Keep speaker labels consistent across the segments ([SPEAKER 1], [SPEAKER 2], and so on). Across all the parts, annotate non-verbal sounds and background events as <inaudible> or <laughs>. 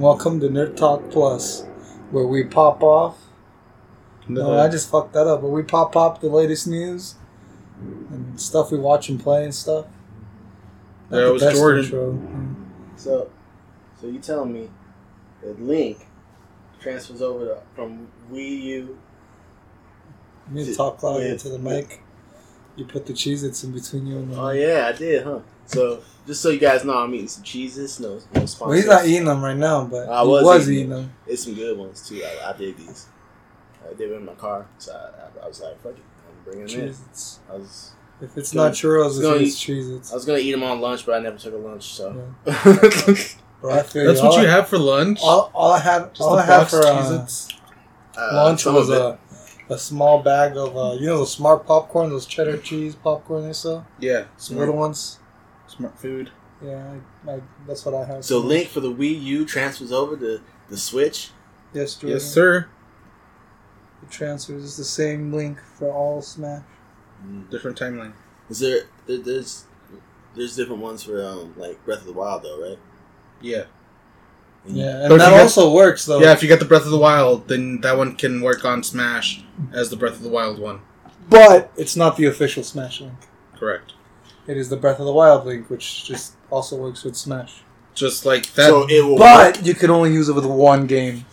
[SPEAKER 1] welcome to Nerd Talk Plus, where we pop off. No, I just fucked that up. But we pop pop the latest news and stuff we watch and play and stuff. Not
[SPEAKER 2] That
[SPEAKER 1] the
[SPEAKER 2] was Jordan.
[SPEAKER 1] intro.
[SPEAKER 3] So, so you telling me that Link transfers over to, from Wii U?
[SPEAKER 1] You need to talk louder
[SPEAKER 3] Yeah.
[SPEAKER 1] into the mic. You put the Cheez Its in between you and the
[SPEAKER 3] Oh yeah, I did, huh? So just so you guys know, I'm eating some cheeses. No, no sponsors.
[SPEAKER 1] Well, he's not eating them right now, but
[SPEAKER 3] I
[SPEAKER 1] he
[SPEAKER 3] was
[SPEAKER 1] was,
[SPEAKER 3] eating
[SPEAKER 1] eating them.
[SPEAKER 3] It's some good ones too. I, I did these. I did them in my car, so I, I, I was like, "Fuck it, I'm bringing them in." I was
[SPEAKER 1] If it's
[SPEAKER 3] Gonna-
[SPEAKER 1] not churros,
[SPEAKER 3] gonna
[SPEAKER 1] it's Cheez Its.
[SPEAKER 3] I was gonna eat them on lunch, but I never took a lunch. So <laughs>
[SPEAKER 1] Bro, I feel
[SPEAKER 2] That's
[SPEAKER 1] you.
[SPEAKER 2] what
[SPEAKER 1] all
[SPEAKER 2] you
[SPEAKER 1] I,
[SPEAKER 2] have for lunch.
[SPEAKER 1] All, all I have,
[SPEAKER 2] Just
[SPEAKER 1] all I have for uh,
[SPEAKER 3] Uh,
[SPEAKER 1] lunch was a, a small bag of uh, you know those smart popcorn, those cheddar cheese popcorn they sell,
[SPEAKER 2] yeah,
[SPEAKER 1] some little ones.
[SPEAKER 2] Smart food.
[SPEAKER 1] Yeah, I, I, that's what I have.
[SPEAKER 3] So Link for the Wii U transfers over to the Switch.
[SPEAKER 1] yes, Jordan.
[SPEAKER 2] Yes, sir.
[SPEAKER 1] The transfers is the same link for all Smash.
[SPEAKER 2] Different timeline.
[SPEAKER 3] Is there, there there's there's different ones for um like Breath of the Wild though, right?
[SPEAKER 2] Yeah.
[SPEAKER 3] And
[SPEAKER 1] Yeah, and
[SPEAKER 2] if
[SPEAKER 1] that
[SPEAKER 2] you get-
[SPEAKER 1] also works though.
[SPEAKER 2] Yeah, if you get the Breath of the Wild, then that one can work on Smash as the Breath of the Wild one.
[SPEAKER 1] but it's not the official Smash link.
[SPEAKER 2] Correct.
[SPEAKER 1] It is the Breath of the Wild link, which just also works with Smash.
[SPEAKER 2] Just like that.
[SPEAKER 3] so it will.
[SPEAKER 1] But you can only use it with one game.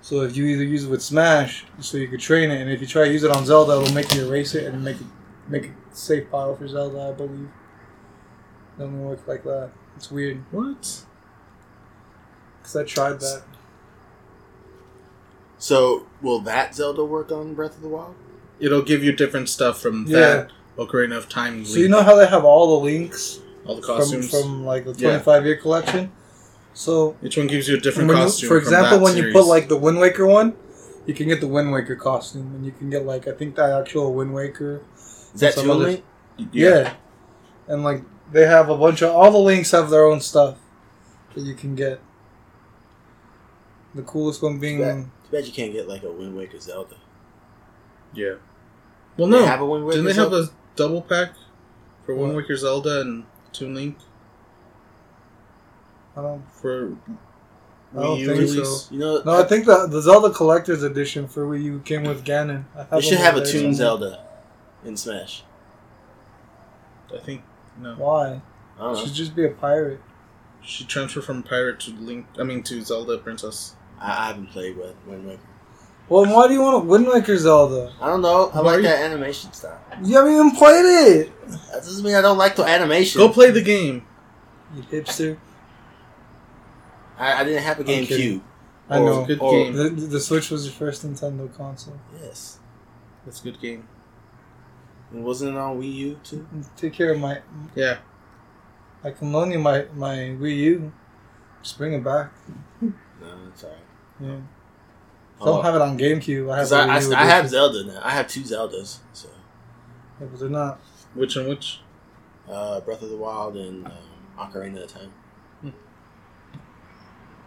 [SPEAKER 1] So if you either use it with Smash, so you could train it, and if you try to use it on Zelda, it'll make you erase it and make it make a safe file for Zelda, I believe. It only work like that. It's weird
[SPEAKER 2] what?
[SPEAKER 1] because I tried that.
[SPEAKER 3] So will that Zelda work on Breath of the Wild?
[SPEAKER 2] It'll give you different stuff from
[SPEAKER 1] Yeah.
[SPEAKER 2] that Ocarina of Time.
[SPEAKER 1] So you know how they have all the links
[SPEAKER 2] all the costumes.
[SPEAKER 1] from like the
[SPEAKER 2] Yeah.
[SPEAKER 1] twenty five year collection. So
[SPEAKER 2] Each one gives you a different
[SPEAKER 1] when you-
[SPEAKER 2] costume.
[SPEAKER 1] for
[SPEAKER 2] from
[SPEAKER 1] example,
[SPEAKER 2] that
[SPEAKER 1] when you put like the Wind Waker one, you can get the Wind Waker costume, and you can get like I think the actual Wind Waker
[SPEAKER 3] Is that
[SPEAKER 1] Some
[SPEAKER 3] Toon
[SPEAKER 1] other-
[SPEAKER 3] Link?
[SPEAKER 1] Yeah. And like they have a bunch of all the links have their own stuff that you can get. The coolest one being
[SPEAKER 3] Yeah. Too bad you can't get like a Wind Waker Zelda.
[SPEAKER 2] yeah. Well,
[SPEAKER 3] They
[SPEAKER 2] no.
[SPEAKER 3] have a Wind Waker
[SPEAKER 2] Didn't they have a double pack for Wind
[SPEAKER 1] What?
[SPEAKER 2] Waker Zelda and Toon Link
[SPEAKER 1] I don't
[SPEAKER 2] for
[SPEAKER 1] I don't
[SPEAKER 2] Wii U
[SPEAKER 1] think
[SPEAKER 2] release?
[SPEAKER 1] so.
[SPEAKER 3] You know,
[SPEAKER 1] No, I think the the Zelda Collector's Edition for Wii U came with Ganon. I
[SPEAKER 3] they should
[SPEAKER 1] one
[SPEAKER 3] have a
[SPEAKER 1] there
[SPEAKER 3] Toon
[SPEAKER 1] somewhere.
[SPEAKER 3] Zelda in Smash.
[SPEAKER 2] I think no.
[SPEAKER 1] Why?
[SPEAKER 3] I don't know.
[SPEAKER 1] Should just be a pirate.
[SPEAKER 2] She transferred from pirate to Link. I mean to Zelda Princess.
[SPEAKER 3] I, I haven't played with Wind Waker.
[SPEAKER 1] Well, why do you want a Wind Waker Zelda?
[SPEAKER 3] I don't know. I
[SPEAKER 2] Why
[SPEAKER 3] like
[SPEAKER 2] you-
[SPEAKER 3] that animation style.
[SPEAKER 1] You haven't even played it.
[SPEAKER 3] That doesn't mean I don't like the animation.
[SPEAKER 2] Go play the game.
[SPEAKER 1] You hipster.
[SPEAKER 3] I, I didn't have a
[SPEAKER 1] I'm kidding.
[SPEAKER 3] GameCube.
[SPEAKER 1] I
[SPEAKER 3] Or-
[SPEAKER 1] know.
[SPEAKER 2] Good
[SPEAKER 3] or-
[SPEAKER 2] game.
[SPEAKER 1] The, the Switch was your first Nintendo console.
[SPEAKER 3] Yes.
[SPEAKER 2] That's a good game.
[SPEAKER 3] And wasn't it on Wii U too?
[SPEAKER 1] Take care of my.
[SPEAKER 2] Yeah.
[SPEAKER 1] I can loan you my my Wii U. Just bring it back.
[SPEAKER 3] No, that's alright.
[SPEAKER 1] Yeah.
[SPEAKER 3] Oh.
[SPEAKER 1] Don't have it on GameCube. I have.
[SPEAKER 3] Because I,
[SPEAKER 1] the
[SPEAKER 3] I,
[SPEAKER 1] Wii U
[SPEAKER 3] I have. Zelda now. I have two Zeldas. So,
[SPEAKER 1] Yeah, but they're not.
[SPEAKER 2] Which and which?
[SPEAKER 3] uh, Breath of the Wild and um, Ocarina of Time.
[SPEAKER 2] Hmm.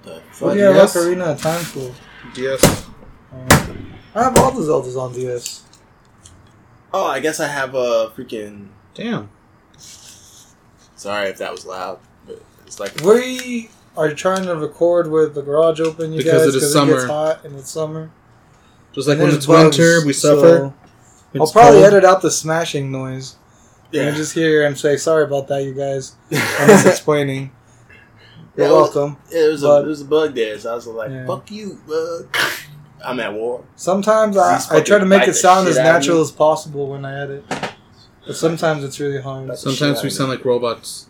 [SPEAKER 3] The
[SPEAKER 1] What
[SPEAKER 3] fuck?
[SPEAKER 1] do you have
[SPEAKER 2] DS?
[SPEAKER 1] Ocarina of Time for?
[SPEAKER 2] DS.
[SPEAKER 1] Um, I have all the Zeldas on DS.
[SPEAKER 3] Oh, I guess I have a freaking.
[SPEAKER 2] Damn.
[SPEAKER 3] Sorry if that was loud, but it's like
[SPEAKER 1] We are you trying to record with the garage open, you
[SPEAKER 2] Because
[SPEAKER 1] guys,
[SPEAKER 2] it is
[SPEAKER 1] it gets hot and it's summer.
[SPEAKER 2] Just like
[SPEAKER 1] And
[SPEAKER 2] when
[SPEAKER 1] there's
[SPEAKER 2] it's winter,
[SPEAKER 1] bugs,
[SPEAKER 2] we
[SPEAKER 1] so
[SPEAKER 2] suffer.
[SPEAKER 1] I'll
[SPEAKER 2] It's
[SPEAKER 1] probably
[SPEAKER 2] cold.
[SPEAKER 1] edit out the smashing noise. Yeah.
[SPEAKER 3] yeah.
[SPEAKER 1] And just hear him say, "Sorry about that, you guys." I'm just <laughs> explaining. <laughs> You're
[SPEAKER 3] Yeah, well,
[SPEAKER 1] welcome.
[SPEAKER 3] it there was
[SPEAKER 1] But-
[SPEAKER 3] a was a bug there, so I was like,
[SPEAKER 1] Yeah.
[SPEAKER 3] "Fuck you, bug." <laughs> I'm at war.
[SPEAKER 1] Sometimes I,
[SPEAKER 3] These
[SPEAKER 1] I try to make
[SPEAKER 3] bite
[SPEAKER 1] it
[SPEAKER 3] the
[SPEAKER 1] sound
[SPEAKER 3] shit
[SPEAKER 1] as
[SPEAKER 3] out of
[SPEAKER 1] natural
[SPEAKER 3] me.
[SPEAKER 1] as possible when I edit, but sometimes it's really hard.
[SPEAKER 3] But-
[SPEAKER 2] Sometimes we sound like robots.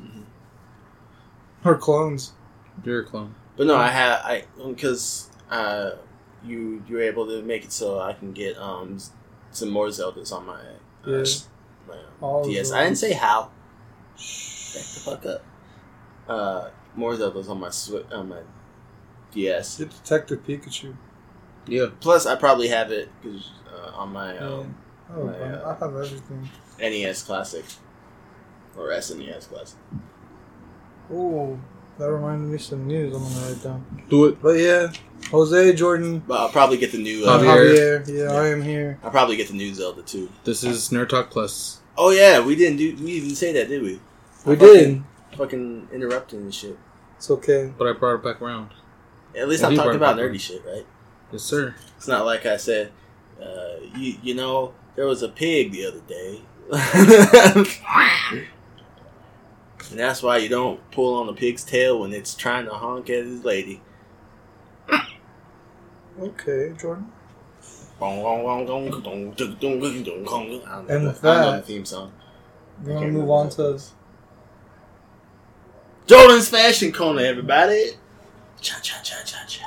[SPEAKER 1] Or clones.
[SPEAKER 2] You're a clone.
[SPEAKER 3] But no, I had I because uh, you you're able to make it so I can get um some more Zeldas on my uh,
[SPEAKER 1] Yeah.
[SPEAKER 3] my um, DS. I didn't say how. Back the fuck up. Uh, more Zeldas on my Swi on my DS.
[SPEAKER 1] Get Detective Pikachu.
[SPEAKER 2] Yeah.
[SPEAKER 3] Plus, I probably have it 'cause, uh, on my um,
[SPEAKER 1] Oh,
[SPEAKER 3] My, uh,
[SPEAKER 1] I have everything.
[SPEAKER 3] NES Classic or SNES Classic.
[SPEAKER 1] Oh, that reminded me some news. I'm gonna write down.
[SPEAKER 2] Do it.
[SPEAKER 1] But yeah, Jose Jordan,
[SPEAKER 3] But I'll probably get the new.
[SPEAKER 1] uh,
[SPEAKER 2] Javier.
[SPEAKER 1] Javier. Yeah, I am here.
[SPEAKER 3] I'll probably get the new Zelda too.
[SPEAKER 2] This is Nerd Talk Plus.
[SPEAKER 3] Oh yeah, we didn't do. We didn't say that, did we?
[SPEAKER 1] We
[SPEAKER 3] I
[SPEAKER 1] did.
[SPEAKER 3] Fucking interrupting and shit.
[SPEAKER 1] It's okay.
[SPEAKER 2] But I brought it back around.
[SPEAKER 3] At least
[SPEAKER 2] Yeah,
[SPEAKER 3] I'm talking about
[SPEAKER 2] it back
[SPEAKER 3] nerdy shit, right?
[SPEAKER 2] Yes, sir.
[SPEAKER 3] It's not like I said, uh, you you know, there was a pig the other day. <laughs> and that's why you don't pull on the pig's tail when it's trying to honk at his lady.
[SPEAKER 1] Okay, Jordan.
[SPEAKER 3] And
[SPEAKER 1] And with
[SPEAKER 3] I don't know
[SPEAKER 1] that-
[SPEAKER 3] the theme song.
[SPEAKER 1] You want to move on to.
[SPEAKER 3] Jordan's Fashion Corner, everybody. Cha cha cha cha cha.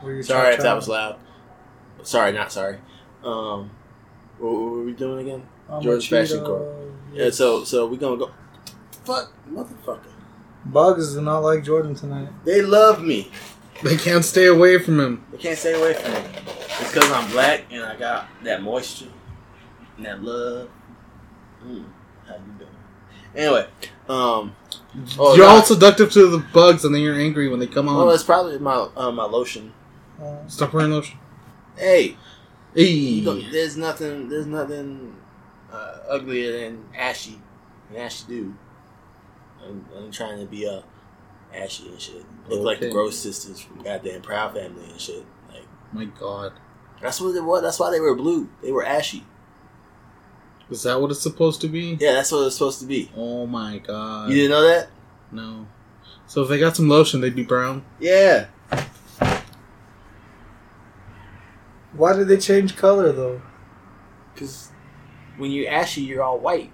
[SPEAKER 1] where you
[SPEAKER 3] Sorry if that was loud. Sorry, not sorry. Um, what, what were we doing again?
[SPEAKER 1] I'm
[SPEAKER 3] Jordan's Fashion. Corner. Yeah, so so we're gonna go. Fuck, motherfucker.
[SPEAKER 1] Bugs do not like Jordan tonight.
[SPEAKER 3] They love me.
[SPEAKER 2] They can't stay away from him.
[SPEAKER 3] They can't stay away from me. It's because I'm black and I got that moisture and that love. Mm, how you doing? Anyway, um, oh,
[SPEAKER 2] you're all seductive to the bugs, and then you're angry when they come on.
[SPEAKER 3] well, it's probably my uh, my lotion.
[SPEAKER 1] Uh,
[SPEAKER 2] Stop wearing lotion.
[SPEAKER 3] Hey,
[SPEAKER 2] Hey.
[SPEAKER 3] there's nothing. There's nothing uh, uglier than ashy, an ashy dude. I'm, I'm trying to be a ashy and shit. Look like the Gross sisters from goddamn Proud Family and shit. Like
[SPEAKER 2] My God.
[SPEAKER 3] that's what it was. That's why they were blue. They were ashy.
[SPEAKER 2] Is that what it's supposed to be?
[SPEAKER 3] Yeah, that's what it's supposed to be.
[SPEAKER 2] Oh my God.
[SPEAKER 3] You didn't know that?
[SPEAKER 2] No. So if they got some lotion, they'd be brown.
[SPEAKER 3] Yeah.
[SPEAKER 1] why did they change color though?
[SPEAKER 3] Because when you're ashy, you're all white.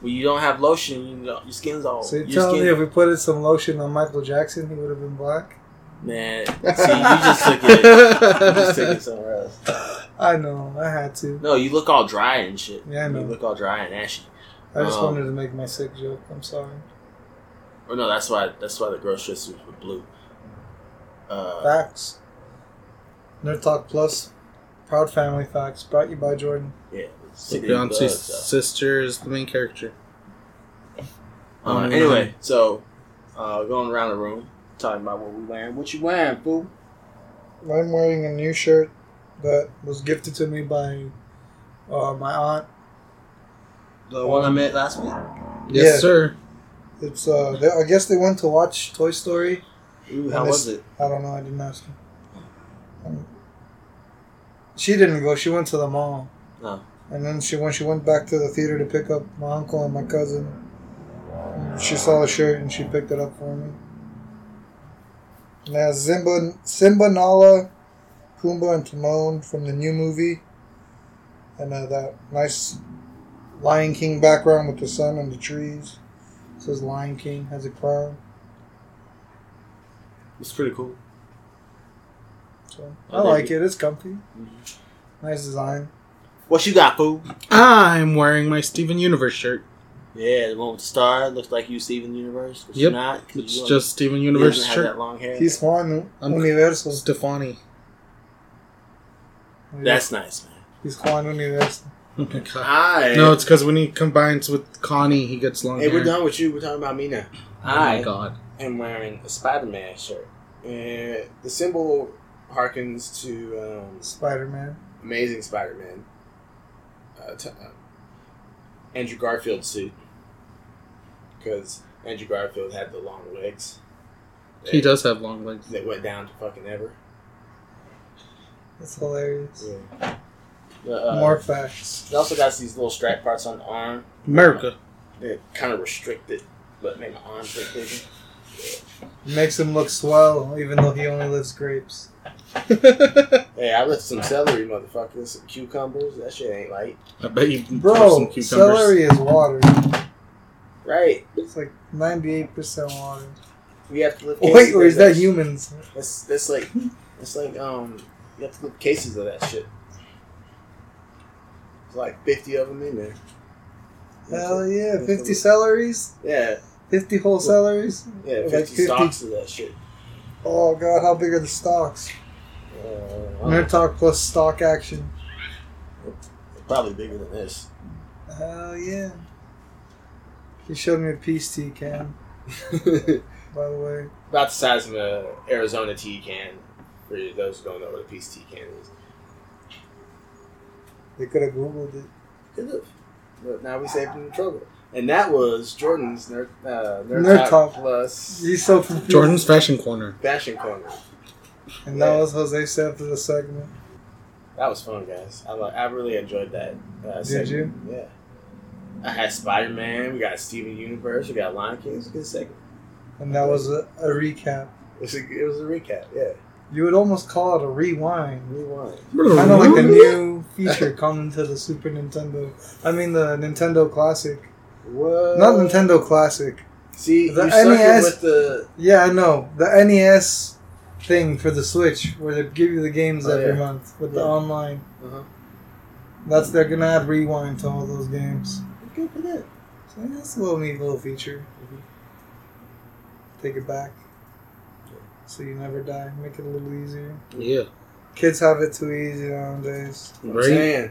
[SPEAKER 3] When you don't have lotion, you know, your skin's all.
[SPEAKER 1] So you're telling
[SPEAKER 3] skin,
[SPEAKER 1] me if we put in some lotion on Michael Jackson, he would have been black?
[SPEAKER 3] man, see, you just took it. You just took it somewhere else. <laughs>
[SPEAKER 1] I know, I had to.
[SPEAKER 3] No, you look all dry and shit.
[SPEAKER 1] Yeah, I know.
[SPEAKER 3] You look all dry and ashy.
[SPEAKER 1] I just
[SPEAKER 3] Um,
[SPEAKER 1] wanted to make my sick joke. I'm sorry.
[SPEAKER 3] Or no, that's why. That's why the grocery sisters were blue. Uh,
[SPEAKER 1] Facts. Nerd Talk Plus, Proud Family Facts, brought you by Jordan.
[SPEAKER 3] yeah.
[SPEAKER 2] So Beyonce's sister is the main character.
[SPEAKER 3] Uh, <laughs>
[SPEAKER 2] Um,
[SPEAKER 3] anyway, so uh, going around the room, talking about what we wearing. What you wearing, fool?
[SPEAKER 1] I'm wearing a new shirt that was gifted to me by uh, my aunt.
[SPEAKER 3] The one I met last week.
[SPEAKER 2] Yes,
[SPEAKER 1] Yeah.
[SPEAKER 2] sir.
[SPEAKER 1] It's uh, they, I guess they went to watch Toy Story.
[SPEAKER 3] Ooh, how was it?
[SPEAKER 1] I don't know. I didn't ask her. Um, she didn't go. She went to the mall.
[SPEAKER 3] No.
[SPEAKER 1] And then she when she went back to the theater to pick up my uncle and my cousin, she saw the shirt and she picked it up for me. And it has Simba, Simba, Nala, Pumbaa, and Timon from the new movie, and uh, that nice Lion King background with the sun and the trees. It says Lion King has a crown.
[SPEAKER 3] It's pretty cool.
[SPEAKER 1] So
[SPEAKER 3] I
[SPEAKER 1] I like
[SPEAKER 3] it.
[SPEAKER 1] it. It's comfy. Nice design.
[SPEAKER 3] What you got, fool?
[SPEAKER 2] I'm wearing my Steven Universe shirt.
[SPEAKER 3] Yeah, the one with the star looks like you, Steven Universe. But
[SPEAKER 2] Yep.
[SPEAKER 3] you're not. 'cause
[SPEAKER 2] It's
[SPEAKER 3] you don't-
[SPEAKER 2] just Steven Universe shirt.
[SPEAKER 3] that long hair.
[SPEAKER 1] He's Juan
[SPEAKER 2] I'm-
[SPEAKER 1] Universo.
[SPEAKER 2] Stefani.
[SPEAKER 3] That's nice, man.
[SPEAKER 1] He's Juan Universo.
[SPEAKER 2] Oh.
[SPEAKER 3] I
[SPEAKER 2] No, it's because when he combines with Connie, he gets long
[SPEAKER 3] Hey,
[SPEAKER 2] hair.
[SPEAKER 3] we're done with you. We're talking about me now.
[SPEAKER 2] Oh my
[SPEAKER 3] I
[SPEAKER 2] God.
[SPEAKER 3] am wearing a Spider-Man shirt, and the symbol harkens to um,
[SPEAKER 1] Spider Man.
[SPEAKER 3] Amazing Spider-Man. Uh, t- uh, Andrew Garfield suit, because Andrew Garfield had the long legs.
[SPEAKER 2] He does have long legs.
[SPEAKER 3] That went down to fucking ever.
[SPEAKER 1] That's hilarious.
[SPEAKER 3] Yeah. The, uh,
[SPEAKER 1] More facts.
[SPEAKER 3] He also got these little strap parts on the arm.
[SPEAKER 2] America.
[SPEAKER 3] They're kind of restricted, but make my arms look bigger.
[SPEAKER 1] Makes him look swell, even though he only lives grapes. <laughs>
[SPEAKER 3] Hey, I left some celery, motherfuckers. Some cucumbers. That shit ain't light.
[SPEAKER 2] I bet you put some
[SPEAKER 1] Bro,
[SPEAKER 2] cucumbers.
[SPEAKER 1] celery is water.
[SPEAKER 3] Right.
[SPEAKER 1] It's like 98% water.
[SPEAKER 3] We have to lift.
[SPEAKER 1] Wait, or
[SPEAKER 3] of
[SPEAKER 1] is that humans?
[SPEAKER 3] That's that's like that's like um you have to lift cases of that shit. There's like fifty of them in there.
[SPEAKER 1] Hell yeah, 50 celeries?
[SPEAKER 3] Yeah,
[SPEAKER 1] 50 whole celeries?
[SPEAKER 3] yeah,
[SPEAKER 1] Like
[SPEAKER 3] fifty
[SPEAKER 1] 50
[SPEAKER 3] stalks of that shit.
[SPEAKER 1] Oh god, how big are the stalks?
[SPEAKER 3] Uh,
[SPEAKER 1] Nerd Talk plus stock action.
[SPEAKER 3] probably bigger than this.
[SPEAKER 1] Hell yeah. He showed me a peace tea can, <laughs> by the way.
[SPEAKER 3] About the size of an Arizona tea can. For those who don't know what a peace tea can is.
[SPEAKER 1] They could have Googled it.
[SPEAKER 3] Could have. But now we saved him the trouble. And that was Jordan's Nerd, uh, Nerd,
[SPEAKER 1] Nerd
[SPEAKER 3] Talk,
[SPEAKER 1] Talk.
[SPEAKER 3] Plus
[SPEAKER 1] He's so confused.
[SPEAKER 2] Jordan's Fashion Corner.
[SPEAKER 3] Fashion Corner.
[SPEAKER 1] And that was Jose said for the segment.
[SPEAKER 3] That was fun, guys. I, I really enjoyed that. Uh,
[SPEAKER 1] Did
[SPEAKER 3] segment. Yeah. I had Spider Man. We got Steven Universe. We got Lion King. It was a good segment.
[SPEAKER 1] And that was a, a recap.
[SPEAKER 3] It was a, it was a recap. Yeah.
[SPEAKER 1] You would almost call it a rewind.
[SPEAKER 3] Rewind.
[SPEAKER 1] Kind of like the new feature coming to the Super Nintendo. I mean, the Nintendo Classic.
[SPEAKER 3] What?
[SPEAKER 1] Not Nintendo Classic.
[SPEAKER 3] See,
[SPEAKER 1] The
[SPEAKER 3] you suck it
[SPEAKER 1] NES
[SPEAKER 3] with the.
[SPEAKER 1] Yeah, I know. The NES thing for the Switch, where they give you the games
[SPEAKER 3] Oh,
[SPEAKER 1] every
[SPEAKER 3] yeah.
[SPEAKER 1] month with the online.
[SPEAKER 3] Uh-huh.
[SPEAKER 1] That's they're gonna add rewind to all those games.
[SPEAKER 3] Good for that.
[SPEAKER 1] So that's a little neat little feature. Take it back, so you never die. Make it a little easier.
[SPEAKER 2] Yeah.
[SPEAKER 1] Kids have it too easy nowadays.
[SPEAKER 2] Right.
[SPEAKER 3] saying.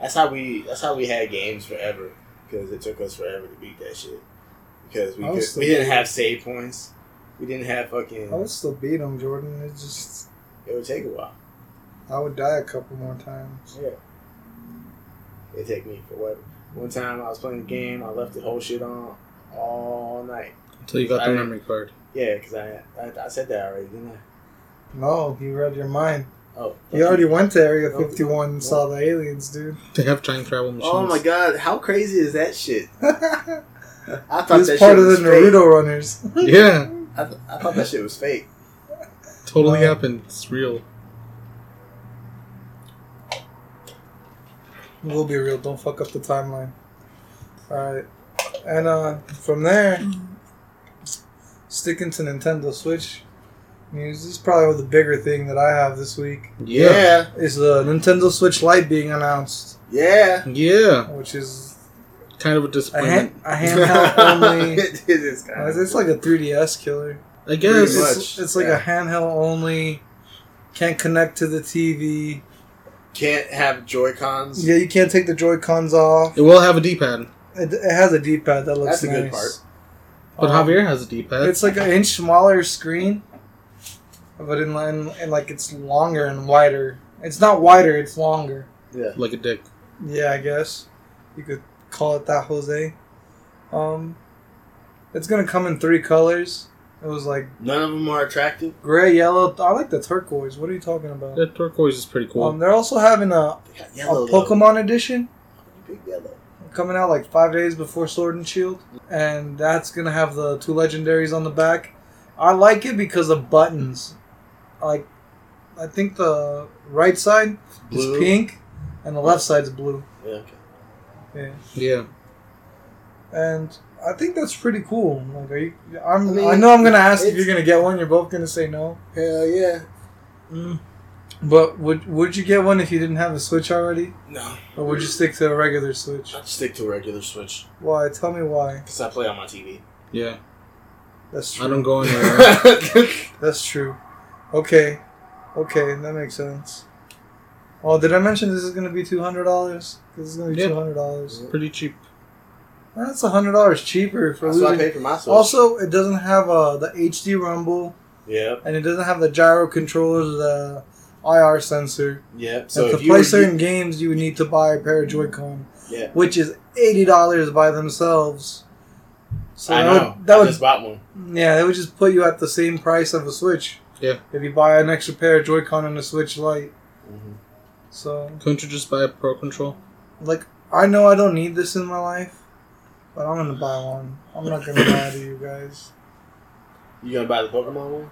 [SPEAKER 3] That's how we. That's how we had games forever. Because it took us forever to beat that shit. Because we could, we didn't have save points. We didn't have fucking.
[SPEAKER 1] I would still beat them, Jordan. It just
[SPEAKER 3] It would take a while.
[SPEAKER 1] I would die a couple more times.
[SPEAKER 3] Yeah. It take me for forever. One time I was playing the game, I left the whole shit on all night.
[SPEAKER 2] Until you got the memory card.
[SPEAKER 3] Yeah, because I, I I said that already, didn't I?
[SPEAKER 1] No, you read your mind.
[SPEAKER 3] Oh,
[SPEAKER 1] He already went to Area
[SPEAKER 3] Oh,
[SPEAKER 1] 51 and saw the aliens, dude.
[SPEAKER 2] They have time travel machines.
[SPEAKER 3] Oh my god, how crazy is that shit? <laughs> I thought that
[SPEAKER 1] was
[SPEAKER 3] that
[SPEAKER 1] part
[SPEAKER 3] shit
[SPEAKER 1] of the
[SPEAKER 3] was fake.
[SPEAKER 1] Naruto runners. <laughs>
[SPEAKER 2] Yeah.
[SPEAKER 3] I, th- I thought that shit was fake.
[SPEAKER 2] Totally
[SPEAKER 1] Wow.
[SPEAKER 2] happened. It's real.
[SPEAKER 1] We'll be real. Don't fuck up the timeline. All right, and uh, from there, sticking to Nintendo Switch news. This is probably the bigger thing that I have this week
[SPEAKER 2] Yeah.
[SPEAKER 3] Yeah,
[SPEAKER 1] is the Nintendo Switch Lite being announced,
[SPEAKER 3] yeah.
[SPEAKER 2] Yeah.
[SPEAKER 1] which is
[SPEAKER 2] Kind of a
[SPEAKER 1] a,
[SPEAKER 2] disappointment.
[SPEAKER 1] hand, a handheld <laughs> only.
[SPEAKER 3] it is kind
[SPEAKER 1] It's like a 3DS killer.
[SPEAKER 2] I
[SPEAKER 3] Pretty
[SPEAKER 2] guess.
[SPEAKER 3] much.
[SPEAKER 1] It's, it's like
[SPEAKER 3] yeah.
[SPEAKER 1] a handheld only. Can't connect to the TV.
[SPEAKER 3] Can't have Joy Cons.
[SPEAKER 1] Yeah, you can't take the Joy Cons off.
[SPEAKER 2] It will have a D-pad.
[SPEAKER 1] It, it has a D-pad that looks
[SPEAKER 3] That's a good part.
[SPEAKER 2] But
[SPEAKER 1] Um,
[SPEAKER 2] Javier has a D-pad.
[SPEAKER 1] It's like an inch smaller screen, but in, in, in like it's longer and wider. It's not wider; it's longer.
[SPEAKER 3] Yeah.
[SPEAKER 2] like a dick.
[SPEAKER 1] Yeah, I guess you could call it that, Jose. Um, it's gonna come in three colors. It was like
[SPEAKER 3] None of them are attractive.
[SPEAKER 1] gray, yellow. I like the turquoise. What are you talking about?
[SPEAKER 2] That turquoise is pretty cool.
[SPEAKER 1] Um, they're also having a,
[SPEAKER 3] They got
[SPEAKER 1] a
[SPEAKER 3] yellow. though.
[SPEAKER 1] Pokemon edition
[SPEAKER 3] Big yellow.
[SPEAKER 1] coming out like five days before Sword and Shield, and that's gonna have the two legendaries on the back. I like it because of buttons. Like, I think the right side
[SPEAKER 3] Blue.
[SPEAKER 1] is pink, and the left side's blue.
[SPEAKER 3] Yeah. Okay.
[SPEAKER 1] Yeah,
[SPEAKER 2] yeah.
[SPEAKER 1] and I think that's pretty cool. Like, are you? I'm.
[SPEAKER 3] I
[SPEAKER 1] I, know I'm gonna ask if you're gonna get one. You're both gonna say no.
[SPEAKER 3] Hell yeah.
[SPEAKER 1] Mm. But would would you get one if you didn't have a Switch already,
[SPEAKER 3] No.
[SPEAKER 1] or would you stick to a regular Switch?
[SPEAKER 3] I'd stick to a regular Switch
[SPEAKER 1] Why? Tell me why.
[SPEAKER 3] because I play on my TV.
[SPEAKER 2] Yeah.
[SPEAKER 1] That's true.
[SPEAKER 2] I don't go anywhere. <laughs>
[SPEAKER 1] That's true. Okay. Okay, that makes sense. Oh, did I mention this is going to be two hundred dollars? This is going to be
[SPEAKER 2] Yeah.
[SPEAKER 1] two hundred dollars.
[SPEAKER 2] pretty cheap.
[SPEAKER 1] That's hundred dollars cheaper for
[SPEAKER 3] That's what I
[SPEAKER 1] losing.
[SPEAKER 3] for my Switch.
[SPEAKER 1] Also, it doesn't have uh, the HD rumble,
[SPEAKER 3] Yep.
[SPEAKER 1] and it doesn't have the gyro controllers, or the IR sensor.
[SPEAKER 3] Yep.
[SPEAKER 1] So
[SPEAKER 3] So
[SPEAKER 1] to
[SPEAKER 3] if you
[SPEAKER 1] play
[SPEAKER 3] were,
[SPEAKER 1] certain games, you would need to buy a pair of Joy-Con,
[SPEAKER 3] yeah.
[SPEAKER 1] which is eighty dollars by themselves. So
[SPEAKER 3] I
[SPEAKER 1] that
[SPEAKER 3] know.
[SPEAKER 1] would, that
[SPEAKER 3] I
[SPEAKER 1] would
[SPEAKER 3] just bought one.
[SPEAKER 1] Yeah, it would just put you at the same price of a Switch.
[SPEAKER 2] Yeah.
[SPEAKER 1] If you buy an extra pair of Joy-Con and a Switch Lite.
[SPEAKER 3] Mm-hmm.
[SPEAKER 1] So,
[SPEAKER 2] Couldn't you just buy a Pro Control?
[SPEAKER 1] like, I know I don't need this in my life, but I'm gonna buy one. I'm not gonna lie to you guys.
[SPEAKER 3] You gonna buy the Pokemon one?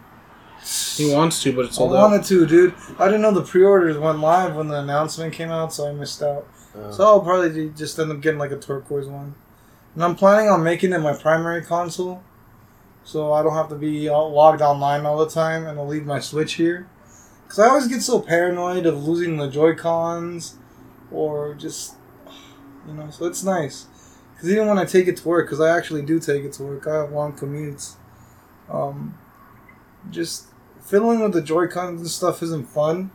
[SPEAKER 2] He wants to, but it's all
[SPEAKER 1] I
[SPEAKER 2] sold out.
[SPEAKER 1] wanted to, dude. I didn't know the pre-orders went live when the announcement came out, so I missed out.
[SPEAKER 3] Uh,
[SPEAKER 1] So I'll probably just end up getting like a turquoise one. And I'm planning on making it my primary console, so I don't have to be logged online all the time, and I'll leave my Switch here. Cause I always get so paranoid of losing the Joy Cons, or just, you know. So it's nice. Cause even when I take it to work, cause I actually do take it to work, I have long commutes. Um, just fiddling with the Joy Cons and stuff isn't fun,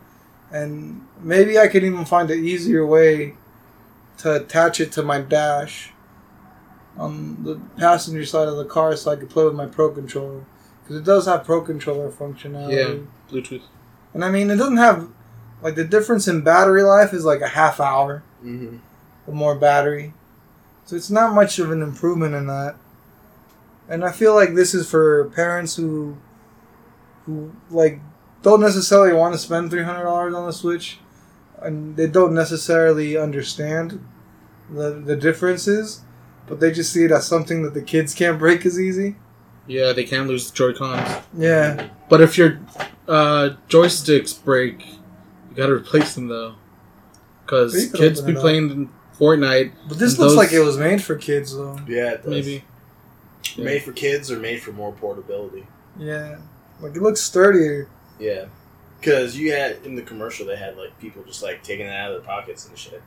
[SPEAKER 1] and maybe I could even find an easier way to attach it to my dash on the passenger side of the car so I could play with my Pro Controller. Because it does have Pro Controller functionality.
[SPEAKER 2] Yeah. Bluetooth.
[SPEAKER 1] And I mean, it doesn't have. Like, the difference in battery life is like a half hour
[SPEAKER 3] mm-hmm.
[SPEAKER 1] or more battery. So it's not much of an improvement in that. And I feel like this is for parents who who like don't necessarily want to spend three hundred dollars on the Switch and they don't necessarily understand the the differences, but they just see it as something that the kids can't break as easy.
[SPEAKER 2] Yeah, they can lose the Joy Cons.
[SPEAKER 1] Yeah.
[SPEAKER 2] But if your uh, joysticks break, you gotta replace them though. Because kids be
[SPEAKER 1] it up.
[SPEAKER 2] playing Fortnite,
[SPEAKER 1] But this looks
[SPEAKER 2] those-
[SPEAKER 1] like it was made for kids though.
[SPEAKER 3] Yeah, it does.
[SPEAKER 2] maybe. Yeah.
[SPEAKER 3] Made for kids or made for more portability?
[SPEAKER 1] Yeah. Like it looks sturdier.
[SPEAKER 3] Yeah. Because you had, in the commercial, they had, like, people just, like, taking it out of their pockets and shit.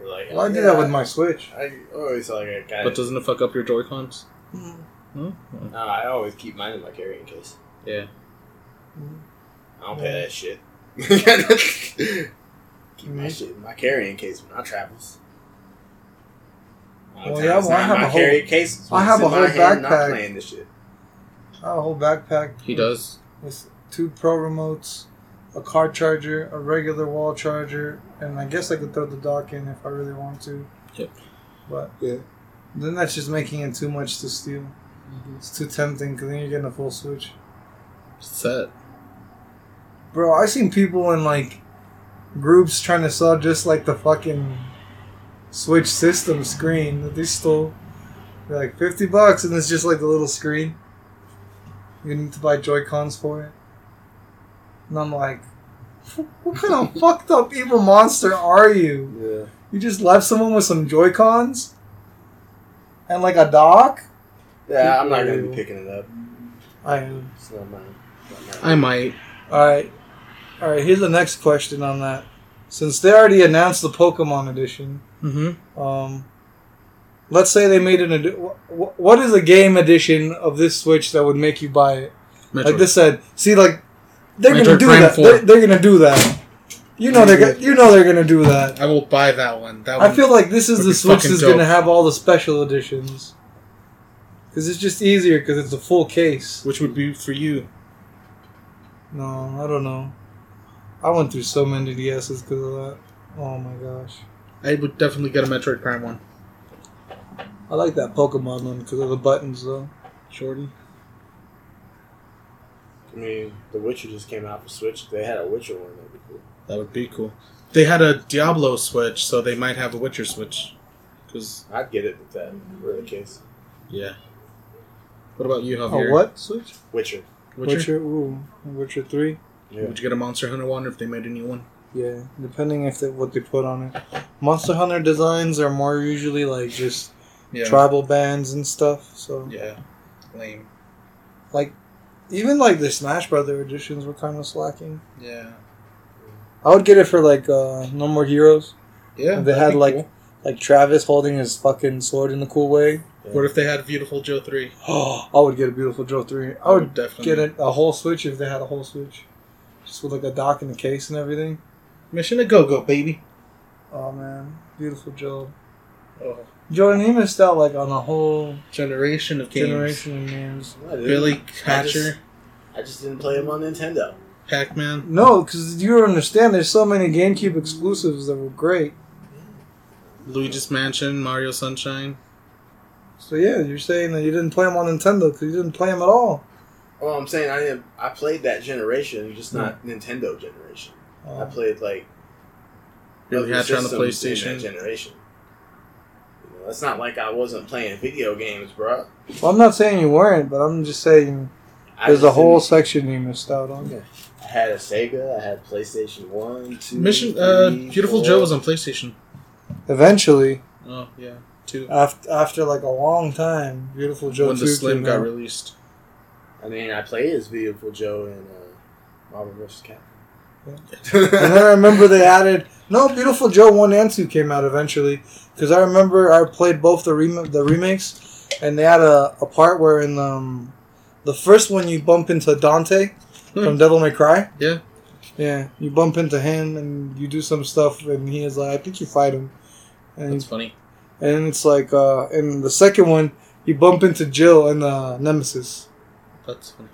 [SPEAKER 3] They're like,
[SPEAKER 1] Well, I
[SPEAKER 3] "Oh,
[SPEAKER 1] did
[SPEAKER 3] yeah,
[SPEAKER 1] that with my Switch.
[SPEAKER 3] I always like I got
[SPEAKER 2] But
[SPEAKER 3] it.
[SPEAKER 2] doesn't it fuck up your Joy Cons?
[SPEAKER 1] Mm.
[SPEAKER 2] Huh?
[SPEAKER 3] No, I always keep mine in my carrying case.
[SPEAKER 2] Yeah.
[SPEAKER 3] I don't pay
[SPEAKER 1] Yeah.
[SPEAKER 3] that shit. <laughs> keep my
[SPEAKER 1] Mhm.
[SPEAKER 3] shit in my carrying case when I travels. A lot
[SPEAKER 1] Well, yeah, well, I have
[SPEAKER 3] my
[SPEAKER 1] a whole-
[SPEAKER 3] carrying case.
[SPEAKER 1] I have a whole
[SPEAKER 3] hand, Not playing this shit.
[SPEAKER 1] I have a whole backpack.
[SPEAKER 2] He does.
[SPEAKER 1] with two pro remotes, a car charger, a regular wall charger, and I guess I could throw the dock in if I really want to.
[SPEAKER 2] Yep.
[SPEAKER 1] But yeah, then that's just making it too much to steal. Mm-hmm. It's too tempting because then you're getting a full switch.
[SPEAKER 2] Set.
[SPEAKER 1] Bro, I seen people in like groups trying to sell just like the fucking Switch system screen that they stole. They're like fifty bucks, and it's just like the little screen. You need to buy Joy Cons for it. And I'm like, what kind of <laughs> fucked up evil monster are you?
[SPEAKER 3] Yeah.
[SPEAKER 1] You just left someone with some Joy Cons and like a dock.
[SPEAKER 3] Yeah, I'm not gonna be picking it up.
[SPEAKER 1] I am.
[SPEAKER 3] It's not mine. Not
[SPEAKER 2] I might.
[SPEAKER 1] All right, all right. Here's the next question on that. Since they already announced the Pokemon edition,
[SPEAKER 2] Mm-hmm.
[SPEAKER 1] um, let's say they made an edi- wh- wh- what is a game edition of this Switch that would make you buy it? Like this said, see, like they're gonna do
[SPEAKER 2] Prime
[SPEAKER 1] that. They're, they're gonna do that. You know they're go- you know they're gonna do that.
[SPEAKER 2] I will buy that one. That
[SPEAKER 1] I feel like this is the
[SPEAKER 2] be
[SPEAKER 1] Switch
[SPEAKER 2] fucking
[SPEAKER 1] that's
[SPEAKER 2] dope.
[SPEAKER 1] gonna have all the special editions. Because it's just easier because it's a full case.
[SPEAKER 2] Which would be for you.
[SPEAKER 1] No, I don't know. I went through so many DSs because of that. Oh my gosh.
[SPEAKER 2] I would definitely get a Metroid Prime one.
[SPEAKER 1] I like that Pokemon one because of the buttons though.
[SPEAKER 2] Jordan.
[SPEAKER 3] I mean, The Witcher just came out for Switch. They had a Witcher one. That'd be cool.
[SPEAKER 2] That would be cool. They had a Diablo Switch, so they might have a Witcher Switch. Because,
[SPEAKER 3] I'd get it if that were the case.
[SPEAKER 2] yeah. What about you, Javier?
[SPEAKER 1] Oh, what Switch?
[SPEAKER 3] Witcher.
[SPEAKER 2] Witcher?
[SPEAKER 1] Witcher. Ooh, Witcher Three.
[SPEAKER 3] Yeah.
[SPEAKER 2] Would you get a Monster Hunter one if they made a new one?
[SPEAKER 1] Yeah, depending if they, what they put on it. Monster Hunter designs are more usually like just
[SPEAKER 2] Yeah.
[SPEAKER 1] tribal bands and stuff. So
[SPEAKER 2] yeah. Lame.
[SPEAKER 1] like, even like the Smash Brother editions were kind of slacking.
[SPEAKER 2] Yeah.
[SPEAKER 1] I would get it for like uh, No More Heroes.
[SPEAKER 2] Yeah.
[SPEAKER 1] If they had like
[SPEAKER 2] cool.
[SPEAKER 1] like Travis holding his fucking sword in a cool way.
[SPEAKER 2] What if they had Viewtiful Joe 3?
[SPEAKER 1] Oh, <gasps> I would get a Viewtiful Joe three. I would
[SPEAKER 2] definitely
[SPEAKER 1] get it a whole Switch if they had a whole Switch, just with like a dock and a case and everything.
[SPEAKER 2] Henshin a go go, baby.
[SPEAKER 1] Oh man, Viewtiful Joe.
[SPEAKER 2] Oh.
[SPEAKER 1] Jordan, he missed out like on a whole
[SPEAKER 2] Generation of games.
[SPEAKER 1] generation of games.
[SPEAKER 3] I didn't-
[SPEAKER 2] Billy
[SPEAKER 3] I just,
[SPEAKER 2] Hatcher,
[SPEAKER 3] I just didn't play them on Nintendo.
[SPEAKER 2] Pac Man.
[SPEAKER 1] No, because you understand. There's so many GameCube exclusives that were great.
[SPEAKER 2] Luigi's Mansion, Mario Sunshine.
[SPEAKER 1] So yeah, you're saying that you didn't play them on Nintendo because you didn't play them at all.
[SPEAKER 3] Well, I'm saying I didn't. I played that generation, just not Nintendo generation. I
[SPEAKER 1] Uh,
[SPEAKER 3] played like
[SPEAKER 2] Billy
[SPEAKER 3] other
[SPEAKER 2] Hatcher on the
[SPEAKER 3] systems in
[SPEAKER 2] PlayStation.
[SPEAKER 3] that generation. You know, it's not like I wasn't playing video games, bro.
[SPEAKER 1] well, I'm not saying you weren't, but I'm just saying
[SPEAKER 3] I
[SPEAKER 1] there's a whole section you missed out on.
[SPEAKER 3] Yeah. I had a Sega. I had PlayStation One, Two,
[SPEAKER 2] Mission uh Viewtiful
[SPEAKER 3] four.
[SPEAKER 2] Joe was on PlayStation.
[SPEAKER 1] Eventually,
[SPEAKER 2] Oh yeah. Two.
[SPEAKER 1] after after like a long time, Viewtiful Joe
[SPEAKER 2] when the Slim
[SPEAKER 1] came
[SPEAKER 2] got
[SPEAKER 1] out.
[SPEAKER 2] released.
[SPEAKER 3] I mean, I played as Viewtiful Joe in uh, Marvel vs. Capcom.
[SPEAKER 1] and then I remember they added no Viewtiful Joe one and two came out eventually because I remember I played both the rem- the remakes and they had a, a part where in um, the first one you bump into Dante from Devil May Cry.
[SPEAKER 2] Yeah.
[SPEAKER 1] Yeah, you bump into him and you do some stuff and he is like I think you fight him, and
[SPEAKER 2] That's funny.
[SPEAKER 1] and it's like uh, in the second one you bump into Jill and uh, Nemesis.
[SPEAKER 2] That's funny.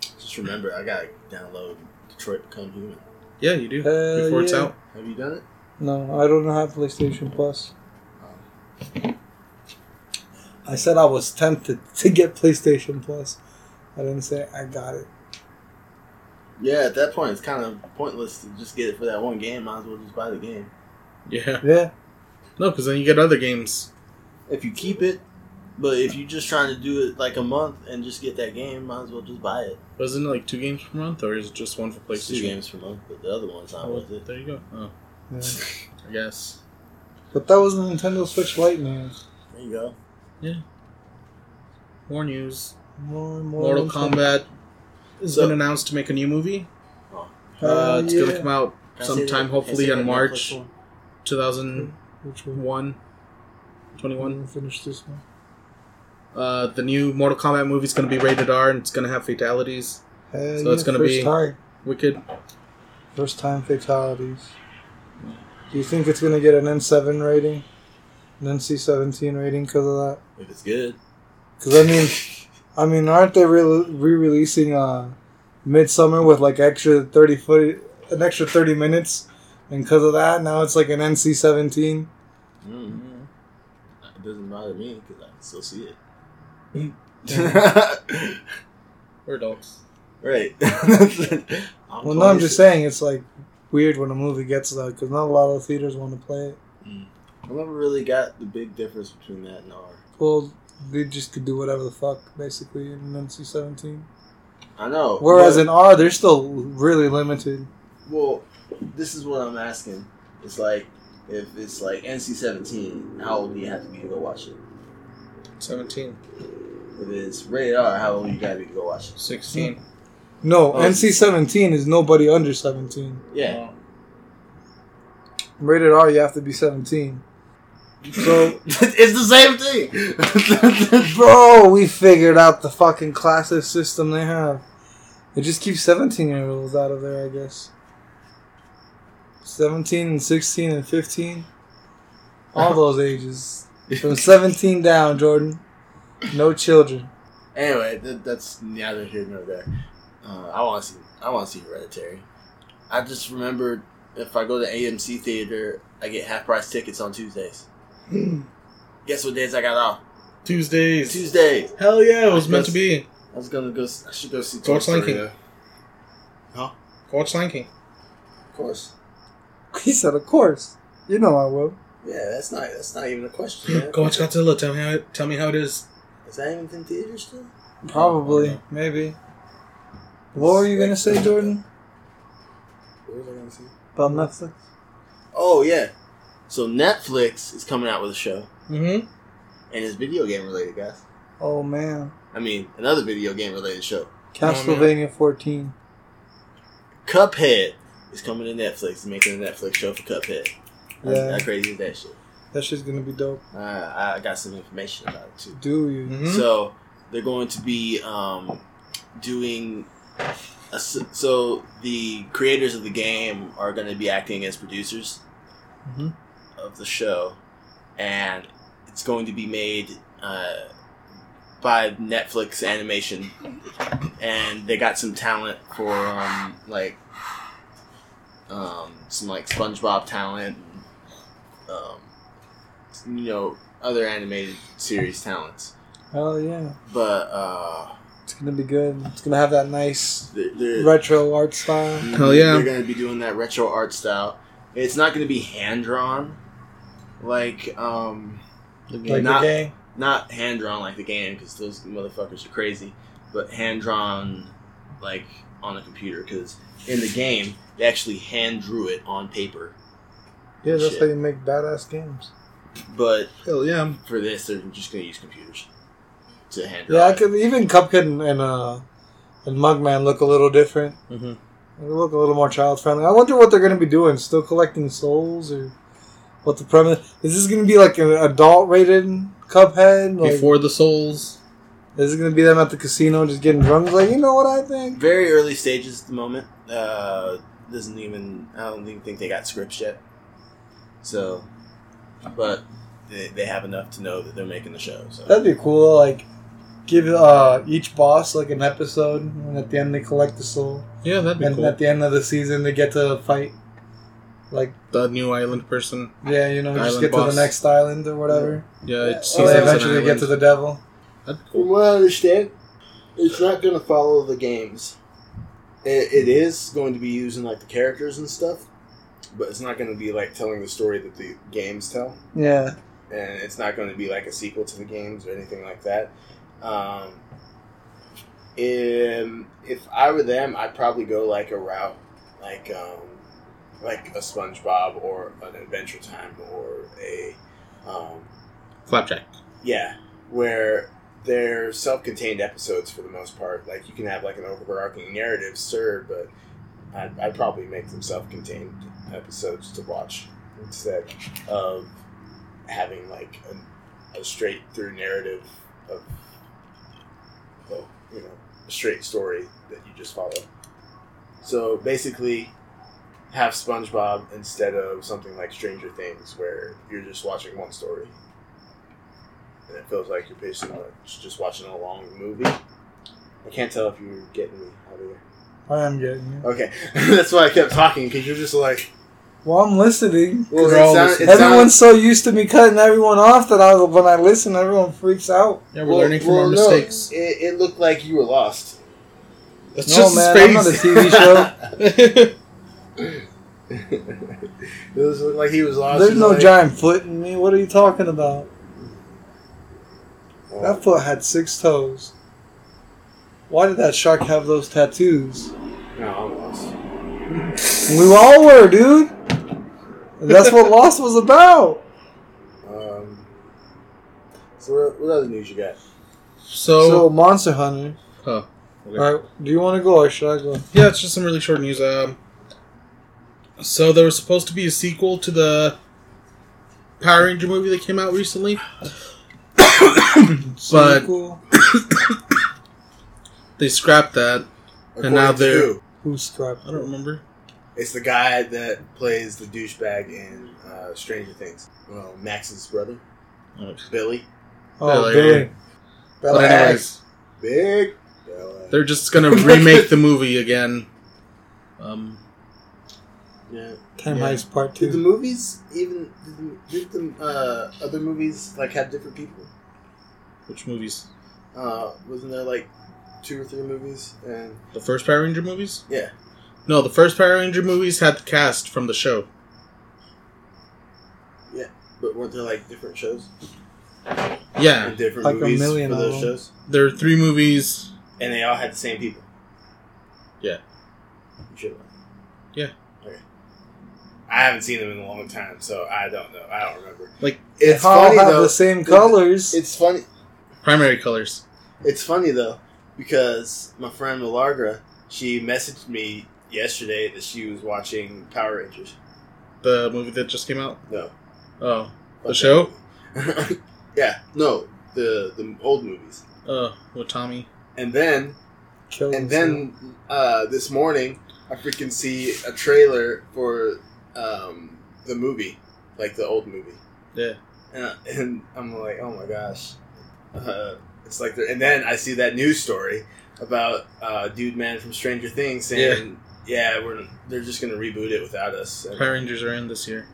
[SPEAKER 3] Just remember, I gotta download Detroit Become Human.
[SPEAKER 2] Yeah, you do.
[SPEAKER 1] Hell
[SPEAKER 2] Before it's out.
[SPEAKER 3] Have you done it?
[SPEAKER 1] No, I don't have PlayStation Plus. I said I was tempted to get PlayStation Plus. I didn't say I got it.
[SPEAKER 3] Yeah, at that point, it's kind of pointless to just get it for that one game. Might as well just buy the game.
[SPEAKER 2] Yeah.
[SPEAKER 1] Yeah.
[SPEAKER 2] No, because then you get other games.
[SPEAKER 3] If you keep it, but if you're just trying to do it like a month and just get that game, might as well just buy it.
[SPEAKER 2] Wasn't it like two games per month, or is it just one for
[SPEAKER 3] It's two
[SPEAKER 2] PlayStation?
[SPEAKER 3] games per month, but the other one's not
[SPEAKER 2] Oh,
[SPEAKER 3] worth it.
[SPEAKER 2] there you go. Oh,
[SPEAKER 1] yeah. <laughs>
[SPEAKER 2] I guess.
[SPEAKER 1] But that was the Nintendo Switch Lite news.
[SPEAKER 3] There you go. Yeah.
[SPEAKER 2] More news.
[SPEAKER 1] More, more
[SPEAKER 2] Mortal
[SPEAKER 1] Nintendo.
[SPEAKER 2] Kombat has
[SPEAKER 3] So-
[SPEAKER 2] been announced to make a new movie.
[SPEAKER 3] Oh.
[SPEAKER 2] Uh, it's
[SPEAKER 1] yeah.
[SPEAKER 2] gonna come out
[SPEAKER 3] Can I say that?
[SPEAKER 2] sometime, hopefully
[SPEAKER 3] say
[SPEAKER 2] in March
[SPEAKER 3] Netflix
[SPEAKER 2] 2001, 21.
[SPEAKER 1] We'll finish this one.
[SPEAKER 2] Uh, the new Mortal Kombat movie is gonna be rated R and it's gonna have fatalities.
[SPEAKER 1] Hell
[SPEAKER 2] So it's gonna be-
[SPEAKER 1] time.
[SPEAKER 2] Wicked.
[SPEAKER 1] First time fatalities. Do you think it's gonna get an N7 rating, an NC-17 rating because of that?
[SPEAKER 3] If it's good.
[SPEAKER 1] Because I mean, I mean, aren't they re- re-releasing uh, Midsummer with like extra thirty foot, an extra thirty minutes, and because of that, now it's like an NC-17.
[SPEAKER 3] Mm-hmm. It doesn't bother me because I can still see it. <laughs>
[SPEAKER 2] We're adults.
[SPEAKER 3] right. <laughs>
[SPEAKER 1] Well, no, I'm just saying it's like weird when a movie gets that because not a lot of theaters want to play it. Mm.
[SPEAKER 3] I never really got the big difference between that and R.
[SPEAKER 1] Well, they just could do whatever the fuck basically in an NC-17.
[SPEAKER 3] I know.
[SPEAKER 1] Whereas
[SPEAKER 3] but-
[SPEAKER 1] in R, they're still really limited.
[SPEAKER 3] Well, this is what I'm asking. It's like if it's like NC-17, how old do you have to be to go watch it?
[SPEAKER 2] 17.
[SPEAKER 3] If it's rated R, how old do you gotta be to go watch it?
[SPEAKER 2] 16.
[SPEAKER 1] No,
[SPEAKER 3] Oh.
[SPEAKER 1] NC-17 is nobody under 17.
[SPEAKER 3] Yeah. Oh.
[SPEAKER 1] Rated R, you have to be 17. So, <laughs>
[SPEAKER 3] it's the same thing. <laughs>
[SPEAKER 1] bro, we figured out the fucking classes system they have. They just keep 17 year olds out of there, I guess. 17 and 16 and 15. All <laughs> those ages. From 17 down, Jordan. No children.
[SPEAKER 3] anyway, th- that's neither here nor there. Uh, I want to see. I want to see Hereditary. I just remembered if I go to AMC theater, I get half price tickets on Tuesdays. Guess what days I got off?
[SPEAKER 2] Tuesdays.
[SPEAKER 3] Tuesdays.
[SPEAKER 2] Hell yeah, it was meant to be.
[SPEAKER 3] I was gonna go. s- I should go see.
[SPEAKER 2] Go
[SPEAKER 3] Toy
[SPEAKER 2] watch Lion
[SPEAKER 3] Story,
[SPEAKER 2] King.
[SPEAKER 3] though. Huh?
[SPEAKER 2] Go watch Lion King.
[SPEAKER 3] Of course. <laughs>
[SPEAKER 1] He said, of course. You know I will.
[SPEAKER 3] Yeah, that's not. That's not even a question. man.
[SPEAKER 2] Go watch Godzilla. Tell me how it, tell me how it is.
[SPEAKER 3] Is that even in theaters still?
[SPEAKER 1] Probably. Maybe. What were you going to say, Jordan?
[SPEAKER 3] What was I gonna say?
[SPEAKER 1] About Netflix?
[SPEAKER 3] Oh yeah. So Netflix is coming out with a show,
[SPEAKER 2] Mm-hmm.
[SPEAKER 3] and it's video game related, guys.
[SPEAKER 1] Oh, man.
[SPEAKER 3] I mean, another video game related show.
[SPEAKER 1] Castlevania 14.
[SPEAKER 3] Cuphead is coming to Netflix, making a Netflix show for Cuphead. How-
[SPEAKER 1] Yeah.
[SPEAKER 3] How crazy is that shit?
[SPEAKER 1] That shit's going to be dope.
[SPEAKER 3] Uh, I got some information about it too.
[SPEAKER 1] Do you?
[SPEAKER 2] Mm-hmm.
[SPEAKER 3] So they're going to be um, doing. So the creators of the game are going to be acting as producers
[SPEAKER 1] Mhm.
[SPEAKER 3] of the show, and it's going to be made uh, by Netflix Animation, and they got some talent for um, like um, some like SpongeBob talent, and, um, you know, other animated series talents.
[SPEAKER 1] Hell yeah.
[SPEAKER 3] But uh,
[SPEAKER 1] It's going to be good. It's going to have that nice
[SPEAKER 3] they're, they're,
[SPEAKER 1] retro art style.
[SPEAKER 2] Hell yeah.
[SPEAKER 3] they're going to be doing that retro art style. It's not going to be hand drawn, like um,
[SPEAKER 1] Like
[SPEAKER 3] not
[SPEAKER 1] the game.
[SPEAKER 3] not hand drawn like the game because those motherfuckers are crazy, but hand drawn like on a computer because in the game they actually hand drew it on paper.
[SPEAKER 1] Yeah, that's
[SPEAKER 3] Shit.
[SPEAKER 1] how you make badass games.
[SPEAKER 3] But
[SPEAKER 2] Hell yeah.
[SPEAKER 3] for this, they're just going to use computers to hand.
[SPEAKER 1] Yeah, I could even Cuphead and, and uh and Mugman look a little different.
[SPEAKER 2] Mm-hmm.
[SPEAKER 1] They look a little more child friendly. I wonder what they're going to be doing. Still collecting souls, or what the premise is? This going to be like an adult rated Cuphead? Like,
[SPEAKER 2] Before the Souls.
[SPEAKER 1] is it going to be them at the casino just getting drunk? Like, you know what I think?
[SPEAKER 3] very early stages at the moment. Uh, doesn't even I don't even think they got scripts yet. So, but they, they have enough to know that they're making the show. So
[SPEAKER 1] That'd be cool. Like, give uh each boss like an episode, and at the end they collect the soul,
[SPEAKER 2] Yeah, that'd be
[SPEAKER 1] and
[SPEAKER 2] cool.
[SPEAKER 1] at the end of the season they get to fight. Like
[SPEAKER 2] The new island person.
[SPEAKER 1] yeah, you know, you just
[SPEAKER 2] Island
[SPEAKER 1] get to the next island or whatever.
[SPEAKER 2] Yeah, it's
[SPEAKER 1] So they eventually get to the devil.
[SPEAKER 2] That'd be
[SPEAKER 3] From what I understand, it's not going to follow the games. It, it is going to be using like the characters and stuff, but it's not going to be like telling the story that the games tell,
[SPEAKER 1] Yeah.
[SPEAKER 3] and it's not going to be like a sequel to the games or anything like that. Um, in, if I were them, I'd probably go like a route like um, like a SpongeBob or an Adventure Time or a um,
[SPEAKER 2] Flapjack.
[SPEAKER 3] yeah, where they're self-contained episodes for the most part. Like you can have like an overarching narrative, sir, but I'd, I'd probably make them self-contained episodes to watch instead of having like a, a straight-through narrative of, well, you know, a straight story that you just follow. So basically, have SpongeBob instead of something like Stranger Things, where you're just watching one story and it feels like you're basically just watching a long movie. I can't tell if you're getting me out of here.
[SPEAKER 1] I am getting you.
[SPEAKER 3] Okay, <laughs> that's why I kept talking because you're just like,
[SPEAKER 1] Well, I'm listening.
[SPEAKER 3] well,
[SPEAKER 2] We're all
[SPEAKER 3] it sound-
[SPEAKER 2] listening.
[SPEAKER 1] Everyone's
[SPEAKER 3] sound-
[SPEAKER 1] so used to me cutting everyone off that I, when I listen, everyone freaks out.
[SPEAKER 2] Yeah, we're
[SPEAKER 3] well-
[SPEAKER 2] learning from
[SPEAKER 3] well,
[SPEAKER 2] our
[SPEAKER 3] no,
[SPEAKER 2] mistakes.
[SPEAKER 3] it, it looked like you were lost.
[SPEAKER 2] That's
[SPEAKER 1] No,
[SPEAKER 2] just
[SPEAKER 1] man,
[SPEAKER 2] his
[SPEAKER 1] I'm not a. TV show. <laughs> <laughs>
[SPEAKER 3] it was looked like he was lost.
[SPEAKER 1] There's no
[SPEAKER 3] like,
[SPEAKER 1] giant foot in me. What are you talking about?
[SPEAKER 3] well,
[SPEAKER 1] That foot had six toes. Why did that shark have those tattoos?
[SPEAKER 3] No, I'm lost. <laughs>
[SPEAKER 1] We all were, dude. That's what <laughs> Lost was about.
[SPEAKER 3] Um, so what, what other news you got?
[SPEAKER 1] So,
[SPEAKER 2] So,
[SPEAKER 1] Monster Hunter.
[SPEAKER 2] oh, okay.
[SPEAKER 1] All right, do you want to go or should I go?
[SPEAKER 2] yeah, it's just some really short news. Um, so there was supposed to be a sequel to the Power Ranger movie that came out recently. <coughs> But-
[SPEAKER 1] Sequel? <coughs>
[SPEAKER 2] They scrapped that. And now they're-
[SPEAKER 3] who?
[SPEAKER 1] Who's scrapped?
[SPEAKER 2] I don't remember.
[SPEAKER 3] It's the guy that plays the douchebag in uh, Stranger Things. Well, Max's brother, Billy.
[SPEAKER 1] Oh,
[SPEAKER 2] Billy.
[SPEAKER 1] Billy.
[SPEAKER 2] But
[SPEAKER 1] Billy.
[SPEAKER 2] anyways,
[SPEAKER 3] Big Billy.
[SPEAKER 2] they're just gonna remake the movie again. Um,
[SPEAKER 3] yeah.
[SPEAKER 1] Time
[SPEAKER 2] Yeah.
[SPEAKER 1] Heist Part
[SPEAKER 3] Did the movies even did the, did the uh, other movies like have different people?
[SPEAKER 2] which movies?
[SPEAKER 3] Uh, wasn't there like two or three movies? And
[SPEAKER 2] The first Power Ranger movies?
[SPEAKER 3] yeah,
[SPEAKER 2] No, the first Power Ranger movies had the cast from the show.
[SPEAKER 3] Yeah, but weren't there like different shows
[SPEAKER 2] Yeah,
[SPEAKER 3] and different
[SPEAKER 1] Like a
[SPEAKER 3] movies
[SPEAKER 1] million
[SPEAKER 3] for
[SPEAKER 1] of
[SPEAKER 3] those
[SPEAKER 1] them.
[SPEAKER 3] shows?
[SPEAKER 2] there are three movies.
[SPEAKER 3] And they all had the same people.
[SPEAKER 2] Yeah.
[SPEAKER 3] You should. have.
[SPEAKER 2] Yeah.
[SPEAKER 3] Okay. I haven't seen them in a long time, so I don't know. I don't remember.
[SPEAKER 2] Like,
[SPEAKER 3] it's
[SPEAKER 1] They all
[SPEAKER 3] funny
[SPEAKER 1] have
[SPEAKER 3] though.
[SPEAKER 1] the same colors.
[SPEAKER 3] It's funny.
[SPEAKER 2] Primary colors.
[SPEAKER 3] It's funny though because my friend Malargra, she messaged me yesterday that she was watching Power Rangers.
[SPEAKER 2] The movie that just came out.
[SPEAKER 3] No,
[SPEAKER 2] Oh, The show? <laughs>
[SPEAKER 3] yeah, no, the the old movies.
[SPEAKER 2] uh, with Tommy.
[SPEAKER 3] And then
[SPEAKER 1] Killed
[SPEAKER 3] and then uh, this morning I freaking see a trailer for um, the movie, like the old movie.
[SPEAKER 2] Yeah.
[SPEAKER 3] And, I- and I'm like, oh my gosh. Uh, it's like, and then I see that news story about uh, Dude Man from Stranger Things saying, yeah, we're they're just gonna reboot it without us. And
[SPEAKER 2] Power Rangers are in this year.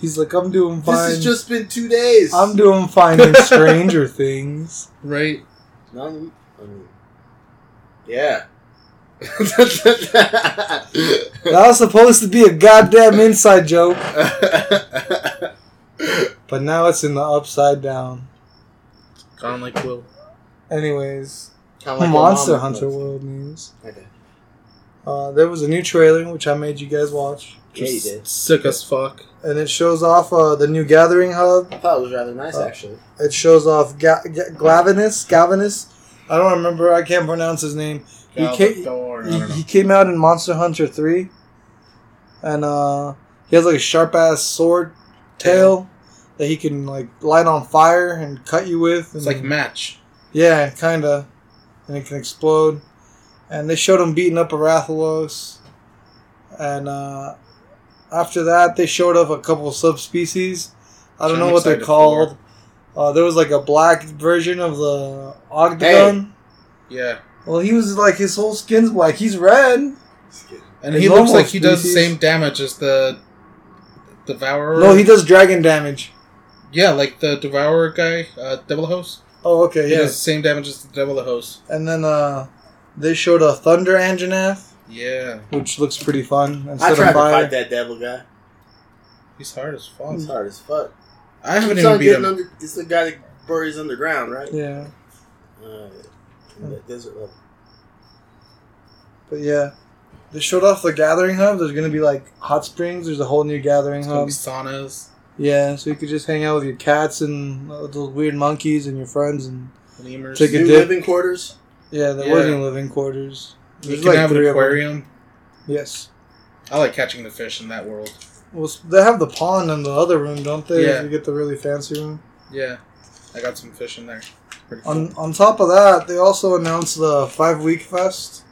[SPEAKER 1] He's like, I'm doing fine.
[SPEAKER 3] this has just been two days.
[SPEAKER 1] I'm doing fine in <laughs> Stranger Things.
[SPEAKER 2] Right.
[SPEAKER 3] No, I mean, yeah. <laughs>
[SPEAKER 1] That was supposed to be a goddamn inside joke, <laughs> but now it's in the upside down.
[SPEAKER 2] Gone like Will.
[SPEAKER 1] Anyways,
[SPEAKER 3] Kinda like
[SPEAKER 1] Monster Hunter. World News.
[SPEAKER 3] Okay.
[SPEAKER 1] Uh, there was a new trailer which I made you guys watch,
[SPEAKER 3] Yeah, you did.
[SPEAKER 2] Sick as fuck.
[SPEAKER 1] and it shows off uh, the new Gathering Hub.
[SPEAKER 3] I thought it was rather nice,
[SPEAKER 1] Oh.
[SPEAKER 3] actually.
[SPEAKER 1] It shows off Ga- Ga- Glavenus. Galvinus. I don't remember. I can't pronounce his name. He came, he, he came out in Monster Hunter 3. And uh, he has like a sharp ass sword tail that he can like light on fire and cut you with.
[SPEAKER 2] It's
[SPEAKER 1] and-
[SPEAKER 2] like match.
[SPEAKER 1] yeah, kind of. And it can explode. And they showed him beating up a Rathalos. And uh, after that, they showed off a couple of subspecies. I don't know what they're called. Uh, there was like a black version of the Odogaron.
[SPEAKER 2] Yeah.
[SPEAKER 1] Well, he was like his whole skin's black. He's red.
[SPEAKER 2] And
[SPEAKER 1] His
[SPEAKER 2] he looks like he does the same damage as the Devourer.
[SPEAKER 1] No, he does dragon damage.
[SPEAKER 2] Yeah, like the Devourer guy, uh, Deviljho.
[SPEAKER 1] Oh, okay,
[SPEAKER 2] He
[SPEAKER 1] yeah.
[SPEAKER 2] does the same damage as the Deviljho.
[SPEAKER 1] And then uh, they showed a Thunder Anjanath,
[SPEAKER 2] Yeah,
[SPEAKER 1] which looks pretty fun.
[SPEAKER 3] I
[SPEAKER 1] Instead
[SPEAKER 3] tried
[SPEAKER 1] of
[SPEAKER 3] to
[SPEAKER 1] fire.
[SPEAKER 3] fight that devil guy.
[SPEAKER 2] he's hard as fuck.
[SPEAKER 3] It's hard as fuck.
[SPEAKER 2] I haven't
[SPEAKER 3] Keeps
[SPEAKER 2] even
[SPEAKER 3] on
[SPEAKER 2] beat
[SPEAKER 3] getting
[SPEAKER 2] him.
[SPEAKER 3] under. It's the guy that buries underground, right?
[SPEAKER 1] Yeah,
[SPEAKER 3] Uh, in the desert level.
[SPEAKER 1] but yeah. They showed off the Gathering Hub. There's gonna be like hot springs. There's a whole new Gathering
[SPEAKER 2] It's gonna
[SPEAKER 1] Hub.
[SPEAKER 2] be saunas,
[SPEAKER 1] Yeah, so you could just hang out with your cats and uh, those weird monkeys and your friends and
[SPEAKER 2] lemurs.
[SPEAKER 1] Take a
[SPEAKER 3] New
[SPEAKER 1] dip.
[SPEAKER 3] living quarters.
[SPEAKER 1] Yeah, there
[SPEAKER 2] Yeah.
[SPEAKER 1] wasn't living quarters.
[SPEAKER 2] you can
[SPEAKER 1] like
[SPEAKER 2] have an
[SPEAKER 1] three of them.
[SPEAKER 2] aquarium.
[SPEAKER 1] Yes.
[SPEAKER 2] I like catching the fish in that world.
[SPEAKER 1] Well, they have the pond in the other room, don't they?
[SPEAKER 2] Yeah.
[SPEAKER 1] If you get the really fancy room.
[SPEAKER 2] Yeah, I got some fish in there. Cool.
[SPEAKER 1] On on top of that, they also announced the five week fest.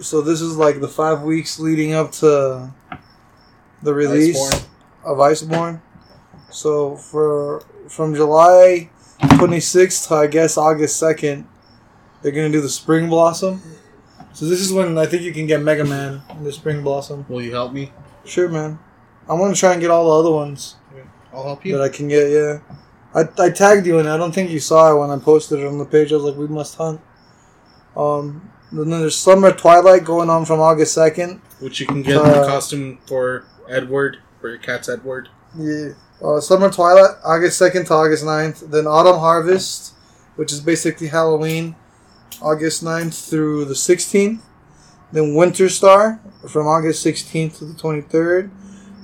[SPEAKER 1] So this is like the five weeks leading up to the release
[SPEAKER 2] Iceborne.
[SPEAKER 1] of Iceborne. So for from July 26th to I guess August 2nd, they're gonna do the Spring Blossom. So this is when I think you can get Mega Man in the Spring Blossom.
[SPEAKER 2] Will you help me?
[SPEAKER 1] Sure, man. I'm gonna try and get all the other ones
[SPEAKER 2] I'll help you.
[SPEAKER 1] that I can get. Yeah, I, I tagged you and I don't think you saw it when I posted it on the page. I was like, we must hunt. Um, and then there's Summer Twilight going on from August second.
[SPEAKER 2] Which you can get
[SPEAKER 1] Uh,
[SPEAKER 2] the costume for Edward, for your cat's Edward.
[SPEAKER 1] Yeah. Uh, Summer Twilight, August second to August 9th. Then Autumn Harvest, which is basically Halloween, August 9th through the sixteenth. Then Winter Star from August sixteenth to the twenty third.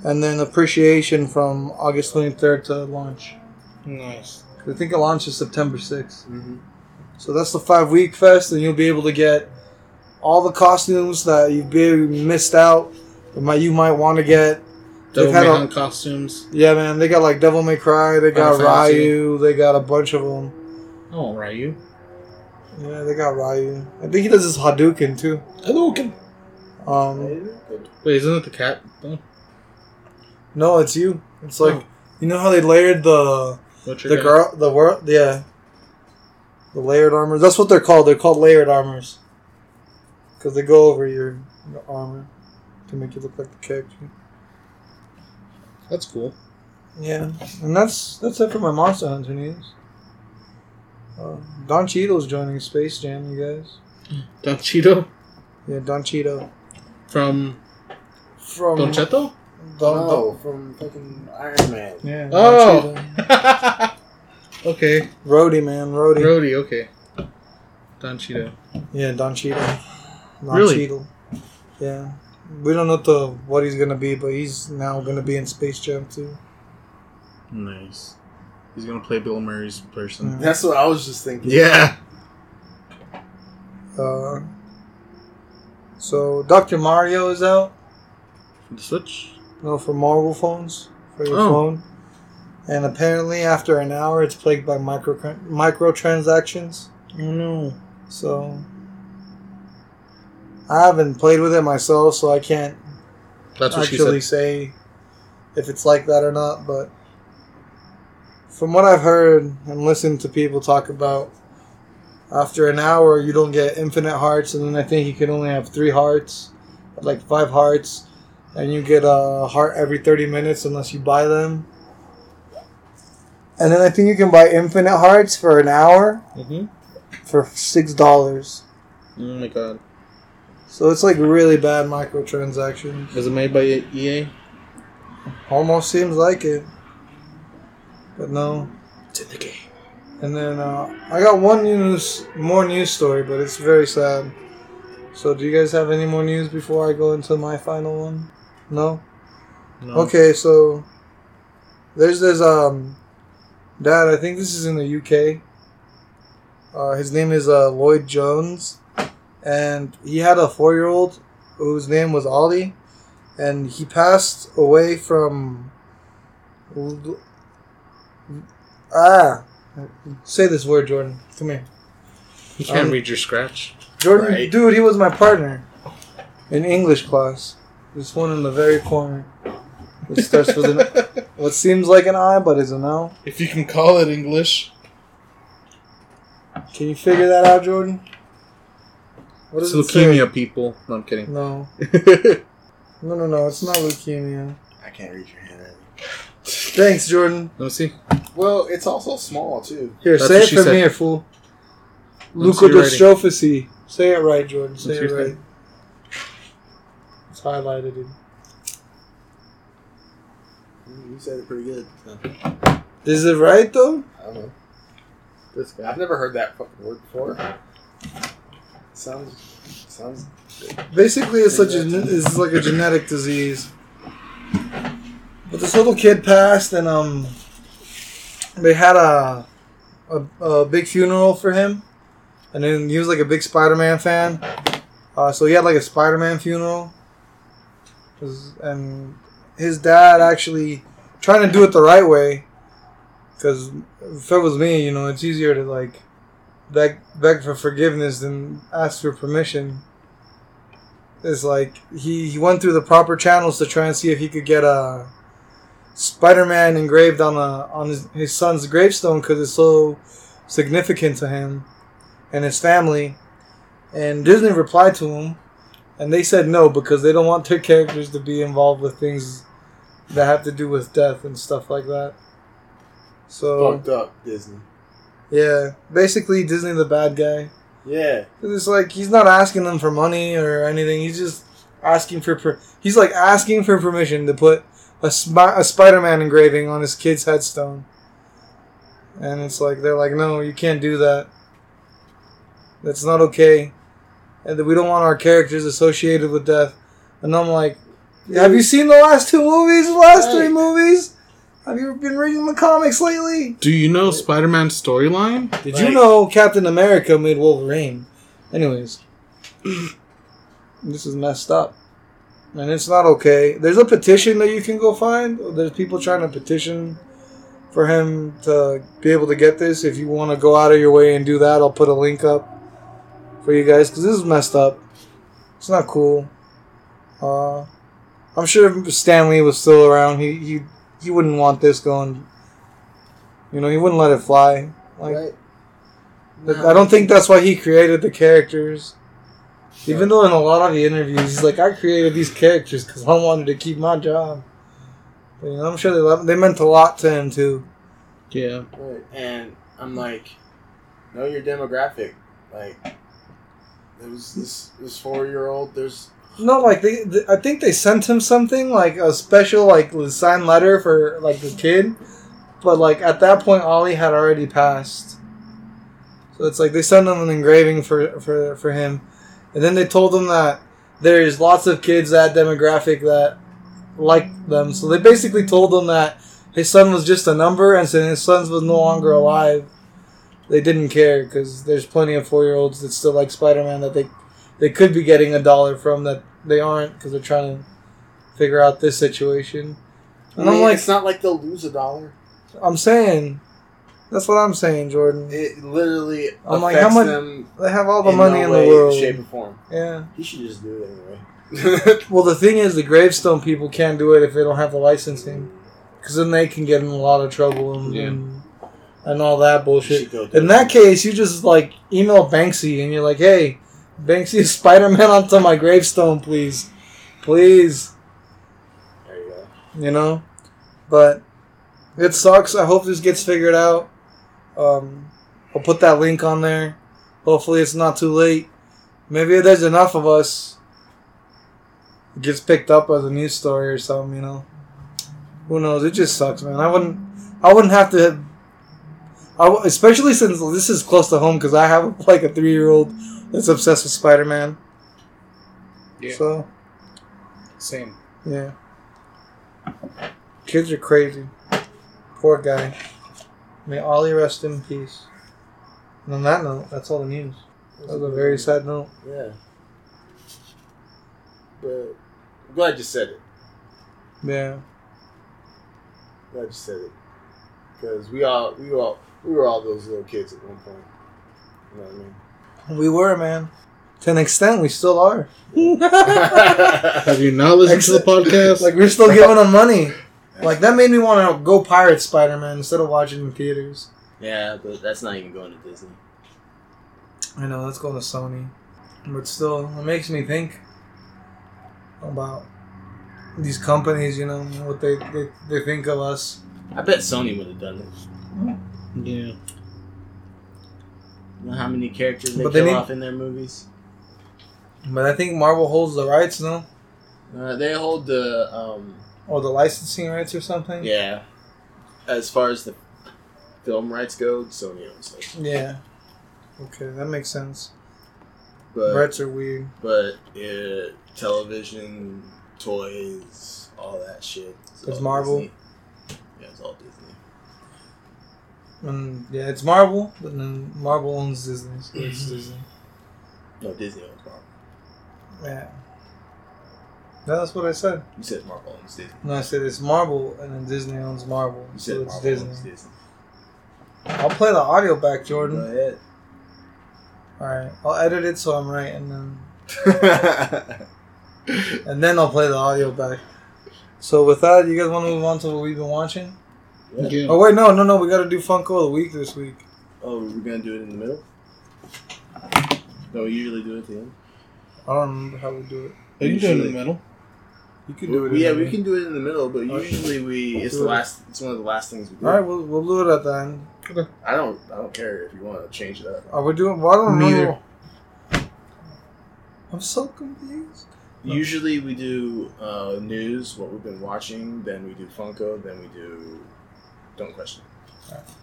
[SPEAKER 1] And then Appreciation from August twenty third to launch.
[SPEAKER 2] Nice.
[SPEAKER 1] I think it launches September 6th.
[SPEAKER 3] Mm-hmm.
[SPEAKER 1] So that's the five week fest, and you'll be able to get all the costumes that you've been missed out. Might you might want to get.
[SPEAKER 2] Devil May Hunt costumes.
[SPEAKER 1] Yeah, man, they got like Devil May Cry, they got
[SPEAKER 2] Final Fantasy.
[SPEAKER 1] Ryu, they got a bunch of them.
[SPEAKER 2] Oh, Ryu.
[SPEAKER 1] Yeah, they got Ryu. I think he does his Hadouken too.
[SPEAKER 2] Hadouken.
[SPEAKER 1] Um,
[SPEAKER 2] Wait, isn't it the cat? though?
[SPEAKER 1] no, it's you. It's like
[SPEAKER 2] Oh.
[SPEAKER 1] you know how they layered the the
[SPEAKER 2] guy?
[SPEAKER 1] girl the world yeah the layered armors. That's what they're called. They're called layered armors because they go over your, your armor to make you look like the character.
[SPEAKER 2] That's cool.
[SPEAKER 1] Yeah, and that's that's it for my Monster Hunter news. Uh, Don Cheadle's joining Space Jam, you guys.
[SPEAKER 2] Don Cheeto
[SPEAKER 1] Yeah, Don Cheadle
[SPEAKER 2] from
[SPEAKER 1] from
[SPEAKER 2] Don Cheto?
[SPEAKER 1] Don,
[SPEAKER 3] Oh, from fucking Iron Man.
[SPEAKER 1] yeah. Don
[SPEAKER 2] Oh. <laughs> Okay.
[SPEAKER 1] Rhodey man, Rhodey.
[SPEAKER 2] Brody, okay. Don Cheeto.
[SPEAKER 1] Yeah, Don Cheadle. Don
[SPEAKER 2] Really?
[SPEAKER 1] Cheadle. Yeah. We don't know the what he's gonna be, but he's now gonna be in Space Jam too.
[SPEAKER 2] Nice. He's gonna play Bill Murray's person.
[SPEAKER 3] That's what I was just thinking.
[SPEAKER 2] Yeah.
[SPEAKER 1] Uh, so Dr. Mario is out.
[SPEAKER 2] For the Switch.
[SPEAKER 1] No, for Marvel phones for your
[SPEAKER 2] Oh.
[SPEAKER 1] phone. And apparently, after an hour, it's plagued by micro microtransactions.
[SPEAKER 2] Oh no.
[SPEAKER 1] So I haven't played with it myself, so I can't
[SPEAKER 2] That's what
[SPEAKER 1] actually
[SPEAKER 2] she
[SPEAKER 1] say if it's like that or not. But from what I've heard and listened to people talk about, after an hour, you don't get infinite hearts, and then I think you can only have three hearts, like five hearts, and you get a heart every 30 minutes unless you buy them. And then I think you can buy infinite hearts for an hour.
[SPEAKER 2] Mm-hmm.
[SPEAKER 1] for six dollars.
[SPEAKER 2] Oh my god.
[SPEAKER 1] So it's like really bad microtransactions.
[SPEAKER 2] Is it made by EA?
[SPEAKER 1] Almost seems like it. But no.
[SPEAKER 2] It's in the game.
[SPEAKER 1] And then uh, I got one news, more news story, but it's very sad. So do you guys have any more news before I go into my final one? No.
[SPEAKER 2] No.
[SPEAKER 1] Okay, so there's this um dad. I think this is in the UK. Uh, his name is uh, Lloyd Jones, and he had a four-year-old whose name was Ollie, and he passed away from. Ah, say this word, Jordan. Come here,
[SPEAKER 2] You can't
[SPEAKER 1] Um,
[SPEAKER 2] read your scratch.
[SPEAKER 1] Jordan.
[SPEAKER 3] Right.
[SPEAKER 1] Dude, he was my partner in English class. This one in the very corner. It starts with an <laughs> what seems like an I, but is an L.
[SPEAKER 2] if you can call it English.
[SPEAKER 1] Can you figure that out, Jordan? What
[SPEAKER 2] It's
[SPEAKER 1] does say?
[SPEAKER 2] leukemia, people. No, I'm kidding.
[SPEAKER 1] No, <laughs> no, no, no. It's not leukemia.
[SPEAKER 3] I can't read your hand.
[SPEAKER 1] Thanks, Jordan.
[SPEAKER 2] Let me see.
[SPEAKER 3] Well, it's also small too.
[SPEAKER 1] Here,
[SPEAKER 2] That's
[SPEAKER 1] say
[SPEAKER 2] what
[SPEAKER 1] it
[SPEAKER 2] she
[SPEAKER 1] for
[SPEAKER 2] said.
[SPEAKER 1] me, fool.
[SPEAKER 2] Let me see your writing.
[SPEAKER 1] Leukodystrophy. Say it right, Jordan. Say
[SPEAKER 2] Let's
[SPEAKER 1] it
[SPEAKER 2] see your
[SPEAKER 1] right. It's highlighted. Dude.
[SPEAKER 3] You said it pretty good. So.
[SPEAKER 1] Is it right though?
[SPEAKER 3] I don't know.
[SPEAKER 2] This guy.
[SPEAKER 3] I've never heard that fucking word before. Sounds sounds.
[SPEAKER 1] Basically, it's such a it's like a genetic disease. But this little kid passed, and um, they had a a, a big funeral for him, and then he was like a big Spider-Man fan, uh, so he had like a Spider-Man funeral. And his dad actually trying to do it the right way, because if it was me, you know, it's easier to like beg beg for forgiveness than ask for permission. Is like he, he went through the proper channels to try and see if he could get a Spider-Man engraved on a on his, his son's gravestone because it's so significant to him and his family. And Disney replied to him, and they said no because they don't want their characters to be involved with things that have to do with death and stuff like that. So
[SPEAKER 3] Fucked up Disney.
[SPEAKER 1] yeah, basically Disney the bad guy.
[SPEAKER 3] Yeah,
[SPEAKER 1] It's like he's not asking them for money or anything. He's just asking for. Per- he's like asking for permission to put a, Sp- a Spider-Man engraving on his kid's headstone. And it's like they're like, no, you can't do that. That's not okay. And that we don't want our characters associated with death. And I'm like, have you seen the last two movies? The last three movies? Have you been reading the comics lately?
[SPEAKER 2] Do you know Spider-Man's storyline?
[SPEAKER 1] Did you know Captain America made Wolverine? Anyways, <clears throat> this is messed up. And it's not okay. There's a petition that you can go find. There's people trying to petition for him to be able to get this. If you want to go out of your way and do that, I'll put a link up for you guys because this is messed up. It's not cool. Uh, I'm sure if Stan Lee was still around, he, he he wouldn't want this going. You know, he wouldn't let it fly. Like,
[SPEAKER 3] right.
[SPEAKER 1] but I don't think that's why he created the characters. Even though in a lot of the interviews he's like, I created these characters because I wanted to keep my job. But, you know, I'm sure they love, they meant a lot to him too.
[SPEAKER 2] Yeah.
[SPEAKER 3] Right. And I'm like, know your demographic. Like, there was this this four year old. There's
[SPEAKER 1] No, like they, th I think they sent him something like a special like signed letter for like the kid, but like at that point Ollie had already passed. So it's like they sent him an engraving for for for him, and then they told them that there's lots of kids that demographic that like them. So they basically told them that his son was just a number, and since his son was no longer alive, they didn't care because there's plenty of four year olds that still like Spider Man that they they could be getting a dollar from that they aren't because they're trying to figure out this situation. And
[SPEAKER 3] I mean,
[SPEAKER 1] I'm like,
[SPEAKER 3] it's not like they'll lose a dollar.
[SPEAKER 1] I'm saying, that's what I'm saying, Jordan.
[SPEAKER 3] It literally
[SPEAKER 1] I'm
[SPEAKER 3] affects
[SPEAKER 1] like, how much-
[SPEAKER 3] them
[SPEAKER 1] They have all the money
[SPEAKER 3] no
[SPEAKER 1] in
[SPEAKER 3] way,
[SPEAKER 1] the world.
[SPEAKER 3] shape, or form.
[SPEAKER 1] Yeah.
[SPEAKER 3] He should just do it anyway. <laughs>
[SPEAKER 1] Well, the thing is, the gravestone people can't do it if they don't have the licensing, because then they can get in a lot of trouble and
[SPEAKER 2] Yeah.
[SPEAKER 1] and, and all that bullshit. In that case, you just like email Banksy and you're like, "Hey, Banksy, <laughs> Spider Man onto my gravestone, please, please."
[SPEAKER 3] There you go.
[SPEAKER 1] you know. But it sucks. I hope this gets figured out. Um, I'll put that link on there. Hopefully, it's not too late. Maybe if there's enough of us. It gets picked up as a news story or something, you know. Who knows? It just sucks, man. I wouldn't. I wouldn't have to. I w- especially since this is close to home because I have like a three year old that's obsessed with Spider Man.
[SPEAKER 2] Yeah.
[SPEAKER 1] So
[SPEAKER 2] Same.
[SPEAKER 1] yeah. Kids are crazy. Poor guy. May Ollie rest in peace. And on that note, that's all the news. That was a very sad note.
[SPEAKER 3] Yeah. But I'm glad you said it.
[SPEAKER 1] Yeah.
[SPEAKER 3] Glad you said it. Because we all we all we were all those little kids at one point. You know what I mean?
[SPEAKER 1] We were, man. To an extent, we still are. <laughs> <laughs>
[SPEAKER 2] Have you not listened to the podcast?
[SPEAKER 1] Like, we're still giving them money. Like, that made me want to go pirate Spider Man instead of watching in theaters.
[SPEAKER 3] yeah, but that's not even going to Disney.
[SPEAKER 1] I know, let's go to Sony. But still, it makes me think about these companies. You know what they they, they think of us.
[SPEAKER 3] I bet Sony would have done it.
[SPEAKER 2] Yeah.
[SPEAKER 3] You know how many characters they
[SPEAKER 1] But they
[SPEAKER 3] kill
[SPEAKER 1] need-
[SPEAKER 3] off in their movies?
[SPEAKER 1] But I think Marvel holds the rights, no,
[SPEAKER 3] Uh, they hold the um,
[SPEAKER 1] or the licensing rights or something.
[SPEAKER 3] yeah. As far as the film rights go, Sony owns those.
[SPEAKER 1] Yeah. Okay, that makes sense.
[SPEAKER 3] But
[SPEAKER 1] rights are weird.
[SPEAKER 3] but uh, television, toys, all that shit.
[SPEAKER 1] It's Marvel?
[SPEAKER 3] Disney. Yeah, it's all Disney.
[SPEAKER 1] And yeah, it's Marvel, but then Marvel owns Disney, so it's Disney.
[SPEAKER 3] No, Disney owns Marvel.
[SPEAKER 1] Yeah. Yeah, that's what I said.
[SPEAKER 3] You said Marvel owns Disney.
[SPEAKER 1] No, I said it's Marvel, and then Disney owns Marvel,
[SPEAKER 3] You
[SPEAKER 1] so
[SPEAKER 3] said
[SPEAKER 1] it's
[SPEAKER 3] Marvel
[SPEAKER 1] Disney.
[SPEAKER 3] owns Disney.
[SPEAKER 1] I'll play the audio back,
[SPEAKER 3] Go
[SPEAKER 1] Jordan.
[SPEAKER 3] ahead.
[SPEAKER 1] All right, I'll edit it so I'm right, and then <laughs> and then I'll play the audio back. So with that, you guys want to move on to what we've been watching?
[SPEAKER 2] Yeah.
[SPEAKER 1] Oh wait, no, no, no, we got to do Funko of the week this week.
[SPEAKER 3] oh, we're gonna do it in the middle. No, we usually do it at the end.
[SPEAKER 1] I don't remember how we do it.
[SPEAKER 2] Are you doing it in the middle?
[SPEAKER 1] You can do it.
[SPEAKER 3] Yeah, we can do it in the middle, but
[SPEAKER 1] Alright.
[SPEAKER 3] usually we it's the last. It's one of the last things we do.
[SPEAKER 1] All right, we'll, we'll do it at the end.
[SPEAKER 3] I don't. I don't care if you want to change it up.
[SPEAKER 1] Are we doing? Well, I don't
[SPEAKER 2] Neither.
[SPEAKER 1] know. I'm so confused.
[SPEAKER 3] Usually we do uh, news, what we've been watching, then we do Funko, then we do Don't Question.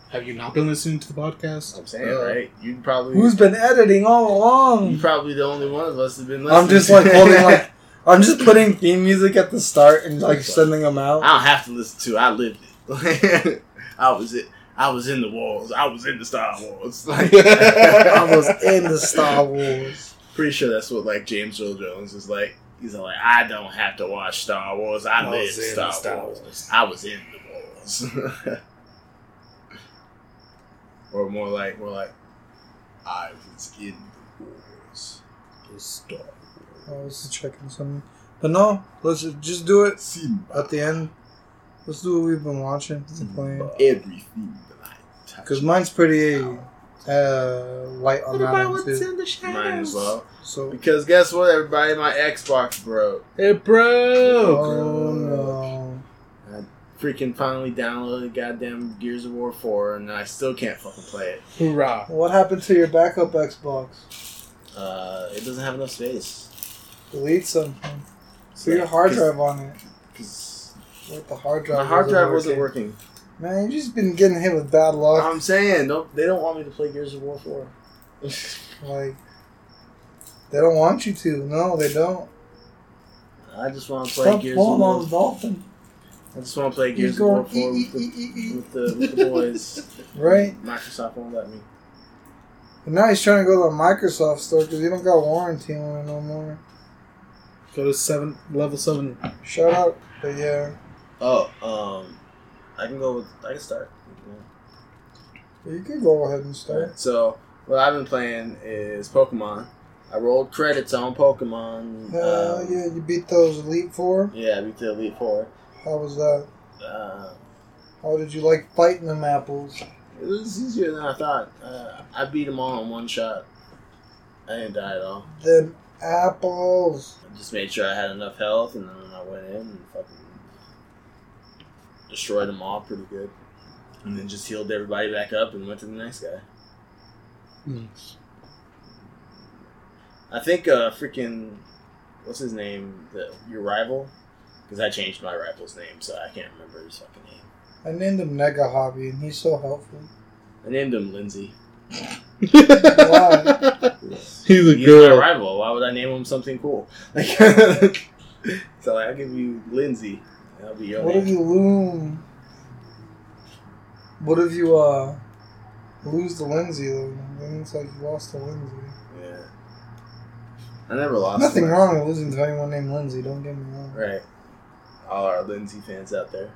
[SPEAKER 2] Have you not been listening to the podcast?
[SPEAKER 3] I'm saying,
[SPEAKER 2] Uh,
[SPEAKER 3] right? You probably
[SPEAKER 1] Who's been editing all along.
[SPEAKER 3] you
[SPEAKER 1] along?
[SPEAKER 3] probably the only one of us have been listening.
[SPEAKER 1] I'm just like holding like <laughs> I'm just putting theme music at the start and like sending them out.
[SPEAKER 3] I don't have to listen to. it. I lived it. <laughs> I was it. I was in the wars. I was in the Star Wars. Like, <laughs> <laughs>
[SPEAKER 1] I was in the Star Wars.
[SPEAKER 3] pretty sure that's what like James Earl Jones is like. He's like, I don't have to watch Star Wars. I,
[SPEAKER 2] I
[SPEAKER 3] live
[SPEAKER 2] in
[SPEAKER 3] Star,
[SPEAKER 2] Star
[SPEAKER 3] Wars.
[SPEAKER 2] Wars.
[SPEAKER 3] I was in the wars. or more like, more like, I was in the wars.
[SPEAKER 2] The Star
[SPEAKER 1] I was checking something, but no, let's just do it
[SPEAKER 3] Simba.
[SPEAKER 1] at the end. Let's do what we've been watching and playing.
[SPEAKER 3] Everything that I touch.
[SPEAKER 1] Because mine's pretty uh, light on that end too.
[SPEAKER 3] the Mine as well.
[SPEAKER 1] So
[SPEAKER 3] Because guess what, everybody? My Xbox broke.
[SPEAKER 2] It broke.
[SPEAKER 1] oh no.
[SPEAKER 3] I freaking finally downloaded goddamn Gears of War 4, and I still can't fucking play it.
[SPEAKER 2] Hoorah.
[SPEAKER 1] What happened to your backup Xbox?
[SPEAKER 3] Uh, it doesn't have enough space.
[SPEAKER 1] Delete something. Put your hard drive on it. What the hard drive?
[SPEAKER 3] my hard drive wasn't working.
[SPEAKER 1] Man, you just been getting hit with bad luck.
[SPEAKER 3] I'm saying, don't, they don't want me to play Gears of War 4. <laughs>
[SPEAKER 1] Like, they don't want you to. No, they don't.
[SPEAKER 3] I just want to play
[SPEAKER 1] Stop
[SPEAKER 3] Gears of
[SPEAKER 1] on
[SPEAKER 3] War.
[SPEAKER 1] the dolphin.
[SPEAKER 3] I just want to play Gears of War 4
[SPEAKER 1] ee,
[SPEAKER 3] with the, with the, with the boys. <laughs>
[SPEAKER 1] Right?
[SPEAKER 3] Microsoft won't let me.
[SPEAKER 1] But now he's trying to go to the Microsoft store because he don't got warranty on it no more.
[SPEAKER 2] Go to seven level seven.
[SPEAKER 1] Shout out. But yeah.
[SPEAKER 3] Oh, um, I can go with, I can start.
[SPEAKER 1] You can go ahead and
[SPEAKER 3] Alright,
[SPEAKER 1] start.
[SPEAKER 3] so what I've been playing is Pokemon. I rolled credits on Pokemon.
[SPEAKER 1] Uh,
[SPEAKER 3] um,
[SPEAKER 1] yeah, you beat those Elite Four.
[SPEAKER 3] yeah, I beat the Elite Four.
[SPEAKER 1] How was that?
[SPEAKER 3] Uh,
[SPEAKER 1] How did you like fighting them apples?
[SPEAKER 3] it was easier than I thought. Uh, I beat them all in one shot. I didn't die at all.
[SPEAKER 1] Them apples.
[SPEAKER 3] Just made sure I had enough health, and then I went in and fucking destroyed them all pretty good. And then just healed everybody back up and went to the next guy.
[SPEAKER 2] Nice.
[SPEAKER 3] I think uh freaking what's his name? The your rival? Because I changed my rival's name, so I can't remember his fucking name.
[SPEAKER 1] I named him Nega Hobby, and he's so helpful.
[SPEAKER 3] I named him Lindsay. <laughs>
[SPEAKER 1] Why? <laughs>
[SPEAKER 2] He's a
[SPEAKER 3] He's my rival. Why would I name him something cool? <laughs> Like, <laughs> so like, I'll give you Lindsay. That'll be your
[SPEAKER 1] What
[SPEAKER 3] name.
[SPEAKER 1] if you loom? What if you uh lose the Lindsay though? Then it's like you lost the Lindsay.
[SPEAKER 3] Yeah. I never lost.
[SPEAKER 1] Nothing
[SPEAKER 3] one.
[SPEAKER 1] wrong with losing to anyone named Lindsay. Don't get me wrong.
[SPEAKER 3] Right. All our Lindsay fans out there.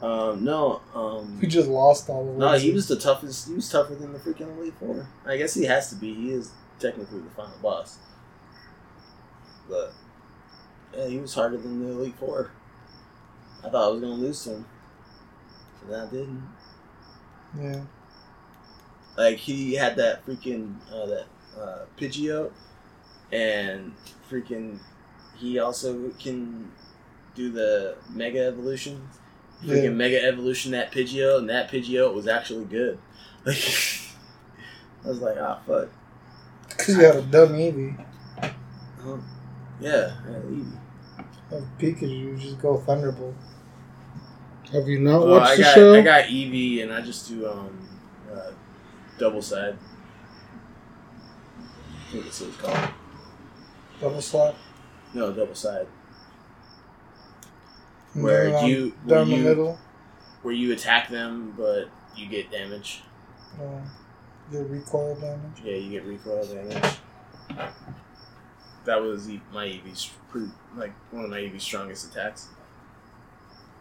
[SPEAKER 3] Um, no, um,
[SPEAKER 1] You just lost all of.
[SPEAKER 3] no, he was the toughest. He was tougher than the freaking Elite Four. I guess he has to be. He is technically the final boss. But yeah, he was harder than the Elite Four. I thought I was gonna lose him, and I didn't.
[SPEAKER 1] Yeah.
[SPEAKER 3] Like he had that freaking uh, that uh, Pidgeot, and freaking, he also can do the Mega Evolution. Freaking
[SPEAKER 1] Yeah.
[SPEAKER 3] Mega Evolution that Pidgeot, and that Pidgeot was actually good. Like, <laughs> I was like, ah, fuck.
[SPEAKER 1] Because you had a dumb Eevee.
[SPEAKER 3] Yeah, yeah, easy.
[SPEAKER 1] Of Pikachu, you just go Thunderbolt.
[SPEAKER 2] Have you not watched
[SPEAKER 3] I
[SPEAKER 2] the
[SPEAKER 3] got
[SPEAKER 2] show?
[SPEAKER 3] I got Eevee, and I just do um, uh, double side. I think that's what it's called.
[SPEAKER 1] Double slap.
[SPEAKER 3] No, double side.
[SPEAKER 1] And
[SPEAKER 3] Where
[SPEAKER 1] um,
[SPEAKER 3] you where
[SPEAKER 1] down the
[SPEAKER 3] you
[SPEAKER 1] middle.
[SPEAKER 3] where you attack them, but you get damage.
[SPEAKER 1] Uh, the recoil damage.
[SPEAKER 3] Yeah, you get recoil damage. That was E- my Eevee's pretty like one of my Eevee's strongest attacks.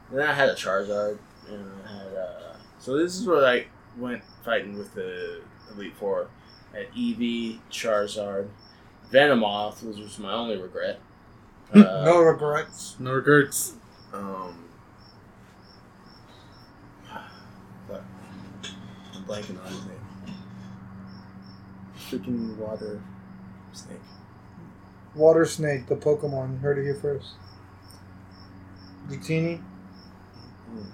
[SPEAKER 3] And then I had a Charizard, and I had uh, so this is where I went fighting with the Elite Four. I had Eevee, Charizard, Venomoth, which was my only regret. <laughs> Uh,
[SPEAKER 1] no regrets.
[SPEAKER 2] no regrets.
[SPEAKER 3] Um, <sighs> fuck. I'm blanking on his name. Freaking water snake.
[SPEAKER 1] Water Snake, the Pokemon. You heard it here first. Dratini mm.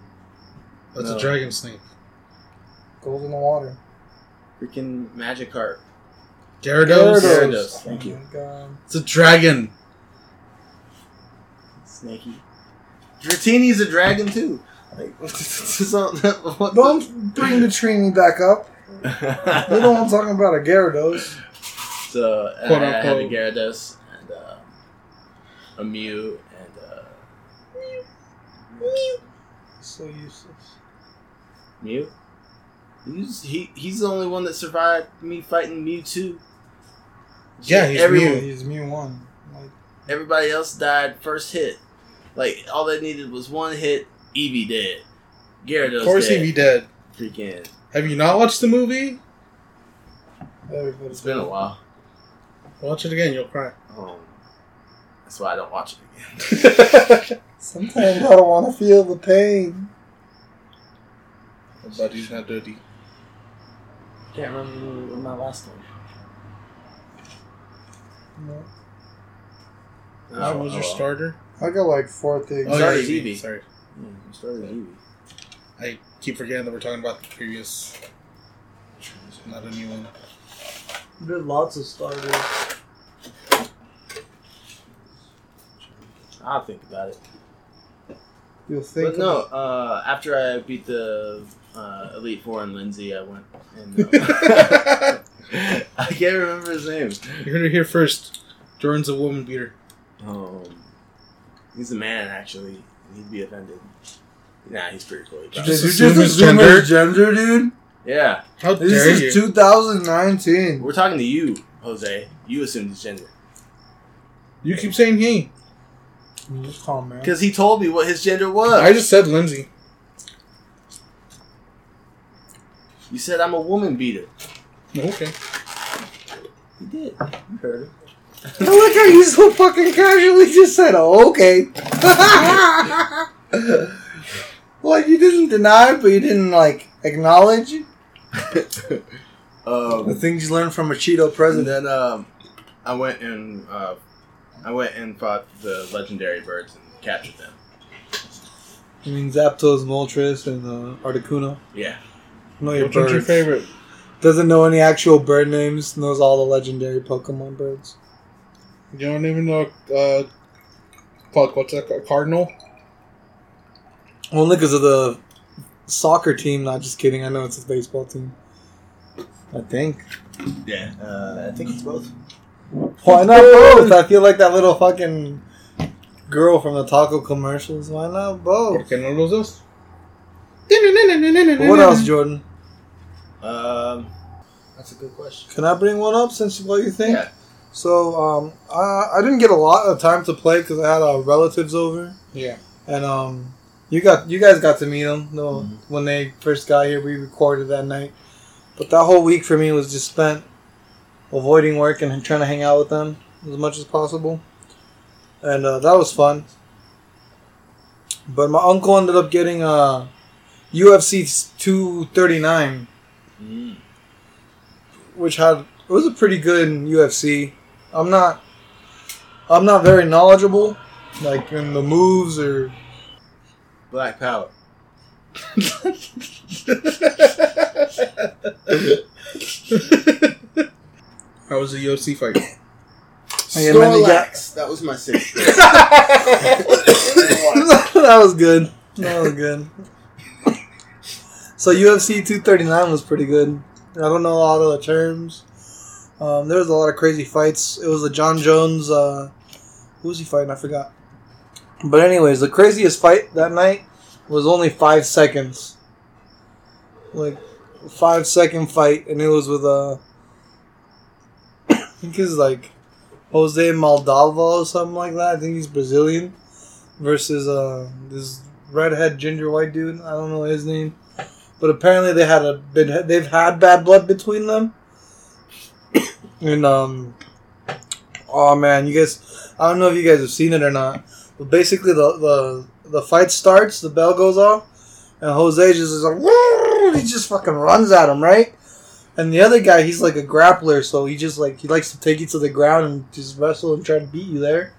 [SPEAKER 2] That's
[SPEAKER 3] No.
[SPEAKER 2] a dragon snake.
[SPEAKER 1] goes in the water.
[SPEAKER 3] Freaking Magikarp.
[SPEAKER 2] Gyarados.
[SPEAKER 3] Gyarados. Gyarados, thank
[SPEAKER 1] oh
[SPEAKER 3] you.
[SPEAKER 1] god.
[SPEAKER 2] It's a dragon.
[SPEAKER 3] Snaky. Dratini's a dragon too. Like, so, <laughs> what
[SPEAKER 1] Don't bring the Trini back up.
[SPEAKER 3] The-
[SPEAKER 1] We're the one talking about a Gyarados.
[SPEAKER 3] So uh,
[SPEAKER 2] Quote,
[SPEAKER 3] I had a
[SPEAKER 2] unquote.
[SPEAKER 3] Gyarados and uh, a Mew and uh, Mew.
[SPEAKER 1] So useless.
[SPEAKER 3] Mew. He's he, he's the only one that survived me fighting Mewtwo.
[SPEAKER 2] Yeah, he's
[SPEAKER 3] Everyone,
[SPEAKER 2] Mew.
[SPEAKER 1] He's Mew 1. Like,
[SPEAKER 3] Everybody else died first hit. Like all they needed was one hit. Eevee dead. Gyarados
[SPEAKER 2] Of course,
[SPEAKER 3] dead.
[SPEAKER 2] he'd dead.
[SPEAKER 3] Freaking.
[SPEAKER 2] Have you not watched the movie?
[SPEAKER 1] everybody's
[SPEAKER 3] It's been a while.
[SPEAKER 2] Watch it again. You'll cry.
[SPEAKER 3] Um, that's why I don't watch it again. <laughs>
[SPEAKER 1] Sometimes I don't want to feel the pain.
[SPEAKER 2] My body's not dirty.
[SPEAKER 3] Can't remember my last one.
[SPEAKER 1] No.
[SPEAKER 2] What was your starter?
[SPEAKER 1] I got like four things.
[SPEAKER 3] Oh, Sorry,
[SPEAKER 2] yeah, Sorry.
[SPEAKER 3] Yeah, you started
[SPEAKER 2] I keep forgetting that we're talking about the previous, not a new one.
[SPEAKER 1] There's lots of starters.
[SPEAKER 3] I'll think about it.
[SPEAKER 1] You'll think.
[SPEAKER 3] but no, uh, after I beat the uh, Elite Four and Lindsay, I went and uh, <laughs> I can't remember his name.
[SPEAKER 2] You heard it here first. Jordan's a woman beater.
[SPEAKER 3] Um, he's a man actually. He'd be offended. Nah, he's pretty cool. He
[SPEAKER 2] Did you just assume his gender?
[SPEAKER 1] gender, dude?
[SPEAKER 3] yeah,
[SPEAKER 2] How
[SPEAKER 1] This
[SPEAKER 2] dare
[SPEAKER 1] is
[SPEAKER 2] you?
[SPEAKER 1] 2019.
[SPEAKER 3] we're talking to you, Jose. You assumed his gender
[SPEAKER 2] you keep saying he.
[SPEAKER 1] Just calm, man.
[SPEAKER 3] because he told me what his gender was.
[SPEAKER 2] I just said Lindsay.
[SPEAKER 3] you said I'm a woman beater.
[SPEAKER 2] Okay.
[SPEAKER 3] You did. You heard it.
[SPEAKER 1] I like how you so fucking casually just said, oh, okay. <laughs> like, you didn't deny, but you didn't, like, acknowledge <laughs> the
[SPEAKER 3] um,
[SPEAKER 1] things you learned from a Cheeto
[SPEAKER 3] and
[SPEAKER 1] president.
[SPEAKER 3] then um, I went and uh, I went and fought the legendary birds and captured them.
[SPEAKER 1] You mean Zapdos, Moltres, and uh, Articuno?
[SPEAKER 3] Yeah.
[SPEAKER 1] Know your
[SPEAKER 2] Which one's your favorite?
[SPEAKER 1] Doesn't know any actual bird names, knows all the legendary Pokemon birds.
[SPEAKER 2] You don't even know. Uh, fuck, what's that? called? Cardinal.
[SPEAKER 1] Only because of the soccer team, not just kidding. I know it's a baseball team. I think.
[SPEAKER 3] Yeah. Uh, I think it's both.
[SPEAKER 1] Why not both? I feel like that little fucking girl from the taco commercials. Why not both?
[SPEAKER 2] Porque no los dos.
[SPEAKER 1] What else, Jordan?
[SPEAKER 3] Um, that's a good question.
[SPEAKER 1] Can I bring one up since what you think?
[SPEAKER 3] Yeah.
[SPEAKER 1] So, um, I, I didn't get a lot of time to play because I had uh, relatives over,
[SPEAKER 2] Yeah.
[SPEAKER 1] and um, you got you guys got to meet them. No,
[SPEAKER 3] Mhm.
[SPEAKER 1] when they first got here, we recorded that night. But that whole week for me was just spent avoiding work and trying to hang out with them as much as possible, and uh, that was fun. But my uncle ended up getting uh, UFC 239
[SPEAKER 3] Mm.
[SPEAKER 1] which had it was a pretty good UFC. I'm not. I'm not very knowledgeable, like in the moves or.
[SPEAKER 3] Black Power.
[SPEAKER 2] How was the UFC fight?
[SPEAKER 1] Hey, and then you got-
[SPEAKER 3] Snorlax. That was my sixth. <laughs>
[SPEAKER 1] that was good. That was good. So UFC 239 was pretty good. I don't know a lot of the terms. Um, there was a lot of crazy fights. It was the Jon Jones. Uh, who was he fighting? I forgot. But anyways, the craziest fight that night was only five seconds. Like five second fight, and it was with uh, <coughs> I think it's like Jose Maldava or something like that. I think he's Brazilian versus uh this redhead ginger white dude. I don't know his name, but apparently they had a been they've had bad blood between them. <coughs> and um, oh man, you guys, I don't know if you guys have seen it or not, but basically the the the fight starts, the bell goes off, and Jose just is like, "Woo!" he just fucking runs at him, right? And the other guy, he's like a grappler, so he just like he likes to take you to the ground and just wrestle and try to beat you there.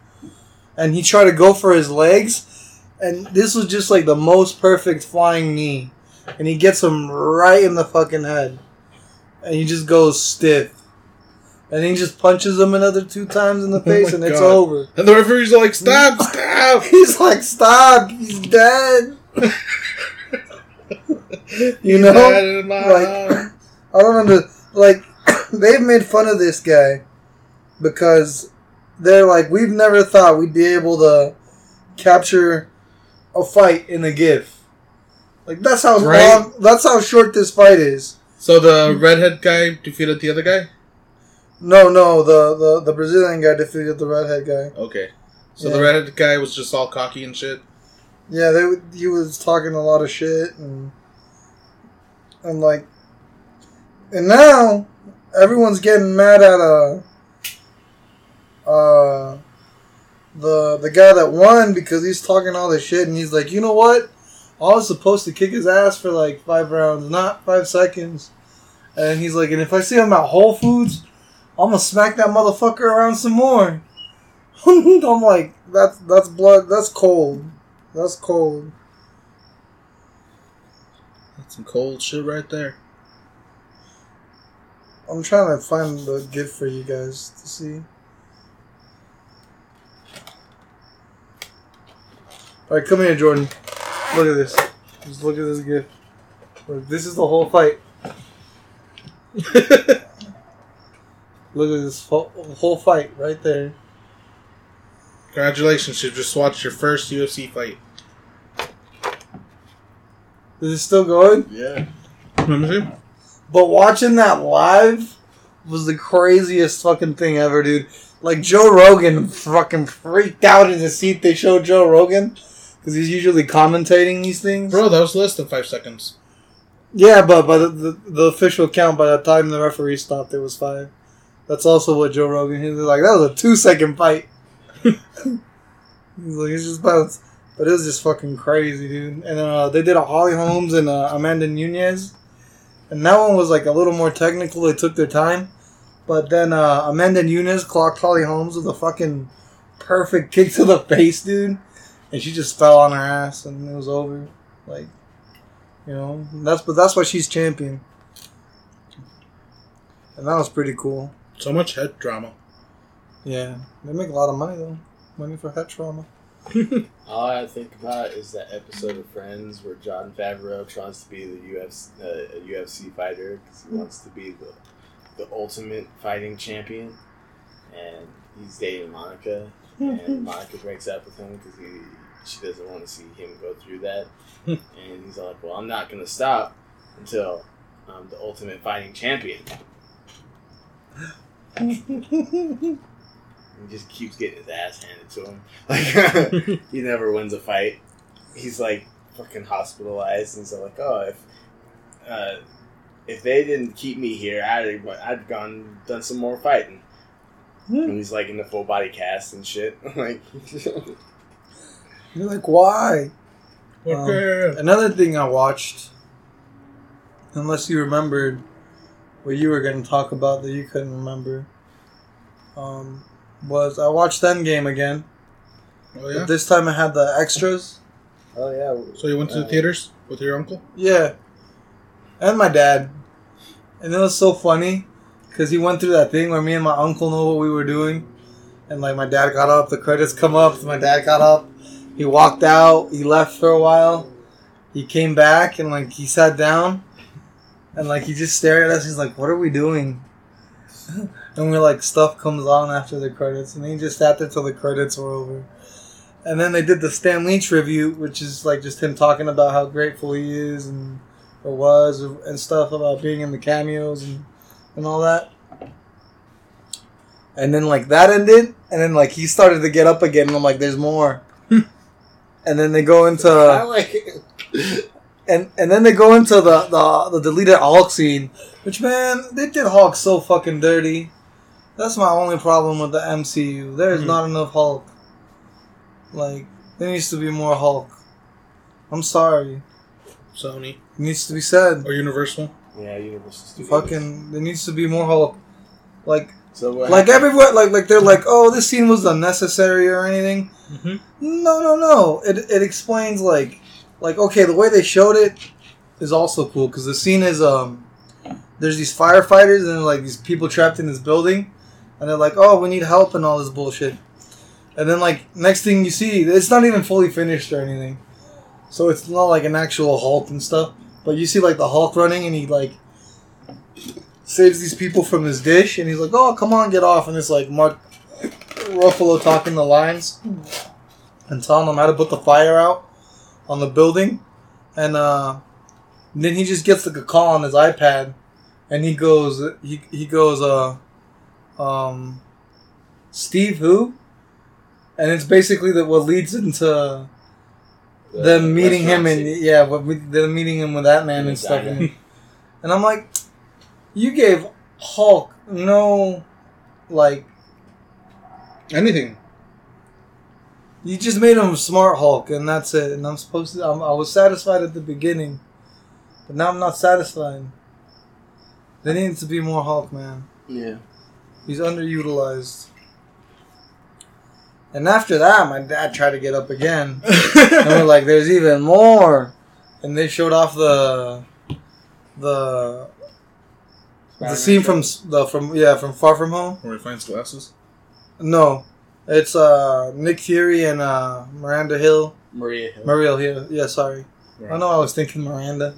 [SPEAKER 1] And he tried to go for his legs, and this was just like the most perfect flying knee, and he gets him right in the fucking head, and he just goes stiff, and he just punches him another two times in the <laughs>
[SPEAKER 2] Oh
[SPEAKER 1] face,
[SPEAKER 2] my
[SPEAKER 1] and it's over.
[SPEAKER 2] And the referee's like, "Stop! <laughs> Stop!" <laughs>
[SPEAKER 1] He's like, "Stop! He's dead." <laughs> you know,
[SPEAKER 2] Dead
[SPEAKER 1] like-. I don't under like <coughs> they've made fun of this guy because they're like we've never thought we'd be able to capture a fight in a GIF. Like that's how
[SPEAKER 2] Right.
[SPEAKER 1] long, that's how short this fight is.
[SPEAKER 2] So the redhead guy defeated the other guy.
[SPEAKER 1] No, no, the the, the Brazilian guy defeated the redhead guy.
[SPEAKER 2] Okay. So
[SPEAKER 1] Yeah.
[SPEAKER 2] the redhead guy was just all cocky and shit.
[SPEAKER 1] Yeah, they he was talking a lot of shit and and like and now everyone's getting mad at uh uh the the guy that won because he's talking all this shit and he's like, you know what? I was supposed to kick his ass for like five rounds, not five seconds. And he's like, and if I see him at Whole Foods, I'm gonna smack that motherfucker around some more. <laughs> I'm like, that's that's blood. That's cold. That's cold.
[SPEAKER 2] That's some cold shit right there.
[SPEAKER 1] I'm trying to find the gift for you guys to see. All right, come here, Jordan. Look at this. Just look at this gift. Look, this is the whole fight. <laughs> Look at this whole, whole fight right there.
[SPEAKER 2] Congratulations! You just watched your first UFC fight.
[SPEAKER 1] Is it still going?
[SPEAKER 3] Yeah.
[SPEAKER 2] Let me see.
[SPEAKER 1] But watching that live was the craziest fucking thing ever, dude. Like Joe Rogan fucking freaked out in his seat. They showed Joe Rogan because he's usually commentating these things.
[SPEAKER 2] Bro, that was less than five seconds.
[SPEAKER 1] Yeah, but by the, the the official count, by the time the referee stopped, it was five. That's also what Joe Rogan. He was like, that was a two second fight. He's like, it's just bounced. But it was just fucking crazy, dude. And uh, they did a Holly Holmes and uh, Amanda Nunes. And that one was like a little more technical. They took their time. But then uh, Amanda Nunes clocked Holly Holmes with a fucking perfect kick to the face, dude. And she just fell on her ass and it was over. Like, you know, that's but that's why she's champion. And that was pretty cool.
[SPEAKER 2] So much head drama.
[SPEAKER 1] Yeah, they make a lot of money though. Money for head trauma. <laughs>
[SPEAKER 3] All I think about is that episode of Friends where Jon Favreau tries to be the UFC, uh, UFC fighter because he wants to be the the ultimate fighting champion, and he's dating Monica, and <laughs> Monica breaks up with him because he she doesn't want to see him go through that, <laughs> and he's like, "Well, I'm not gonna stop until I'm the ultimate fighting champion." He just keeps getting his ass handed to him. <laughs> Like he never wins a fight. He's like fucking hospitalized, and so like, oh, if uh, if they didn't keep me here, I'd I'd gone done some more fighting. And he's like in the full body cast and shit. <laughs> like,
[SPEAKER 1] You're like, why? Um, Another thing I watched, unless you remembered what you were going to talk about that you couldn't remember, um, was I watched Endgame again.
[SPEAKER 2] Oh yeah.
[SPEAKER 1] But this time I had the extras.
[SPEAKER 4] Oh yeah.
[SPEAKER 2] So you went to the
[SPEAKER 4] Uh,
[SPEAKER 2] theaters with your uncle?
[SPEAKER 1] Yeah. And my dad. And it was so funny because he went through that thing where me and my uncle know what we were doing. And like my dad got up, the credits come up, my dad got up, he walked out, he left for a while. He came back and like he sat down and like he just stared at us, he's like, What are we doing? <laughs> And we're like, stuff comes on after the credits, and they just sat there till the credits were over. And then they did the Stan Lee tribute, which is like just him talking about how grateful he is and or was and stuff about being in the cameos and and all that. And then like that ended, and then like he started to get up again, and I'm like, "There's more." <laughs> and then they go into <laughs>
[SPEAKER 4] I like it.
[SPEAKER 1] and and then they go into the the, the deleted Hulk scene, which man, they did Hulk so fucking dirty. That's my only problem with the MCU. There is
[SPEAKER 2] Mhm.
[SPEAKER 1] not enough Hulk. Like there needs to be more Hulk. I'm sorry.
[SPEAKER 2] Sony
[SPEAKER 1] It needs to be said.
[SPEAKER 2] or Universal?
[SPEAKER 4] Yeah, Universal Studios.
[SPEAKER 1] Fucking, there needs to be more Hulk. Like,
[SPEAKER 4] So
[SPEAKER 1] like
[SPEAKER 4] happened?
[SPEAKER 1] everywhere, like like they're like, oh, this scene was unnecessary or anything.
[SPEAKER 2] Mm-hmm.
[SPEAKER 1] No, no, no. It it explains like like okay, the way they showed it is also cool because the scene is um there's these firefighters and like these people trapped in this building and they're like, "Oh, we need help" and all this bullshit. And then like next thing you see, it's not even fully finished or anything. So it's not like an actual Hulk and stuff, but you see like the Hulk running and he like saves these people from this dish and he's like, "Oh, come on, get off." And it's like Mark Ruffalo talking the lines and telling them how to put the fire out on the building. And uh, then he just gets like a call on his iPad, and he goes, he, he goes, uh, um, Steve who? And it's basically that what leads into
[SPEAKER 4] The
[SPEAKER 1] them meeting him and
[SPEAKER 4] scene.
[SPEAKER 1] yeah, what we, them meeting him with that man
[SPEAKER 4] In
[SPEAKER 1] and stuff. And, and I'm like, you gave Hulk no, like,
[SPEAKER 2] Anything.
[SPEAKER 1] You just made him a smart Hulk, and that's it. And I'm supposed to. I'm, I was satisfied at the beginning, but now I'm not satisfied. There needs to be more Hulk, man.
[SPEAKER 3] Yeah.
[SPEAKER 1] He's underutilized. And after that, my dad tried to get up again, <laughs> and we're like, "There's even more." And they showed off the the the
[SPEAKER 4] Spider-Man
[SPEAKER 1] scene
[SPEAKER 4] show.
[SPEAKER 1] from the from yeah from Far From Home.
[SPEAKER 2] Where he finds glasses.
[SPEAKER 1] No, it's uh Nick Fury and uh Miranda Hill.
[SPEAKER 3] Maria Hill.
[SPEAKER 1] Maria Hill. Yeah, sorry. I know I was thinking Miranda.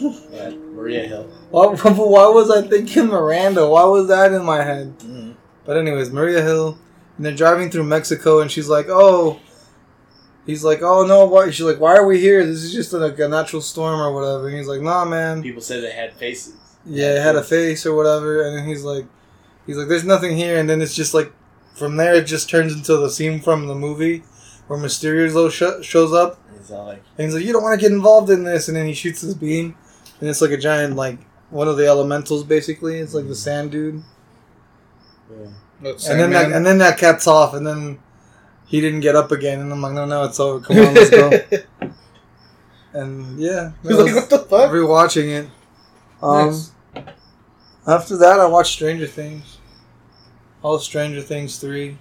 [SPEAKER 3] Yeah, Maria Hill.
[SPEAKER 1] Why, <laughs> why was I thinking Miranda? Why was that in my head?
[SPEAKER 2] Mm.
[SPEAKER 1] But anyways, Maria Hill, and they're driving through Mexico, and she's like, "Oh," he's like, "Oh no, why?" She's like, "Why are we here? This is just like a natural storm or whatever." And he's like, "Nah, man.
[SPEAKER 3] People said they had faces.
[SPEAKER 1] Yeah, it had a face or whatever." And then he's like, "He's like, there's nothing here." And then it's just like, from there, it just turns into the scene from the movie where Mysterio sh- shows up,
[SPEAKER 3] He's like,
[SPEAKER 1] And he's like, you don't want to get involved in this. And then he shoots his beam. And it's like a giant, like, one of the elementals, basically. It's like the sand dude.
[SPEAKER 3] yeah.
[SPEAKER 2] That's
[SPEAKER 1] And then, that,
[SPEAKER 2] Sandman.
[SPEAKER 1] and then that cat's off. And then he didn't get up again. And I'm like, no, no, it's over. Come on, let's go. <laughs> and yeah. that
[SPEAKER 2] He's like, what the fuck?
[SPEAKER 1] Rewatching it. Um,
[SPEAKER 2] Nice.
[SPEAKER 1] After that, I watched Stranger Things. All Stranger Things 3,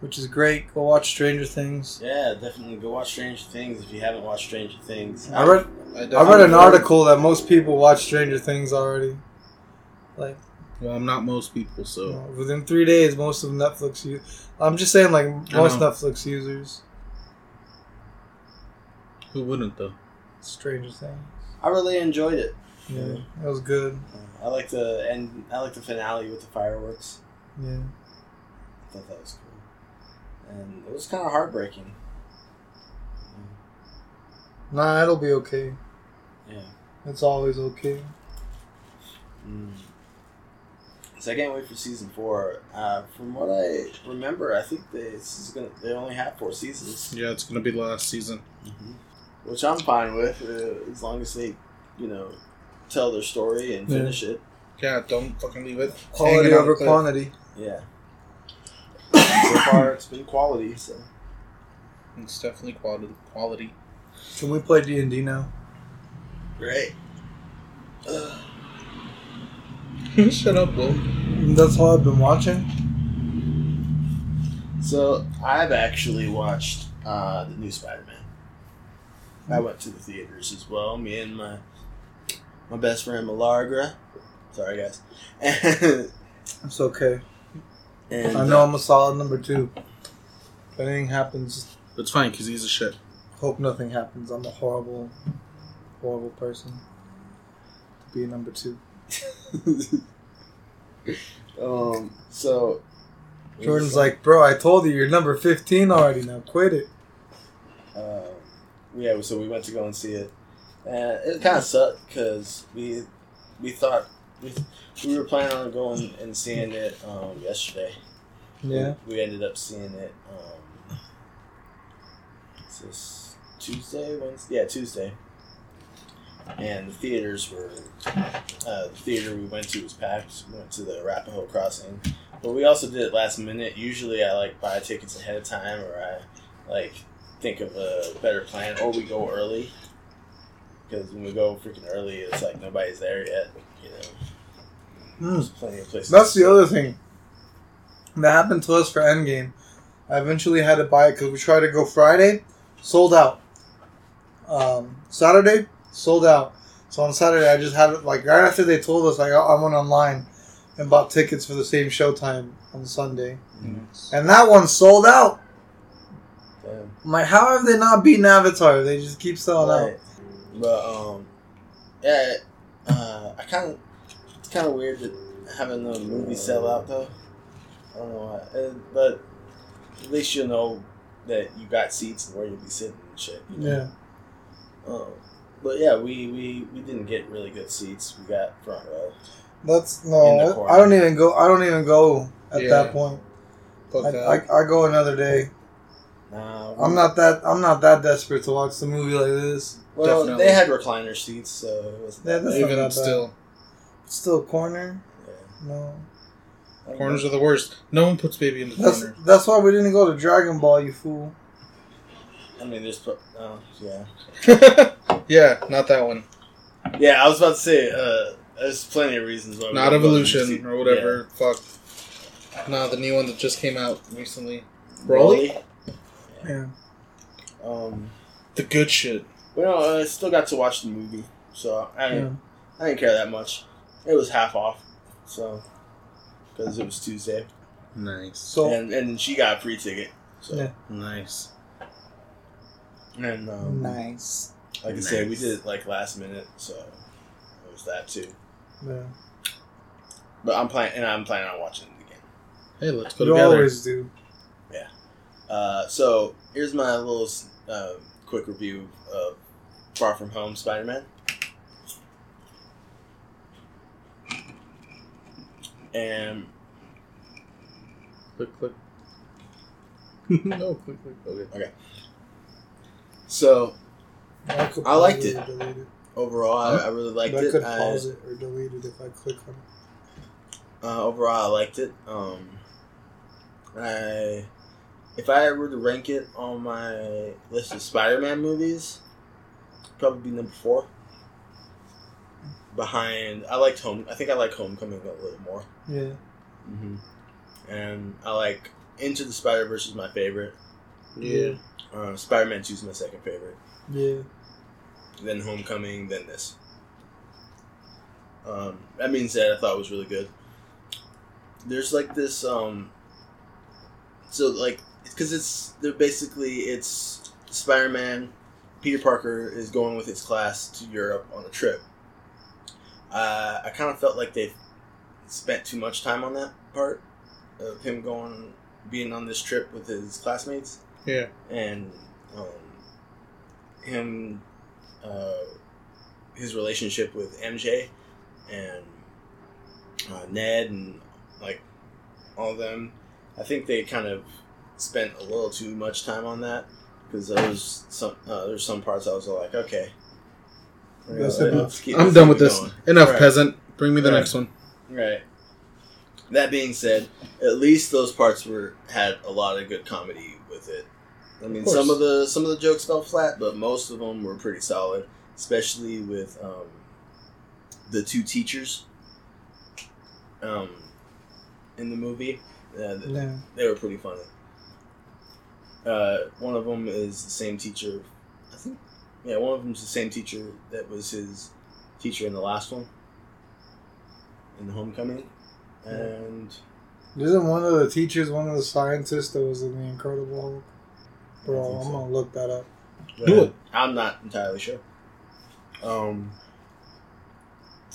[SPEAKER 1] which is great. Go watch Stranger Things.
[SPEAKER 3] Yeah, definitely go watch Stranger Things if you haven't watched Stranger Things.
[SPEAKER 1] I read I read an article that most people watch Stranger Things already. Like
[SPEAKER 2] Well, I'm not most people,
[SPEAKER 1] you
[SPEAKER 2] so
[SPEAKER 1] know, within three days, most of Netflix. U- I'm just saying, like most. Netflix users.
[SPEAKER 2] who wouldn't though?
[SPEAKER 1] Stranger Things.
[SPEAKER 3] I really enjoyed it.
[SPEAKER 1] Yeah, that was good.
[SPEAKER 3] I like the end. I like the finale with the fireworks.
[SPEAKER 1] Yeah,
[SPEAKER 3] I thought that was cool, and it was kind of heartbreaking.
[SPEAKER 1] nah, it'll be okay.
[SPEAKER 3] Yeah.
[SPEAKER 1] It's always okay.
[SPEAKER 3] Mm. So I can't wait for season four. Uh, from what I remember, I think they, this is gonna. They only have four seasons,
[SPEAKER 2] Yeah, it's gonna be the last season.
[SPEAKER 3] which I'm fine with, uh, as long as they, you know, tell their story and
[SPEAKER 1] Yeah.
[SPEAKER 3] finish it.
[SPEAKER 2] Yeah, don't fucking leave it.
[SPEAKER 1] Quality over quantity.
[SPEAKER 3] Yeah. So far, <laughs> it's been quality. So
[SPEAKER 2] It's definitely quality. Quality.
[SPEAKER 1] Can we play D and D now?
[SPEAKER 3] great. <laughs>
[SPEAKER 2] Shut up, Will.
[SPEAKER 1] That's all I've been watching.
[SPEAKER 3] So I've actually watched uh, the new Spider-Man. I went to the theaters as well. Me and my my best friend Malargra. Sorry, guys. <laughs>
[SPEAKER 1] It's okay.
[SPEAKER 3] And,
[SPEAKER 1] I know I'm a solid number two. If anything happens,
[SPEAKER 2] It's fine because he's a shit.
[SPEAKER 1] hope nothing happens. I'm a horrible, horrible person to be a number two. <laughs>
[SPEAKER 3] um. So
[SPEAKER 1] Jordan's like, bro, I told you you're number 15 already. Now quit it.
[SPEAKER 3] um, yeah. So we went to go and see it, and it kind of sucked because we we thought we, we were planning on going and seeing it um, yesterday.
[SPEAKER 1] Yeah.
[SPEAKER 3] We ended up seeing it. Um, is this Tuesday? Wednesday? Yeah, Tuesday. And the theaters were. Uh, the theater we went to was packed. We went to the Arapahoe Crossing, but we also did it last minute. Usually, I like buy tickets ahead of time, or I like think of a better plan, or we go early. Because when we go freaking early, it's like nobody's there yet. You know, there's plenty of places.
[SPEAKER 1] That's the other thing. That happened to us for Endgame. I eventually had to buy it because we tried to go Friday, sold out. Um, Saturday, sold out. So on Saturday, I just had it like right after they told us, like I went online and bought tickets for the same showtime on Sunday, and that one sold out.
[SPEAKER 3] Damn.
[SPEAKER 1] I'm like, how have they not beaten Avatar? They just keep selling out.
[SPEAKER 3] But um, yeah, uh, I kind of kind of weird that having the movie sell out though. I don't know why, uh, but at least you'll know that you got seats and where you'll be sitting and shit. you know?
[SPEAKER 1] Yeah,
[SPEAKER 3] Um, but yeah, we, we we didn't get really good seats. We got front row.
[SPEAKER 1] that's
[SPEAKER 3] In
[SPEAKER 1] no. I don't even go. I don't even go at
[SPEAKER 2] Yeah.
[SPEAKER 1] that point. I. I, I go another day.
[SPEAKER 3] Nah,
[SPEAKER 1] I'm not that I'm not that desperate to watch the movie like this.
[SPEAKER 3] Well,
[SPEAKER 2] Definitely.
[SPEAKER 3] they had recliner seats, so it was
[SPEAKER 1] Yeah, that's not
[SPEAKER 2] Even
[SPEAKER 1] that bad.
[SPEAKER 2] still,
[SPEAKER 1] It's still a corner.
[SPEAKER 3] yeah.
[SPEAKER 1] No,
[SPEAKER 2] corners are the worst. No one puts baby in the
[SPEAKER 1] that's
[SPEAKER 2] corner.
[SPEAKER 1] that's why we didn't go to Dragon Ball. You fool.
[SPEAKER 3] I mean, there's pro- oh yeah. <laughs>
[SPEAKER 2] yeah, not that one.
[SPEAKER 3] Yeah, I was about to say, uh, there's plenty of reasons why. we
[SPEAKER 2] Not
[SPEAKER 3] don't to the
[SPEAKER 2] Evolution or whatever. Fuck. No, the new one that just came out recently.
[SPEAKER 3] Yeah.
[SPEAKER 2] Broly?
[SPEAKER 1] Yeah.
[SPEAKER 3] Um,
[SPEAKER 2] The good shit.
[SPEAKER 3] Well, no, I still got to watch the movie, so I didn't, I didn't care that much. It was half off, so because it was Tuesday,
[SPEAKER 2] Nice.
[SPEAKER 1] So
[SPEAKER 3] and and she got a free ticket. So
[SPEAKER 1] Yeah.
[SPEAKER 2] Nice.
[SPEAKER 3] and um,
[SPEAKER 1] nice.
[SPEAKER 3] like I said, we
[SPEAKER 2] Nice.
[SPEAKER 3] did it like last minute, so it was that too.
[SPEAKER 1] Yeah.
[SPEAKER 3] But I'm planning, and I'm planning on watching it again.
[SPEAKER 2] Hey, let's go
[SPEAKER 1] You
[SPEAKER 2] together.
[SPEAKER 1] always do. Yeah.
[SPEAKER 3] Uh, so here's my little uh, quick review of Far From Home Spider-Man. And
[SPEAKER 2] Click, click. <laughs> no, click, click. Okay. Okay.
[SPEAKER 3] so
[SPEAKER 1] I,
[SPEAKER 3] I liked it.
[SPEAKER 1] it.
[SPEAKER 3] overall, I, I really liked
[SPEAKER 1] But I
[SPEAKER 3] it.
[SPEAKER 1] could
[SPEAKER 3] I-
[SPEAKER 1] pause it or delete it if I click on it.
[SPEAKER 3] Uh, overall, I liked it. Um, I, if I were to rank it on my list of Spider-Man movies, probably be number four. Behind, I liked Home. I think I like Homecoming a little more.
[SPEAKER 1] Yeah.
[SPEAKER 3] Mm-hmm. And I like Into the Spider Verse is my favorite.
[SPEAKER 1] Yeah.
[SPEAKER 3] Uh, Spider-Man Two is my second favorite.
[SPEAKER 1] Yeah.
[SPEAKER 3] Then Homecoming. Then this. Um, that being said, I thought it was really good. There's like this, um, so like, because it's they're basically it's Spider-Man. Peter Parker is going with his class to Europe on a trip. Uh, I kind of felt like they spent too much time on that part of him going, being on this trip with his classmates
[SPEAKER 2] Yeah.
[SPEAKER 3] and um, him, uh, his relationship with MJ and uh, Ned and like all of them. I think they kind of spent a little too much time on that because there was some uh, there's some parts I was like, okay,
[SPEAKER 1] That's enough.
[SPEAKER 3] let's keep-
[SPEAKER 2] I'm
[SPEAKER 3] let's
[SPEAKER 2] done with this.
[SPEAKER 3] going.
[SPEAKER 2] Enough,
[SPEAKER 3] Right.
[SPEAKER 2] peasant. Bring me the
[SPEAKER 3] Right.
[SPEAKER 2] next one.
[SPEAKER 3] Right. That being said, at least those parts were had a lot of good comedy with it. I mean,
[SPEAKER 2] course.
[SPEAKER 3] some of the some of the jokes fell flat, but most of them were pretty solid, especially with um, the two teachers. Um, in the movie. Uh, th-
[SPEAKER 1] Yeah.
[SPEAKER 3] they were pretty funny. Uh, one of them is the same teacher. I think, yeah, one of them's the same teacher that was his teacher in the last one, in the Homecoming, and
[SPEAKER 1] Isn't one of the teachers one of the scientists that was in the Incredible Hulk? Bro,
[SPEAKER 3] I think
[SPEAKER 1] I'm
[SPEAKER 3] so.
[SPEAKER 1] gonna look that up.
[SPEAKER 2] Do it.
[SPEAKER 3] I'm not entirely sure. Um.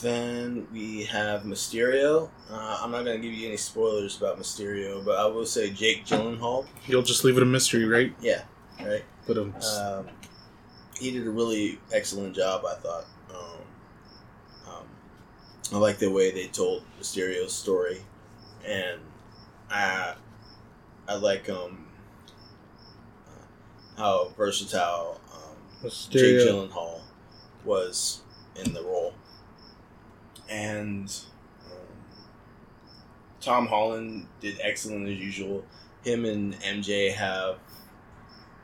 [SPEAKER 3] Then we have Mysterio. Uh, I'm not gonna give you any spoilers about Mysterio, but I will say Jake Gyllenhaal.
[SPEAKER 2] You'll just leave it a mystery, right?
[SPEAKER 3] Yeah, right.
[SPEAKER 2] But um,
[SPEAKER 3] Um, he did a really excellent job, I thought. Um, um, I like the way they told Mysterio's story, and I I like um how versatile um, Jake Gyllenhaal was in the role, and um, Tom Holland did excellent as usual. Him and MJ have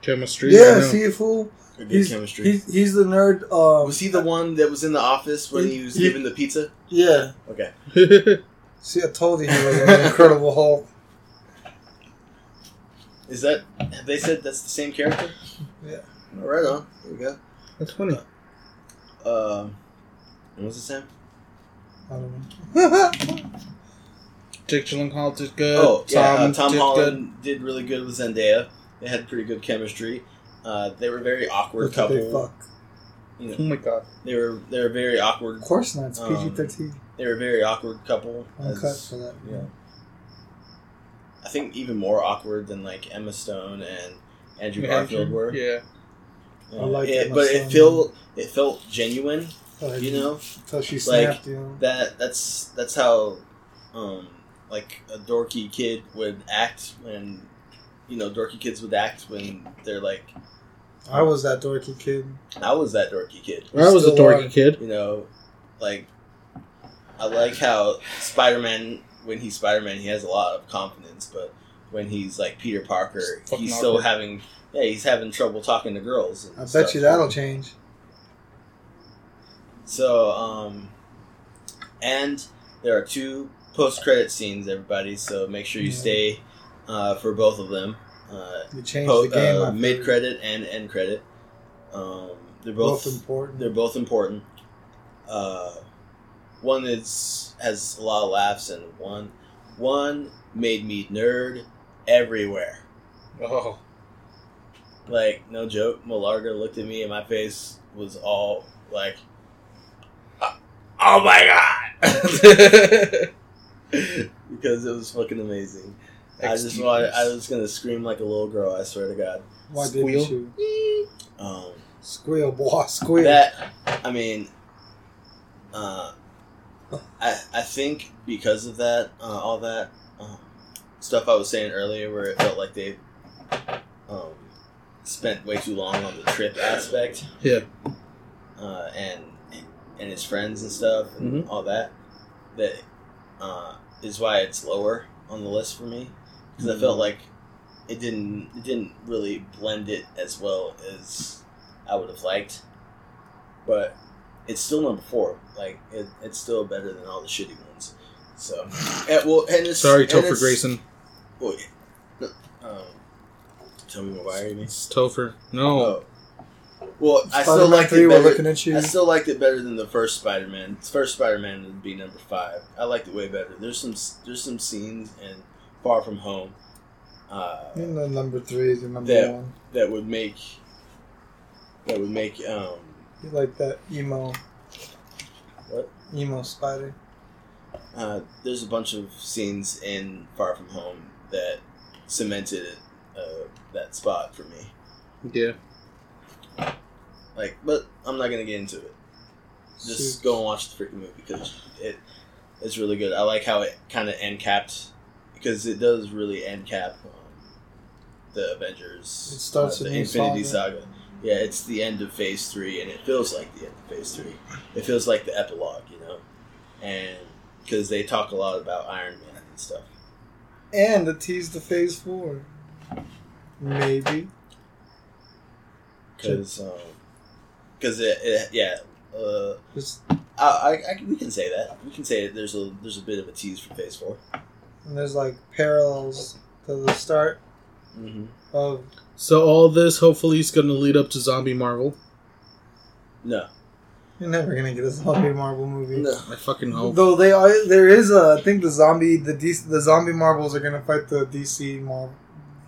[SPEAKER 2] chemistry.
[SPEAKER 1] Yeah,
[SPEAKER 2] know.
[SPEAKER 1] see, fool.
[SPEAKER 3] a good
[SPEAKER 1] He's,
[SPEAKER 3] chemistry.
[SPEAKER 1] he's he's the nerd. Um,
[SPEAKER 3] Was he the one that was in the office when he was
[SPEAKER 1] He-
[SPEAKER 3] given the pizza?
[SPEAKER 1] Yeah.
[SPEAKER 3] Okay. <laughs>
[SPEAKER 1] See, I told you he was an Incredible Hulk.
[SPEAKER 3] Is that have they said that's the same character?
[SPEAKER 1] Yeah.
[SPEAKER 3] Oh, right on. There we go.
[SPEAKER 2] That's funny.
[SPEAKER 3] Um, what was it, Sam?
[SPEAKER 1] I don't know. <laughs>
[SPEAKER 2] Jake Gyllenhaal did good.
[SPEAKER 3] oh, yeah.
[SPEAKER 2] Tom,
[SPEAKER 3] uh, Tom
[SPEAKER 2] did
[SPEAKER 3] Holland did really good with Zendaya. They had pretty good chemistry. Uh, they were a very awkward
[SPEAKER 1] Look at they
[SPEAKER 3] couple.
[SPEAKER 1] fuck.
[SPEAKER 3] You
[SPEAKER 2] good. Oh my god.
[SPEAKER 3] they were they were very awkward.
[SPEAKER 1] Of course not. It's
[SPEAKER 3] Um,
[SPEAKER 1] PG thirteen.
[SPEAKER 3] They were a very awkward couple.
[SPEAKER 1] Uncut
[SPEAKER 3] as-
[SPEAKER 1] for that.
[SPEAKER 3] yeah. I think even more awkward than like Emma Stone and Andrew Garfield were.
[SPEAKER 2] Yeah.
[SPEAKER 3] Yeah.
[SPEAKER 1] I like
[SPEAKER 3] it,
[SPEAKER 1] Emma
[SPEAKER 3] but
[SPEAKER 1] Stone.
[SPEAKER 3] it felt it felt genuine.
[SPEAKER 1] Uh,
[SPEAKER 3] You know,
[SPEAKER 1] until she
[SPEAKER 3] like,
[SPEAKER 1] you know.
[SPEAKER 3] that that's that's how um like a dorky kid would act when you know dorky kids would act when they're like
[SPEAKER 1] I was that dorky kid.
[SPEAKER 3] I was that dorky kid
[SPEAKER 2] I was a dorky
[SPEAKER 1] are.
[SPEAKER 2] kid.
[SPEAKER 3] you know like I like how Spider-Man when he's Spider-Man he has a lot of confidence but when he's like Peter Parker
[SPEAKER 2] It's fucking
[SPEAKER 3] he's still
[SPEAKER 2] awkward.
[SPEAKER 3] having yeah he's having trouble talking to girls and
[SPEAKER 1] I bet
[SPEAKER 3] stuff.
[SPEAKER 1] you that'll change.
[SPEAKER 3] So, um, and there are two post-credit scenes, everybody. So make sure you
[SPEAKER 1] Yeah.
[SPEAKER 3] stay uh, for both of them. Uh,
[SPEAKER 1] You changed
[SPEAKER 3] po-
[SPEAKER 1] the game.
[SPEAKER 3] uh, mid-credit and end credit. Um, they're
[SPEAKER 1] Both
[SPEAKER 3] both,
[SPEAKER 1] important.
[SPEAKER 3] they're both important. Uh, one is has a lot of laughs, and one one made me nerd everywhere.
[SPEAKER 2] Oh.
[SPEAKER 3] Like no joke, Malarga looked at me, and my face was all like, "Oh my god!" <laughs> because it was fucking amazing. I just wanted, I was gonna scream like a little girl. I swear to God.
[SPEAKER 1] Why
[SPEAKER 2] Squeal.
[SPEAKER 1] didn't you?
[SPEAKER 3] Um,
[SPEAKER 1] Squeal, boy, <laughs> squeal.
[SPEAKER 3] that I mean, uh, I I think because of that, uh, all that um, stuff I was saying earlier, where it felt like they um, spent way too long on the trip aspect.
[SPEAKER 2] Yeah.
[SPEAKER 3] Uh, and and his friends and stuff and all that. That uh, is why it's lower on the list for me because I felt like it didn't it didn't really blend it as well as I would have liked. But it's still number four. Like it, it's still better than all the shitty ones. So, <laughs> and, well, and it's
[SPEAKER 2] Sorry,
[SPEAKER 3] and
[SPEAKER 2] Topher
[SPEAKER 3] it's-
[SPEAKER 2] Grayson.
[SPEAKER 3] Well, no, um, tell me more. Why are you mean?
[SPEAKER 2] It's Topher. No.
[SPEAKER 3] Oh. Well, I still
[SPEAKER 1] Spider-Man
[SPEAKER 3] liked
[SPEAKER 1] 3,
[SPEAKER 3] it better.
[SPEAKER 1] looking at you.
[SPEAKER 3] I still liked it better than the first Spider-Man. First Spider-Man would be number five. I liked it way better. There's some there's some scenes in Far From Home uh,
[SPEAKER 1] And the number three is your number
[SPEAKER 3] Yeah.
[SPEAKER 1] one.
[SPEAKER 3] that would make that would make um
[SPEAKER 1] You like that emo.
[SPEAKER 3] What?
[SPEAKER 1] Emo spider.
[SPEAKER 3] uh, there's a bunch of scenes in Far From Home that cemented uh, that spot for me.
[SPEAKER 2] Yeah.
[SPEAKER 3] Like, but I'm not gonna get into it. Just
[SPEAKER 1] Shoot.
[SPEAKER 3] go and watch the freaking movie because it it's really good. I like how it kind of end capped because it does really end cap um, the Avengers.
[SPEAKER 1] It starts
[SPEAKER 3] uh, the Infinity
[SPEAKER 1] saga.
[SPEAKER 3] Saga. Yeah, it's the end of Phase Three, and it feels like the end of Phase Three. It feels like the epilogue, you know, and because they talk a lot about Iron Man and stuff.
[SPEAKER 1] And the tease the phase four. Maybe.
[SPEAKER 3] Because because it, it yeah. Uh, I, I, I, we can say that. We can say that there's a there's a bit of a tease for Phase Four.
[SPEAKER 1] And there's like parallels to the start
[SPEAKER 3] hmm
[SPEAKER 1] of.
[SPEAKER 2] So all this hopefully is going to lead up to Zombie Marvel.
[SPEAKER 3] No.
[SPEAKER 1] You're never gonna get a zombie Marvel movie.
[SPEAKER 3] No.
[SPEAKER 2] I fucking hope.
[SPEAKER 1] Though they are, there is a. I think the zombie, the DC, the zombie Marvels are gonna fight the DC Marvel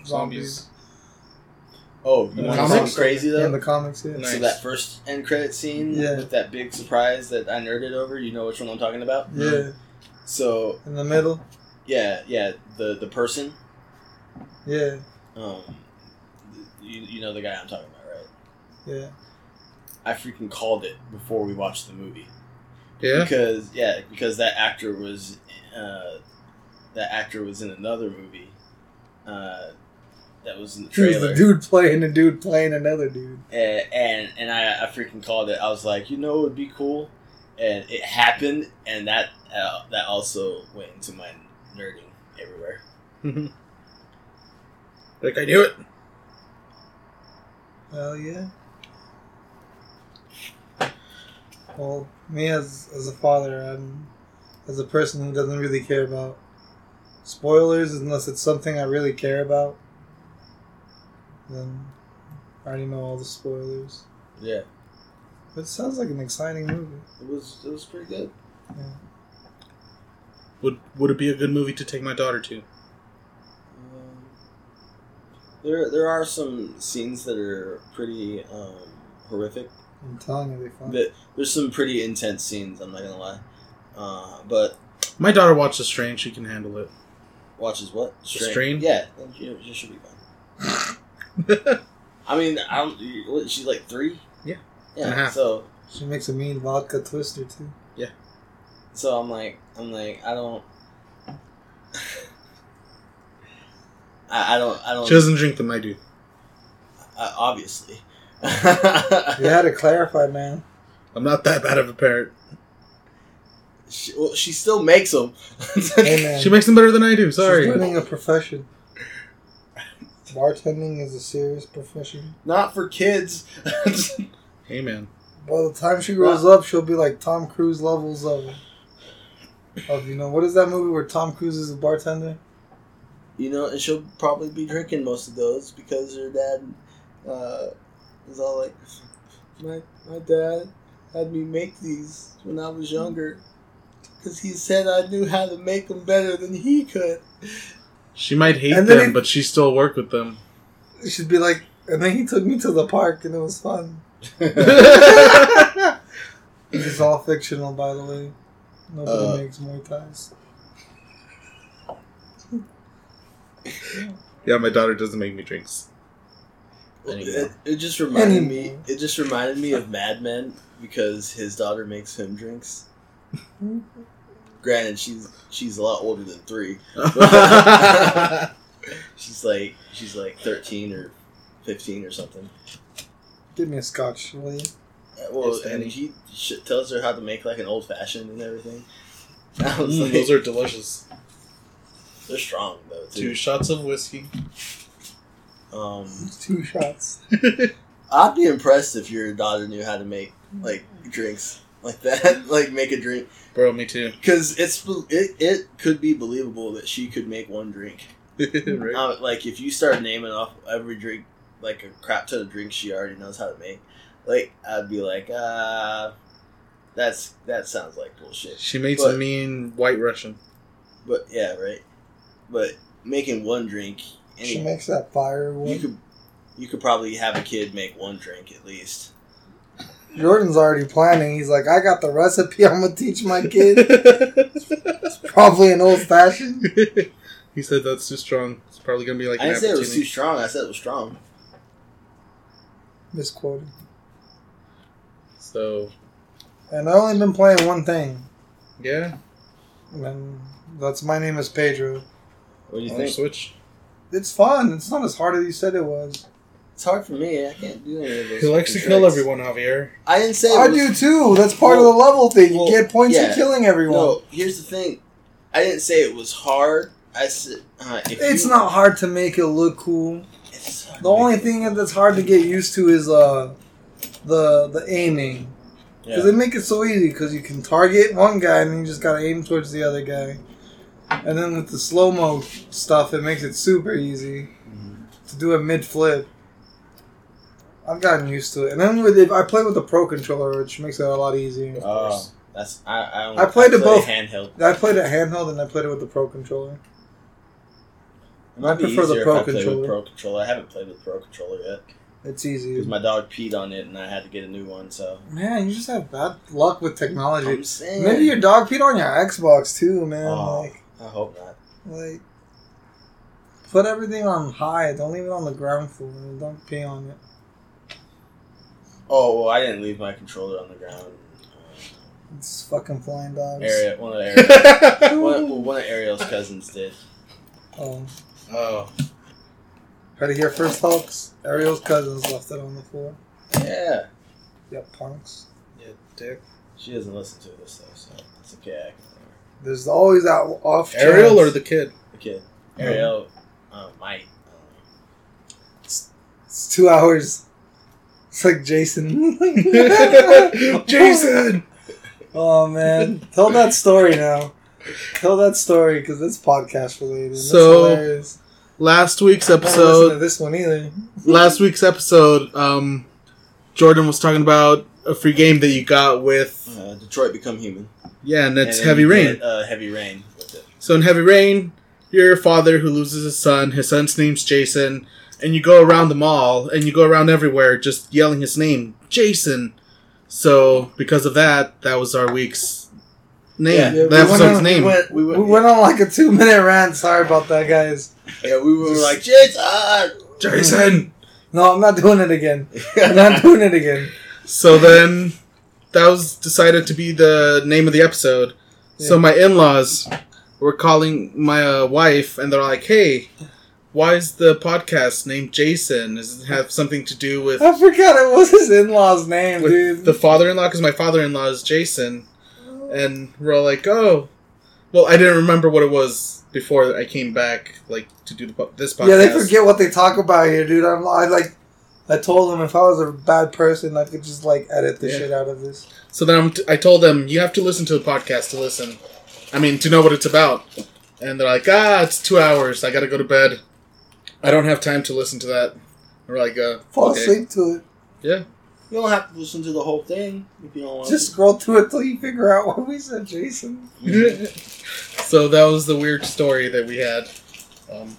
[SPEAKER 1] zombies.
[SPEAKER 3] Oh, you
[SPEAKER 1] In
[SPEAKER 3] want
[SPEAKER 1] the
[SPEAKER 2] comics?
[SPEAKER 3] crazy though?
[SPEAKER 1] In the comics, yeah.
[SPEAKER 2] Nice.
[SPEAKER 3] So that first end credit scene
[SPEAKER 1] Yeah.
[SPEAKER 3] with that big surprise that I nerded over, you know which one I'm talking about?
[SPEAKER 1] Yeah,
[SPEAKER 3] So
[SPEAKER 1] in the middle.
[SPEAKER 3] Yeah, yeah, the the person,
[SPEAKER 1] Yeah,
[SPEAKER 3] um, you, you know the guy I'm talking about, right?
[SPEAKER 1] yeah.
[SPEAKER 3] I freaking called it before we watched the movie
[SPEAKER 2] Yeah?
[SPEAKER 3] because yeah, because that actor was uh, that actor was in another movie uh, that was in the
[SPEAKER 1] He was
[SPEAKER 3] trailer.
[SPEAKER 1] the dude playing a dude playing another dude.
[SPEAKER 3] and and, and I, I freaking called it. I was like, you know, it would be cool, and it happened, and that uh, that also went into my nerding everywhere. <laughs>
[SPEAKER 2] like, I knew it.
[SPEAKER 1] Hell yeah. Well, me as as a father, I'm as a person who doesn't really care about spoilers unless it's something I really care about. Then I already know all the spoilers.
[SPEAKER 3] Yeah,
[SPEAKER 1] But it sounds like an exciting movie.
[SPEAKER 3] it was it was pretty good.
[SPEAKER 2] Would would it be a good movie to take my daughter to?
[SPEAKER 3] Um, there there are some scenes that are pretty um, horrific.
[SPEAKER 1] I'm telling you, they fun.
[SPEAKER 3] That there's some pretty intense scenes. I'm not gonna lie, uh, but
[SPEAKER 2] My daughter watches The Strain. She can handle it.
[SPEAKER 3] watches what
[SPEAKER 2] Strain?
[SPEAKER 3] Yeah, then she, she should be fine. <laughs> I mean, I don't. What, she's like three.
[SPEAKER 2] Yeah.
[SPEAKER 3] Yeah.
[SPEAKER 2] And a half.
[SPEAKER 3] So
[SPEAKER 1] She makes a mean vodka twister too. Yeah.
[SPEAKER 3] So I'm like I'm like I don't. <laughs> I, I don't I don't
[SPEAKER 2] She doesn't drink them. I do.
[SPEAKER 3] uh, obviously. <laughs>
[SPEAKER 1] You had to clarify, man.
[SPEAKER 2] I'm not that bad of a parent.
[SPEAKER 3] she, well, she still makes them.
[SPEAKER 1] Hey. <laughs>
[SPEAKER 2] She makes them better than I do. Sorry.
[SPEAKER 1] She's learning a profession. Bartending is a serious profession.
[SPEAKER 3] Not for kids.
[SPEAKER 2] Hey man.
[SPEAKER 1] By the time she grows up, she'll be like Tom Cruise levels of, of you know what is that movie where Tom Cruise is a bartender?
[SPEAKER 3] you know, and she'll probably be drinking most of those because her dad uh, is all like, my my dad had me make these when I was younger because he said I knew how to make them better than he could.
[SPEAKER 2] She might hate
[SPEAKER 1] And
[SPEAKER 2] them,
[SPEAKER 1] it-
[SPEAKER 2] but she still work with them.
[SPEAKER 1] She'd be like, and then he took me to the park and it was fun. <laughs> It's all fictional, by the way. Nobody
[SPEAKER 3] Uh.
[SPEAKER 1] makes mai tais. <laughs>
[SPEAKER 2] Yeah, my daughter doesn't make me drinks.
[SPEAKER 3] It, it just reminded me. It just reminded me of Mad Men because his daughter makes him drinks. <laughs> Granted, she's she's a lot older than three. <laughs> She's like she's like thirteen or fifteen or something.
[SPEAKER 1] Give me a scotch, will you?
[SPEAKER 3] Well, and
[SPEAKER 2] Danny.
[SPEAKER 3] he sh- tells her how to make like an old fashioned and everything. <laughs>
[SPEAKER 2] Mm,
[SPEAKER 3] like,
[SPEAKER 2] those are delicious.
[SPEAKER 3] they're strong though
[SPEAKER 2] Two shots of whiskey.
[SPEAKER 3] Um,
[SPEAKER 1] Two shots. <laughs>
[SPEAKER 3] I'd be impressed if your daughter knew how to make like drinks like that, <laughs> like make a drink,
[SPEAKER 2] Bro, me too.
[SPEAKER 3] because it's it it could be believable that she could make one drink.
[SPEAKER 2] right?
[SPEAKER 3] Uh, like if you start naming off every drink, like a crap ton of drinks she already knows how to make, like I'd be like, uh that's that sounds like bullshit.
[SPEAKER 2] She made
[SPEAKER 3] But-
[SPEAKER 2] some mean white Russian.
[SPEAKER 3] But yeah, right. But making one drink,
[SPEAKER 1] She
[SPEAKER 3] any,
[SPEAKER 1] makes that fire
[SPEAKER 3] you could you could probably have a kid make one drink at least.
[SPEAKER 1] Jordan's already planning. He's like, I got the recipe <laughs> I'm gonna teach my kid. It's <laughs> probably an old fashioned.
[SPEAKER 2] he said that's too strong. It's probably gonna be like
[SPEAKER 3] I
[SPEAKER 2] an
[SPEAKER 3] didn't say it was too strong. I said it was strong.
[SPEAKER 1] Misquoted.
[SPEAKER 2] So
[SPEAKER 1] And I've only been playing one thing,
[SPEAKER 2] yeah,
[SPEAKER 1] and that's my name is Pedro.
[SPEAKER 3] What do you
[SPEAKER 2] on
[SPEAKER 3] think?
[SPEAKER 2] Switch.
[SPEAKER 1] It's fun. It's not as hard as you said it was.
[SPEAKER 3] It's hard for me. I can't do any of those.
[SPEAKER 2] He likes to
[SPEAKER 3] fucking
[SPEAKER 2] kill
[SPEAKER 3] tricks.
[SPEAKER 2] everyone, Javier.
[SPEAKER 3] I didn't say. It
[SPEAKER 1] I
[SPEAKER 3] was,
[SPEAKER 1] do too. That's part
[SPEAKER 3] Well-
[SPEAKER 1] of the level thing. You
[SPEAKER 3] well,
[SPEAKER 1] get points
[SPEAKER 3] yeah.
[SPEAKER 1] for killing everyone.
[SPEAKER 3] No, here's the thing. I didn't say it was hard. I said uh, if
[SPEAKER 1] It's
[SPEAKER 3] you-
[SPEAKER 1] not hard to make it look cool.
[SPEAKER 3] It's hard
[SPEAKER 1] The only thing that's hard to get used to is uh the the aiming. Because
[SPEAKER 3] Yeah.
[SPEAKER 1] they make it so easy because you can target one guy and then you just gotta aim towards the other guy. and then with the slow mo stuff, it makes it super easy mm-hmm. to do a mid flip. I've gotten used to it, and then with it, I play with the pro controller, which makes it a lot easier.
[SPEAKER 3] Oh, that's I. I,
[SPEAKER 1] I played it both.
[SPEAKER 3] handheld.
[SPEAKER 1] I played it handheld, and I played it with the pro controller.
[SPEAKER 3] It might
[SPEAKER 1] I prefer the Pro
[SPEAKER 3] if I play with
[SPEAKER 1] controller.
[SPEAKER 3] Pro controller. I haven't played with the Pro controller yet
[SPEAKER 1] It's easy.
[SPEAKER 3] because my dog peed on it and I had to get a new one. So
[SPEAKER 1] Man, you just have bad luck with technology.
[SPEAKER 3] I'm saying,
[SPEAKER 1] Maybe your dog peed on your Xbox too, man.
[SPEAKER 3] Oh.
[SPEAKER 1] Like,
[SPEAKER 3] I hope not.
[SPEAKER 1] like, put everything on high. Don't leave it on the ground floor. and Don't pee on it.
[SPEAKER 3] Oh well, I didn't leave my controller on the ground.
[SPEAKER 1] It's fucking flying dogs.
[SPEAKER 3] Ariel, one of <laughs> Ariel, one, <laughs> one of Ariel's cousins did.
[SPEAKER 1] Oh,
[SPEAKER 2] oh.
[SPEAKER 1] Heard it here first, folks. Ariel's cousins left it on the floor.
[SPEAKER 3] Yeah,
[SPEAKER 1] Yeah, punks.
[SPEAKER 2] Yeah, dick.
[SPEAKER 3] she doesn't listen to this though, so it's okay. I can.
[SPEAKER 1] There's always that off chance.
[SPEAKER 2] Ariel or the kid?
[SPEAKER 3] The kid, Ariel, uh, might. I.
[SPEAKER 1] It's two hours. It's like Jason. <laughs>
[SPEAKER 2] Jason.
[SPEAKER 1] Oh man, tell that story now. Tell that story because it's podcast related. That's
[SPEAKER 2] So,
[SPEAKER 1] hilarious.
[SPEAKER 2] Last week's
[SPEAKER 1] I
[SPEAKER 2] episode.
[SPEAKER 1] to this one either. <laughs>
[SPEAKER 2] last week's episode, um, Jordan was talking about a free game that you got with
[SPEAKER 3] Uh, Detroit Become Human.
[SPEAKER 2] yeah, and it's
[SPEAKER 3] And
[SPEAKER 2] Heavy Rain.
[SPEAKER 3] get, uh, heavy rain.
[SPEAKER 2] So in Heavy Rain, you're a father who loses his son. His son's name's Jason, and you go around the mall and you go around everywhere just yelling his name, Jason. So because of that, that was our week's name.
[SPEAKER 3] Yeah,
[SPEAKER 1] Yeah, we
[SPEAKER 2] the episode's
[SPEAKER 1] on-
[SPEAKER 2] name.
[SPEAKER 3] We went. We
[SPEAKER 1] We
[SPEAKER 3] went.
[SPEAKER 1] went on like a two minute rant. Sorry about that, guys.
[SPEAKER 3] Yeah, we were like Jason.
[SPEAKER 2] Jason.
[SPEAKER 1] No, I'm not doing it again. I'm not <laughs> doing it again.
[SPEAKER 2] So then that was decided to be the name of the episode. So my in-laws were calling my uh, wife, and they're like, "Hey, why is the podcast named Jason? Does it have something to do with
[SPEAKER 1] I forgot it was his in law's name, dude.
[SPEAKER 2] the father-in-law? Because my father-in-law is Jason." And we're all like, "Oh, well, I didn't remember what it was before I came back, like to do the, this podcast."
[SPEAKER 1] yeah, they forget what they talk about here, dude. I'm I like. I told them if I was a bad person, I could just like edit the
[SPEAKER 2] Yeah.
[SPEAKER 1] shit out of this.
[SPEAKER 2] So then I'm t- I told them you have to listen to the podcast to listen. I mean, to know what it's about. And they're like, ah, it's two hours. I gotta go to bed. I don't have time to listen to that. We're like, uh,
[SPEAKER 1] Fall
[SPEAKER 2] okay.
[SPEAKER 1] asleep to it.
[SPEAKER 2] Yeah.
[SPEAKER 3] You don't have to listen to the whole thing if you don't want.
[SPEAKER 1] Just scroll through it till you figure out what we said, Jason. <laughs>
[SPEAKER 2] so that was the weird story that we had. Um,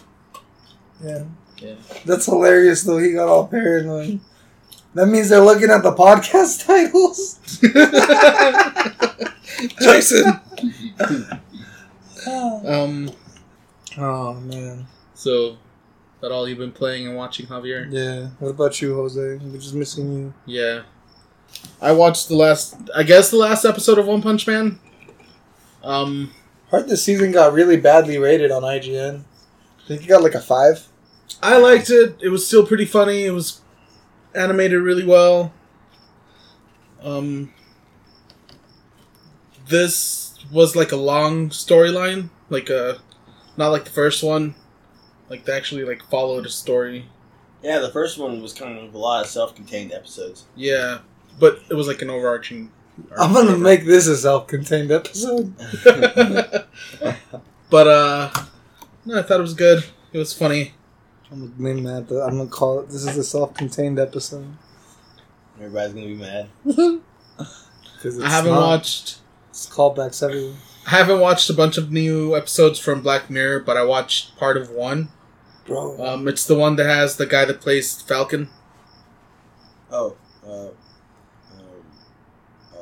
[SPEAKER 1] Yeah.
[SPEAKER 3] Yeah.
[SPEAKER 1] That's hilarious, though. He got all paranoid. That means they're looking at the podcast <laughs> titles. <laughs>
[SPEAKER 2] Jason. um.
[SPEAKER 1] Oh man.
[SPEAKER 2] So, that all you've been playing and watching, Javier?
[SPEAKER 1] Yeah. What about you, Jose? We're just missing you.
[SPEAKER 2] Yeah. I watched the last, I guess the last episode of One Punch Man. Um,
[SPEAKER 1] Heard this season got really badly rated on IGN. I think you got like a five.
[SPEAKER 2] I liked it. It was still pretty funny. It was animated really well. Um, this was like a long storyline, like a not like the first one. Like they actually like followed a story.
[SPEAKER 3] Yeah, the first one was kind of a lot of self-contained episodes.
[SPEAKER 2] Yeah, but it was like an overarching.
[SPEAKER 1] I'm gonna make this a self-contained episode. <laughs>
[SPEAKER 2] but uh, no, I thought it was good. It was funny.
[SPEAKER 1] I'm gonna name that. The, I'm gonna call it. This is a self-contained episode.
[SPEAKER 3] Everybody's gonna be mad. <laughs>
[SPEAKER 1] Because
[SPEAKER 2] I haven't watched.
[SPEAKER 1] It's callbacks everywhere.
[SPEAKER 2] I haven't watched a bunch of new episodes from Black Mirror, but I watched part of one.
[SPEAKER 1] Bro,
[SPEAKER 2] Um, it's the one that has the guy that plays Falcon.
[SPEAKER 3] Oh, uh, um, uh,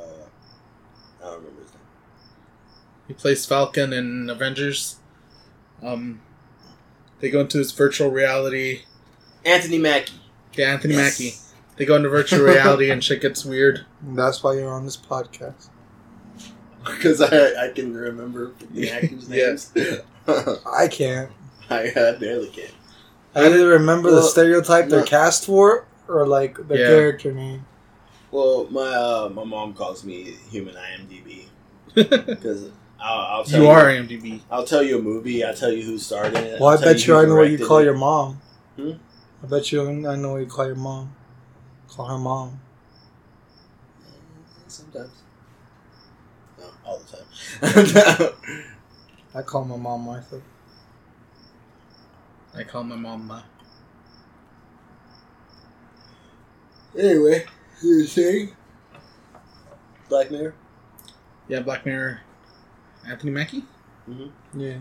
[SPEAKER 3] I don't remember his name.
[SPEAKER 2] He plays Falcon in Avengers. Um, they go into this virtual reality.
[SPEAKER 3] Anthony Mackie.
[SPEAKER 2] Yeah, Anthony
[SPEAKER 3] Yes.
[SPEAKER 2] Mackie. They go into virtual reality and shit gets weird.
[SPEAKER 1] that's why you're on this podcast. <laughs>
[SPEAKER 3] Because I, I can remember the <laughs> actors'
[SPEAKER 2] Yeah.
[SPEAKER 3] names. <laughs>
[SPEAKER 1] I can't. <laughs>
[SPEAKER 3] I, I barely can.
[SPEAKER 1] I either remember the
[SPEAKER 3] Well,
[SPEAKER 1] stereotype they're
[SPEAKER 3] no.
[SPEAKER 1] cast for, or like the
[SPEAKER 2] Yeah.
[SPEAKER 1] character name.
[SPEAKER 3] Well, my uh, my mom calls me human IMDb <laughs> because I'll, I'll tell
[SPEAKER 2] you are IMDb.
[SPEAKER 3] I'll tell you a movie. I'll tell you who starred in it.
[SPEAKER 1] Well, I
[SPEAKER 3] I'll tell
[SPEAKER 1] bet you
[SPEAKER 3] who
[SPEAKER 1] I know what you call
[SPEAKER 3] it.
[SPEAKER 1] your mom.
[SPEAKER 3] Hmm?
[SPEAKER 1] I bet you I know what you call your mom. Call her mom.
[SPEAKER 3] Sometimes. No, all the time. <laughs>
[SPEAKER 1] I call my mom Martha.
[SPEAKER 2] I call my mom Ma.
[SPEAKER 3] Anyway, you were saying Black Mirror.
[SPEAKER 2] Yeah, Black Mirror. Anthony Mackie. Mhm.
[SPEAKER 1] Yeah.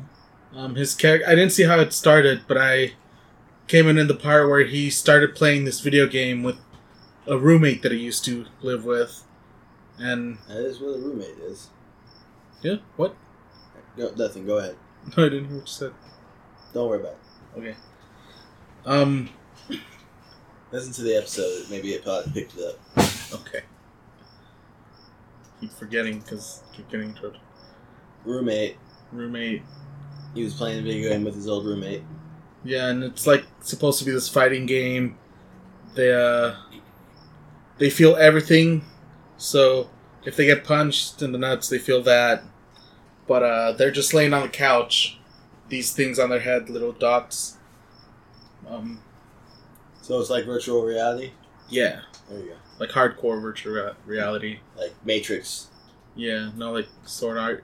[SPEAKER 2] Um, his character. I didn't see how it started, but I came in in the part where he started playing this video game with a roommate that he used to live with, and
[SPEAKER 3] That is where the roommate is.
[SPEAKER 2] yeah, what?
[SPEAKER 3] No, nothing. Go ahead. <laughs>
[SPEAKER 2] No, I didn't hear what you said.
[SPEAKER 3] Don't worry about it.
[SPEAKER 2] Okay. Um.
[SPEAKER 3] Listen to the episode. Maybe it probably picked it up.
[SPEAKER 2] Okay. Keep forgetting because keep getting into it.
[SPEAKER 3] Roommate.
[SPEAKER 2] Roommate.
[SPEAKER 3] He was playing a video game with his old roommate.
[SPEAKER 2] Yeah, and it's like supposed to be this fighting game. They uh they feel everything. So if they get punched in the nuts, they feel that. But uh they're just laying on the couch, these things on their head, little dots. Um
[SPEAKER 3] So it's like virtual reality.
[SPEAKER 2] yeah,
[SPEAKER 3] There you go.
[SPEAKER 2] like hardcore virtual reality.
[SPEAKER 3] Like Matrix.
[SPEAKER 2] Yeah, not like sword art.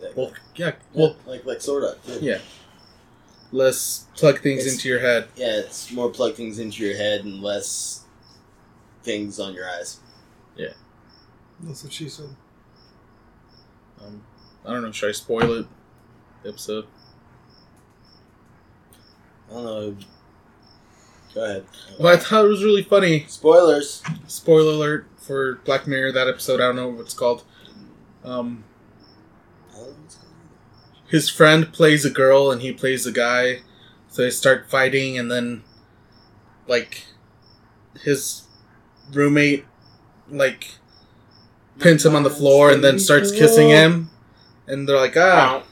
[SPEAKER 3] That-
[SPEAKER 2] Well, yeah,
[SPEAKER 3] well,
[SPEAKER 2] well,
[SPEAKER 3] like like sort of.
[SPEAKER 2] yeah. Let's plug things
[SPEAKER 3] It's-
[SPEAKER 2] into your head.
[SPEAKER 3] Yeah, it's more plug things into your head and less things on your eyes. Yeah.
[SPEAKER 1] That's what she said.
[SPEAKER 2] Um, I don't know. Should I spoil it? The episode.
[SPEAKER 3] I don't know. Go ahead.
[SPEAKER 2] Well, I thought it was really funny.
[SPEAKER 3] Spoilers.
[SPEAKER 2] Spoiler alert for Black Mirror. That episode. I don't know what it's called. Um, his friend plays a girl and he plays a guy, so they start fighting, and then, like, his roommate, like, pins him on the floor and then starts kissing him, and they're like, ah,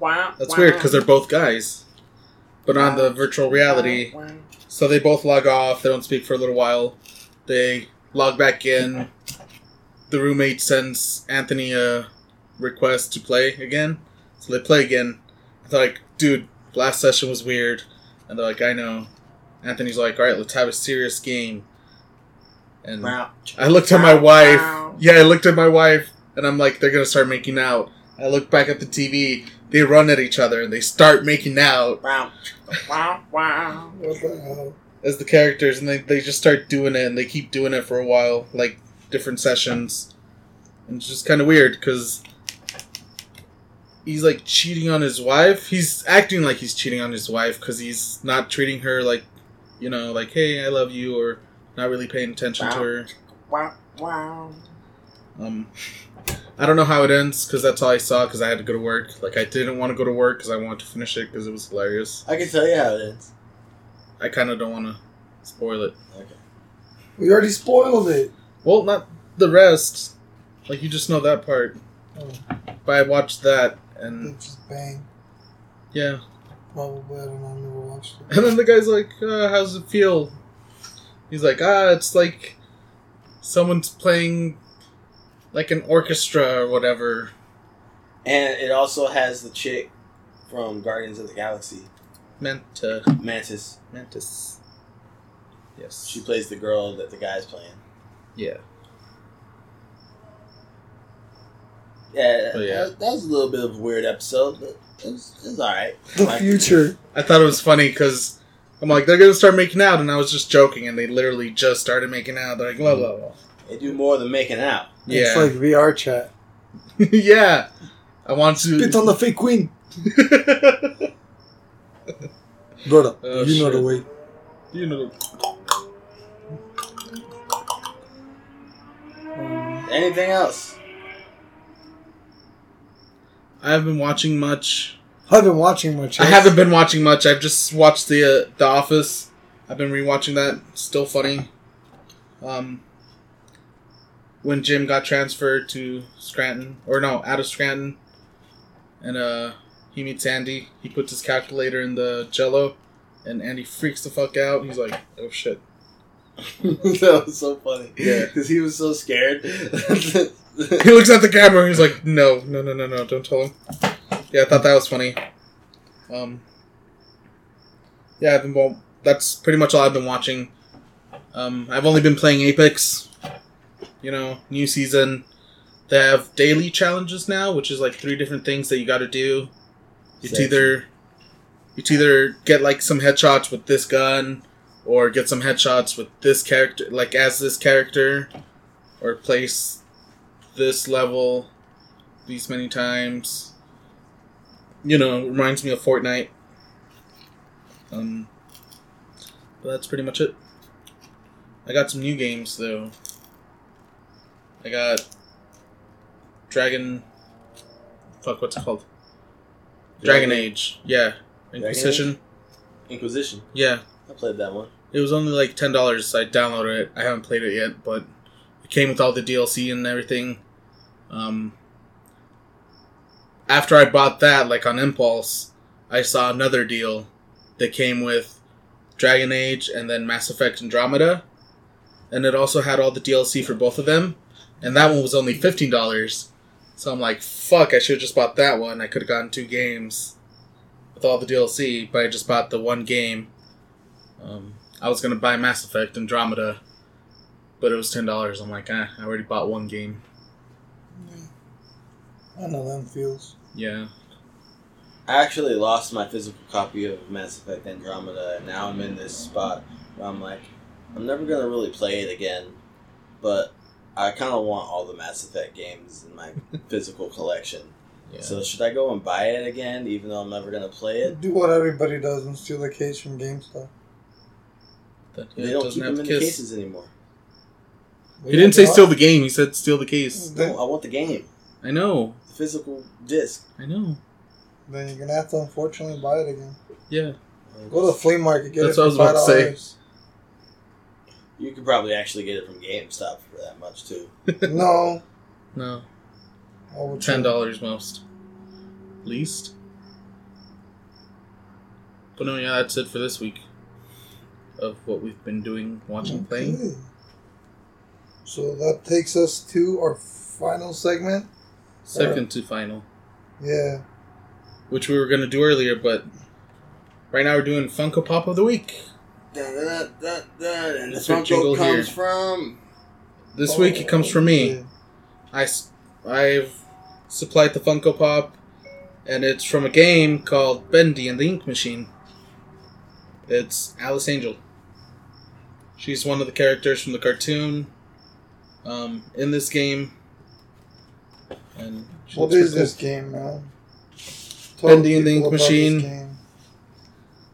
[SPEAKER 2] that's weird because they're both guys, but on the virtual reality. So they both log off. They don't speak for a little while. They log back in. The roommate sends Anthony a request to play again. So they play again. I thought, like, dude, last session was weird. And they're like, I know. Anthony's like, all right, let's have a serious game. And I looked at my wife. Yeah, I looked at my wife, and I'm like, they're gonna start making out. I look back at the TV. They run at each other and they start making out
[SPEAKER 1] What the hell?
[SPEAKER 2] as the characters, and they, they just start doing it, and they keep doing it for a while, like different sessions. And it's just kind of weird because he's like cheating on his wife. He's acting like he's cheating on his wife because he's not treating her like, you know, like, hey, I love you, or not really paying attention to her. Wow, wow. Um, <laughs> I don't know how it ends because that's all I saw because I had to go to work. Like, I didn't want to go to work because I wanted to finish it because it was hilarious.
[SPEAKER 3] I can tell you how it ends.
[SPEAKER 2] I kind of don't want to spoil it.
[SPEAKER 3] Okay.
[SPEAKER 1] We already spoiled it.
[SPEAKER 2] Well, not the rest. Like you just know that part.
[SPEAKER 1] Oh,
[SPEAKER 2] But I watched that,
[SPEAKER 1] then
[SPEAKER 2] and
[SPEAKER 1] just bang.
[SPEAKER 2] yeah.
[SPEAKER 1] Probably. I don't know. I've never watched it.
[SPEAKER 2] And then the guy's like, uh, "How's it feel?" He's like, "Ah, it's like someone's playing like an orchestra or whatever."
[SPEAKER 3] And it also has the chick from Guardians of the Galaxy,
[SPEAKER 2] Manta,
[SPEAKER 3] Mantis.
[SPEAKER 2] Mantis. Yes.
[SPEAKER 3] She plays the girl that the guy's playing.
[SPEAKER 2] yeah.
[SPEAKER 3] Yeah,
[SPEAKER 2] Oh, yeah.
[SPEAKER 3] That, that was a little bit of a weird episode, but it was, it was alright.
[SPEAKER 1] The
[SPEAKER 3] Like-
[SPEAKER 1] future.
[SPEAKER 2] I thought it was funny because I'm like, they're gonna start making out, and I was just joking, and they literally just started making out. They're like, blah blah blah.
[SPEAKER 3] They do more than making out.
[SPEAKER 1] It's
[SPEAKER 2] Yeah,
[SPEAKER 1] like VR chat. <laughs>
[SPEAKER 2] yeah. I want to.
[SPEAKER 1] Spit on the fake queen. <laughs> Brother,
[SPEAKER 2] Oh,
[SPEAKER 1] you know the way.
[SPEAKER 2] you know.
[SPEAKER 1] Um,
[SPEAKER 3] Anything else?
[SPEAKER 2] I haven't been watching much.
[SPEAKER 1] I've been watching much.
[SPEAKER 2] I haven't been watching much. I've just watched the uh, The Office. I've been rewatching that. Still funny. Um, when Jim got transferred to Scranton, or no, out of Scranton, and uh, he meets Andy. He puts his calculator in the Jello, and Andy freaks the fuck out. He's like, "Oh shit!" <laughs>
[SPEAKER 3] that was so funny.
[SPEAKER 2] Yeah.
[SPEAKER 3] Because he was so scared. <laughs> <laughs>
[SPEAKER 2] He looks at the camera. and He's like, "No, no, no, no, no! Don't tell him." Yeah, I thought that was funny. Um, yeah, I've been well. That's pretty much all I've been watching. Um, I've only been playing Apex. You know, new season. They have daily challenges now, which is like three different things that you got to do. It's either it's either get like some headshots with this gun, or get some headshots with this character, like as this character, or place this level these many times. You know, reminds me of Fortnite. Um, but that's pretty much it. I got some new games though. I got Dragon. Fuck, what's it called? Dragon Age. Yeah, Inquisition.
[SPEAKER 3] Inquisition.
[SPEAKER 2] Yeah,
[SPEAKER 3] I played that one.
[SPEAKER 2] it was only like ten dollars. I downloaded it. I haven't played it yet, but it came with all the DLC and everything. Um, after I bought that, like on impulse, I saw another deal that came with Dragon Age and then Mass Effect Andromeda, and it also had all the DLC for both of them, and that one was only fifteen dollars. So I'm like, fuck! I should have just bought that one. I could have gotten two games with all the DLC, but I just bought the one game. Um, I was gonna buy Mass Effect Andromeda, but it was ten dollars. I'm like, ah, I already bought one game.
[SPEAKER 1] I don't know them feels.
[SPEAKER 2] Yeah,
[SPEAKER 3] I actually lost my physical copy of Mass Effect Andromeda, and now I'm in this spot where I'm like, I'm never gonna really play it again, but I kind of want all the Mass Effect games in my <laughs> physical collection.
[SPEAKER 2] yeah.
[SPEAKER 3] So should I go and buy it again, even though I'm never gonna play it?
[SPEAKER 1] Do what everybody does and steal the case from GameStop.
[SPEAKER 2] That-
[SPEAKER 3] They don't keep
[SPEAKER 2] have
[SPEAKER 3] them in
[SPEAKER 2] the
[SPEAKER 3] the cases anymore.
[SPEAKER 2] He didn't say steal the game. He said steal the case.
[SPEAKER 3] No, I want the game,
[SPEAKER 2] I know.
[SPEAKER 3] the physical disc.
[SPEAKER 2] I know.
[SPEAKER 1] then you're gonna have to unfortunately buy it again.
[SPEAKER 2] Yeah.
[SPEAKER 1] Go to the flea market, get
[SPEAKER 2] That's
[SPEAKER 1] it
[SPEAKER 2] what I was
[SPEAKER 1] five
[SPEAKER 2] about to
[SPEAKER 1] dollars.
[SPEAKER 3] You could probably actually get it from GameStop for that much too. <laughs>
[SPEAKER 1] No,
[SPEAKER 2] No.
[SPEAKER 1] I would
[SPEAKER 2] Ten dollars most. Least. But no, yeah, that's it for this week. Of what we've been doing, watching, playing.
[SPEAKER 1] So that takes us to our final segment.
[SPEAKER 2] Second to final.
[SPEAKER 1] Yeah.
[SPEAKER 2] Which we were gonna do earlier, but right now we're doing Funko Pop of the Week.
[SPEAKER 3] Dun, dun, dun, dun, dun, and the
[SPEAKER 2] That's your jingle
[SPEAKER 3] Funko comes
[SPEAKER 2] here.
[SPEAKER 3] from.
[SPEAKER 2] This week it comes from me.
[SPEAKER 1] Yeah.
[SPEAKER 2] I, s- I've supplied the Funko Pop, and it's from a game called Bendy and the Ink Machine. It's Alice Angel. She's one of the characters from the cartoon um, in this game. And she
[SPEAKER 1] What
[SPEAKER 2] looks
[SPEAKER 1] is
[SPEAKER 2] pretty
[SPEAKER 1] this game, man?
[SPEAKER 2] Bendy and the Ink Machine.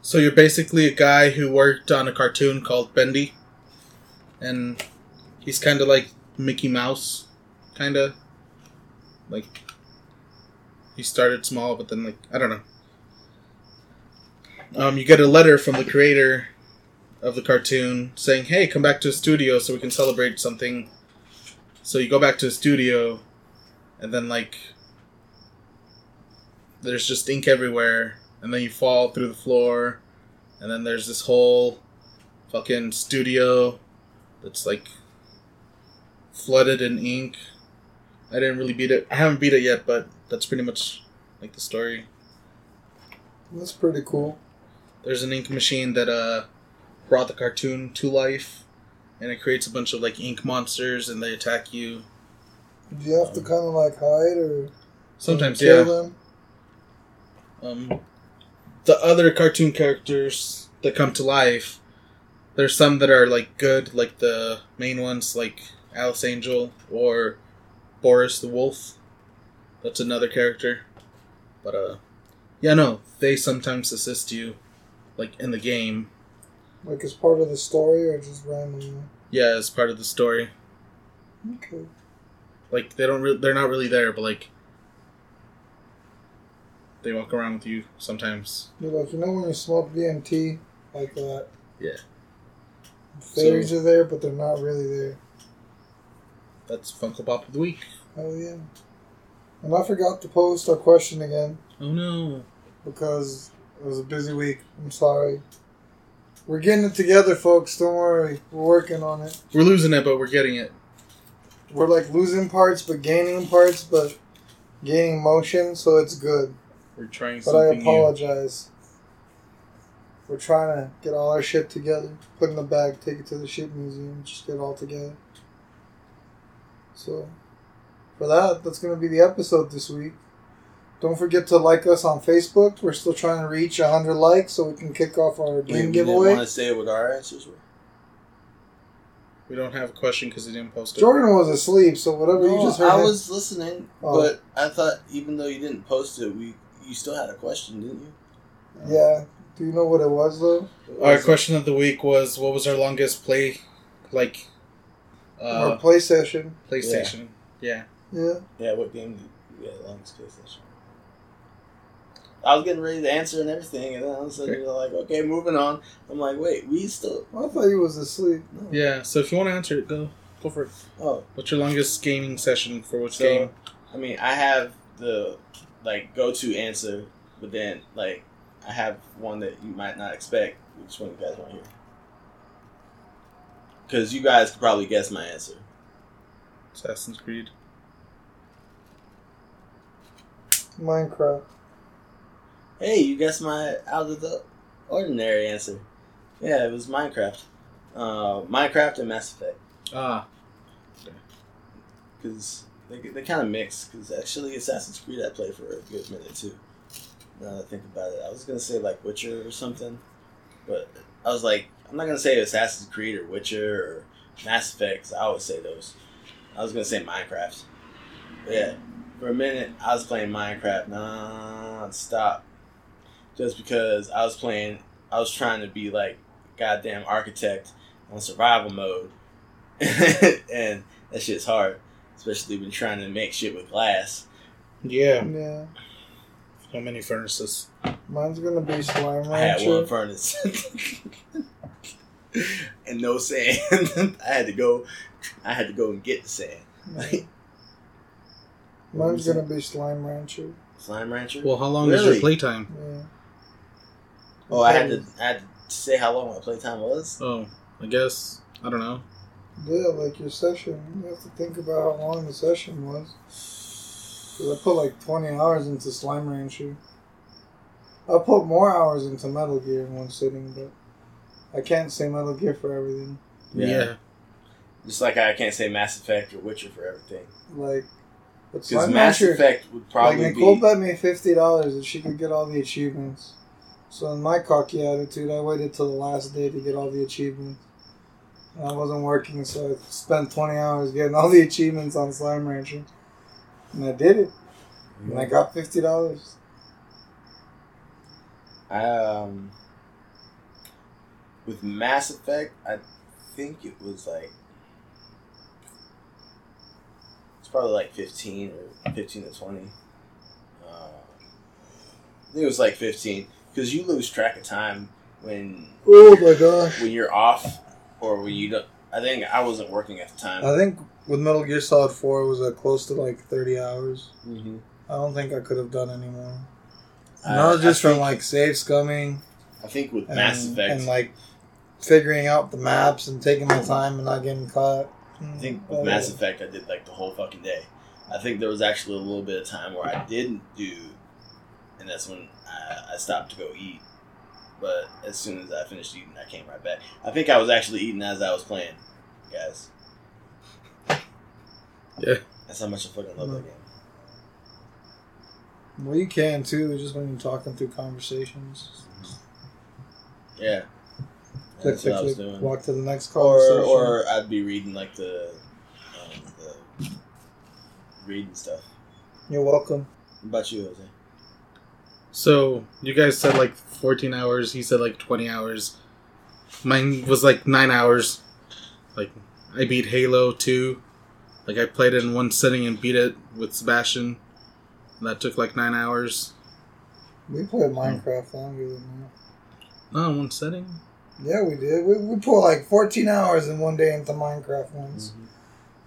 [SPEAKER 2] So you're basically a guy who worked on a cartoon called Bendy, and he's kind of like Mickey Mouse, kind of like he started small, but then like I don't know. Um, you get a letter from the creator of the cartoon saying, "Hey, come back to the studio so we can celebrate something." So you go back to the studio, and then like there's just ink everywhere, and then you fall through the floor, and then there's this whole fucking studio that's like flooded in ink. I didn't really beat it. I haven't beat it yet, but that's pretty much like the story.
[SPEAKER 1] That's pretty cool.
[SPEAKER 2] There's an ink machine that uh brought the cartoon to life, and it creates a bunch of like ink monsters, and they attack you.
[SPEAKER 1] Do you have to kind of like hide or
[SPEAKER 2] Sometimes,
[SPEAKER 1] kill
[SPEAKER 2] yeah.
[SPEAKER 1] them?
[SPEAKER 2] Um, the other cartoon characters that come to life, there's some that are like good, like the main ones, like Alice Angel or Boris the Wolf. That's another character. But uh, yeah, no, they sometimes assist you, like in the game.
[SPEAKER 1] Like as part of the story or just randomly?
[SPEAKER 2] Yeah, as part of the story.
[SPEAKER 1] Okay.
[SPEAKER 2] Like they don't, re- they're not really there, but like they walk around with you sometimes.
[SPEAKER 1] You're like, you know when you smoke DMT like that?
[SPEAKER 2] Yeah.
[SPEAKER 1] Fairies
[SPEAKER 2] So-
[SPEAKER 1] are there, but they're not really there.
[SPEAKER 2] That's Funko Pop of the week.
[SPEAKER 1] Oh yeah. And I forgot to post our question again
[SPEAKER 2] Oh no.
[SPEAKER 1] because it was a busy week. I'm sorry. We're getting it together, folks. Don't worry. We're working on it.
[SPEAKER 2] We're losing it, but we're getting it.
[SPEAKER 1] We're like losing parts, but gaining parts, but gaining motion, so it's good.
[SPEAKER 2] We're trying
[SPEAKER 1] But I
[SPEAKER 2] something new.
[SPEAKER 1] apologize. We're trying to get all our shit together, put in a bag, take it to the shit museum, just get it all together. So, for that, that's going to be the episode this week. Don't forget to like us on Facebook. We're still trying to reach 100 likes so we can kick off our game giveaway.
[SPEAKER 3] want to say what our answers were?
[SPEAKER 2] We don't have a question because he didn't post it.
[SPEAKER 1] Jordan was asleep, so whatever you just heard.
[SPEAKER 3] I
[SPEAKER 1] him-
[SPEAKER 3] was listening,
[SPEAKER 1] Oh.
[SPEAKER 3] but I thought even though you didn't post it, we you still had a question, didn't you?
[SPEAKER 1] Yeah. Do you know what it was though?
[SPEAKER 2] Our question of the week was what was our longest play, like,
[SPEAKER 1] Our
[SPEAKER 2] uh,
[SPEAKER 1] play session.
[SPEAKER 2] PlayStation? Yeah.
[SPEAKER 1] Yeah.
[SPEAKER 3] Yeah, what game did we had the longest play session? I was getting ready to answer and everything, and then all of a sudden
[SPEAKER 2] Okay.
[SPEAKER 3] you're like, "Okay, moving on." I'm like, "Wait, we still."
[SPEAKER 1] I thought he was asleep.
[SPEAKER 3] No.
[SPEAKER 2] Yeah. So if you want to answer it, go go for it.
[SPEAKER 3] Oh,
[SPEAKER 2] What's your longest gaming session for which
[SPEAKER 3] So-
[SPEAKER 2] game?
[SPEAKER 3] I mean, I have the like go-to answer, but then like I have one that you might not expect. Which one you guys want to hear? Because you guys could probably guess my answer.
[SPEAKER 2] Assassin's Creed.
[SPEAKER 1] Minecraft.
[SPEAKER 3] Hey, you guessed my out of the ordinary answer. Yeah, it was Minecraft. Uh, Minecraft and Mass Effect.
[SPEAKER 2] Ah,
[SPEAKER 3] Because they, they kind of mix. Because actually, Assassin's Creed I played for a good minute too. Now that I think about it, I was gonna say like Witcher or something, but I was like, I'm not gonna say Assassin's Creed or Witcher or Mass Effect. I always say those. I was gonna say Minecraft. But yeah, for a minute I was playing Minecraft non-stop, just because I was playing. I was trying to be like goddamn architect on survival mode, <laughs> and that shit's hard, especially when trying to make shit with glass.
[SPEAKER 2] yeah.
[SPEAKER 1] Yeah.
[SPEAKER 2] How many furnaces?
[SPEAKER 1] Mine's gonna be Slime rancher.
[SPEAKER 3] I had one
[SPEAKER 1] Rancher.
[SPEAKER 3] furnace <laughs> and no sand. <laughs> I had to go. I had to go and get the sand. <laughs>
[SPEAKER 1] Mine's gonna be Slime Rancher.
[SPEAKER 3] Slime Rancher.
[SPEAKER 2] Well, how long is
[SPEAKER 3] Really?
[SPEAKER 2] your playtime?
[SPEAKER 1] Yeah.
[SPEAKER 3] oh, I had to. I had to say how long my playtime was.
[SPEAKER 2] Oh, I guess I don't know.
[SPEAKER 1] Yeah, like your session. You have to think about how long the session was. 'Cause I put like 20 hours into Slime Rancher. I put more hours into Metal Gear in one sitting, but I can't say Metal Gear for everything.
[SPEAKER 2] Yeah.
[SPEAKER 3] Just like I can't say Mass Effect or Witcher for everything.
[SPEAKER 1] Like, but
[SPEAKER 3] Because
[SPEAKER 1] Slime
[SPEAKER 3] Mass
[SPEAKER 1] Rancher,
[SPEAKER 3] Effect would probably like
[SPEAKER 1] Nicole
[SPEAKER 3] be.
[SPEAKER 1] bet me fifty dollars that she could get all the achievements. So in my cocky attitude, I waited till the last day to get all the achievements. I wasn't working, so I spent twenty hours getting all the achievements on Slime Rancher, and I did it. And I got fifty dollars.
[SPEAKER 3] Um, with Mass Effect, I think it was like it's probably like fifteen or fifteen to twenty. Uh, I think it was like fifteen because you lose track of time when
[SPEAKER 1] Oh my gosh!
[SPEAKER 3] when you're off or when you. I think I wasn't working at the time.
[SPEAKER 1] I think with Metal Gear Solid Four, it was uh, close to like thirty hours.
[SPEAKER 3] mm-hmm.
[SPEAKER 1] I don't think I could have done any more. And that was
[SPEAKER 3] I
[SPEAKER 1] just from
[SPEAKER 3] think-
[SPEAKER 1] like save scumming
[SPEAKER 3] I think with
[SPEAKER 1] and,
[SPEAKER 3] Mass Effect,
[SPEAKER 1] and like figuring out the maps and taking my time and not getting caught.
[SPEAKER 3] I think with Mass. Effect, I did like the whole fucking day. I think there was actually a little bit of time where I didn't do, and that's when I, I stopped to go eat. But as soon as I finished eating, I came right back. I think I was actually eating as I was playing, guys.
[SPEAKER 2] Yeah.
[SPEAKER 3] That's how much I fucking love that game.
[SPEAKER 1] Well, you can too, just when you're talking through conversations.
[SPEAKER 3] Yeah.
[SPEAKER 1] Click,
[SPEAKER 3] That's
[SPEAKER 1] click,
[SPEAKER 3] what I was
[SPEAKER 1] click,
[SPEAKER 3] doing.
[SPEAKER 1] walk to the next
[SPEAKER 3] Or,
[SPEAKER 1] conversation.
[SPEAKER 3] or I'd be reading like the, um, the reading stuff.
[SPEAKER 1] You're welcome.
[SPEAKER 3] What about you, Jose?
[SPEAKER 2] So you guys said like 14 hours. He said like 20 hours. Mine was like nine hours. Like I beat Halo 2. Like I played it in one sitting and beat it with Sebastian. That took like nine hours.
[SPEAKER 1] We played hmm. Minecraft longer than that.
[SPEAKER 2] No, in one setting.
[SPEAKER 1] Yeah, we did. We, we put like 14 hours in one day into Minecraft once. Mm-hmm.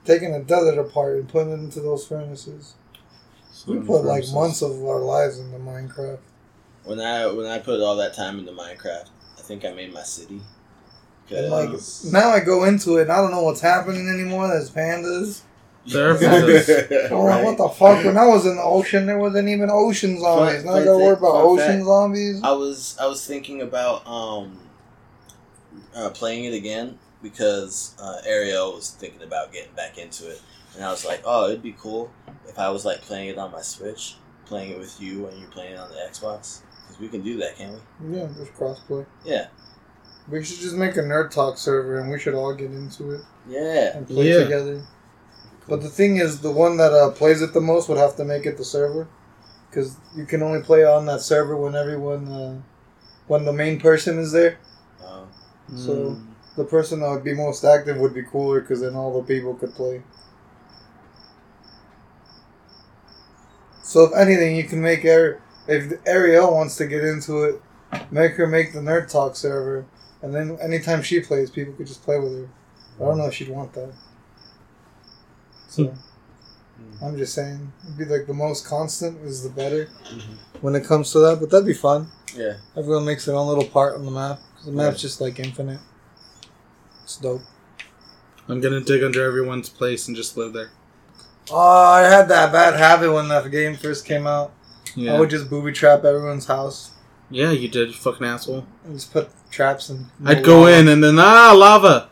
[SPEAKER 1] Taking a desert apart and putting it into those furnaces. We put like months of our lives into Minecraft.
[SPEAKER 3] When I when I put all that time into Minecraft, I think I made my city.
[SPEAKER 1] And like
[SPEAKER 3] 'Cause-
[SPEAKER 1] now I go into it and I don't know what's happening anymore. There's pandas.
[SPEAKER 2] There are pandas.
[SPEAKER 1] Oh, <laughs>
[SPEAKER 3] Right.
[SPEAKER 1] what the fuck? When I was in the ocean, there wasn't even ocean zombies.
[SPEAKER 3] Fun-
[SPEAKER 1] now I gotta worry about ocean
[SPEAKER 3] fact.
[SPEAKER 1] zombies.
[SPEAKER 3] I was I was thinking about um uh, playing it again because uh, Ariel was thinking about getting back into it,
[SPEAKER 4] and I was like, oh, it'd be cool if I was like playing it on my Switch, playing it with you, and you're playing it on the Xbox. Because we can do that, can't we?
[SPEAKER 1] Yeah, there's crossplay.
[SPEAKER 4] Yeah.
[SPEAKER 1] We should just make a nerd talk server, and we should all get into it
[SPEAKER 4] Yeah.
[SPEAKER 1] and play
[SPEAKER 2] Yeah.
[SPEAKER 1] together. But the thing is, the one that uh, plays it the most would have to make it the server, because you can only play on that server when everyone, uh, when the main person is there.
[SPEAKER 4] Um,
[SPEAKER 1] So the person that would be most active would be cooler, because then all the people could play. So if anything, you can make Ari- if Ariel wants to get into it, make her make the nerd talk server, and then anytime she plays, people could just play with her. I don't know if she'd want that. So I'm just saying, it'd be like the most constant is the better
[SPEAKER 4] Mhm.
[SPEAKER 1] when it comes to that. But that'd be fun.
[SPEAKER 4] yeah.
[SPEAKER 1] Everyone makes their own little part on the map. 'cause the map's just like infinite. It's dope.
[SPEAKER 2] I'm gonna dig under everyone's place and just live there.
[SPEAKER 1] Oh, I had that bad habit when that game first came out. I would just booby trap everyone's house
[SPEAKER 2] yeah, you did, you fucking asshole.
[SPEAKER 1] and just put traps in.
[SPEAKER 2] I'd go in and then ah lava.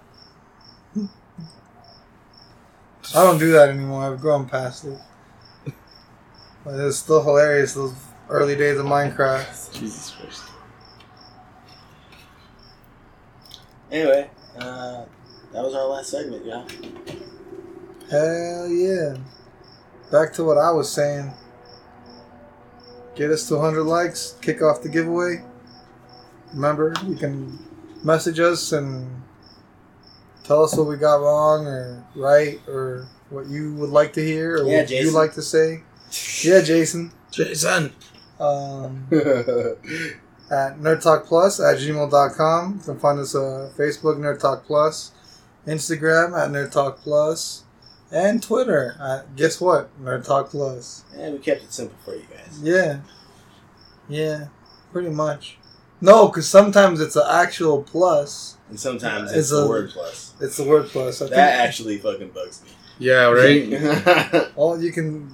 [SPEAKER 1] I don't do that anymore. I've grown past it. But it's still hilarious. Those early days of Minecraft.
[SPEAKER 2] Jesus Christ.
[SPEAKER 4] Anyway, uh, that was our last segment, yeah.
[SPEAKER 1] Hell yeah. Back to what I was saying. Get us to 100 likes, kick off the giveaway. Remember, you can message us and tell us what we got wrong or right or what you would like to hear or
[SPEAKER 4] Yeah,
[SPEAKER 1] what you
[SPEAKER 4] Jason.
[SPEAKER 1] like to say. Yeah, Jason.
[SPEAKER 2] Jason.
[SPEAKER 1] Um, <laughs> at Nerd Talk Plus at gmail.com. You can find us on Facebook, Nerd Talk Plus, Instagram at Nerd Talk Plus, and Twitter at, guess what? Nerd Talk Plus.
[SPEAKER 4] and we kept it simple for you guys.
[SPEAKER 1] Yeah. Yeah, pretty much. No, because sometimes it's an actual plus.
[SPEAKER 4] And sometimes
[SPEAKER 1] It's
[SPEAKER 4] it's, the
[SPEAKER 1] a-
[SPEAKER 4] word plus.
[SPEAKER 1] It's the word plus. I
[SPEAKER 4] That
[SPEAKER 1] think
[SPEAKER 4] actually fucking bugs me.
[SPEAKER 2] Yeah, right. <laughs>
[SPEAKER 1] all you can,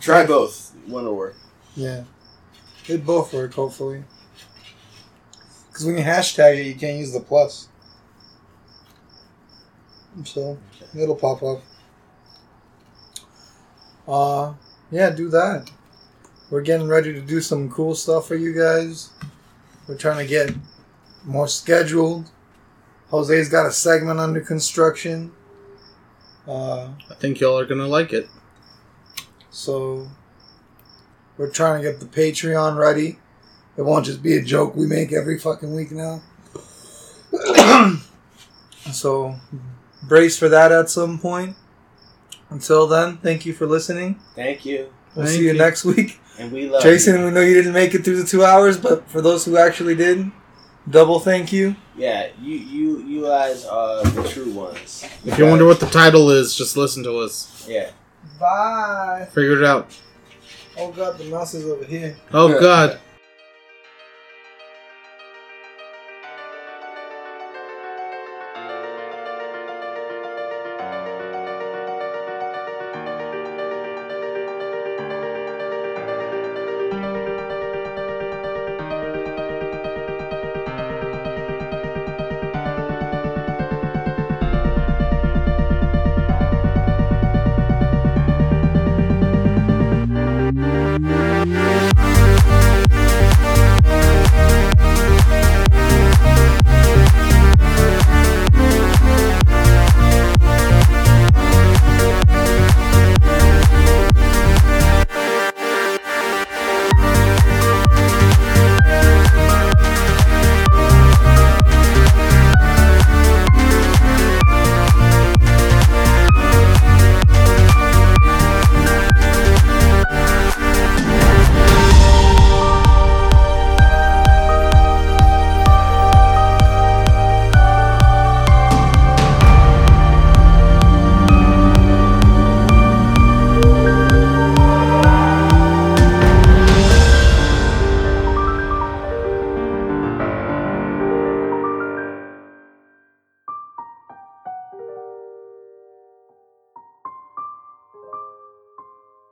[SPEAKER 4] Try both. One will work.
[SPEAKER 1] yeah. They both work, hopefully. Because when you hashtag it, you can't use the plus. So, it'll pop up. Uh, yeah, do that. We're getting ready to do some cool stuff for you guys. We're trying to get more scheduled. Jose's got a segment under construction. Uh,
[SPEAKER 2] I think y'all are gonna like it.
[SPEAKER 1] so we're trying to get the Patreon ready. It won't just be a joke we make every fucking week now. <clears throat> so brace for that at some point. Until then, thank you for listening.
[SPEAKER 4] Thank you.
[SPEAKER 1] We'll
[SPEAKER 2] Thank
[SPEAKER 1] see you
[SPEAKER 2] you.
[SPEAKER 1] next week.
[SPEAKER 4] And we love
[SPEAKER 1] Jason,
[SPEAKER 4] you.
[SPEAKER 1] we know you didn't make it through the two hours, but for those who actually did, double thank you.
[SPEAKER 4] Yeah, you you you guys are the true ones.
[SPEAKER 2] If you wonder what the title is, just listen to us.
[SPEAKER 4] Yeah.
[SPEAKER 1] Bye.
[SPEAKER 2] Figure it out.
[SPEAKER 1] Oh god, the mouse is over here.
[SPEAKER 2] Oh God.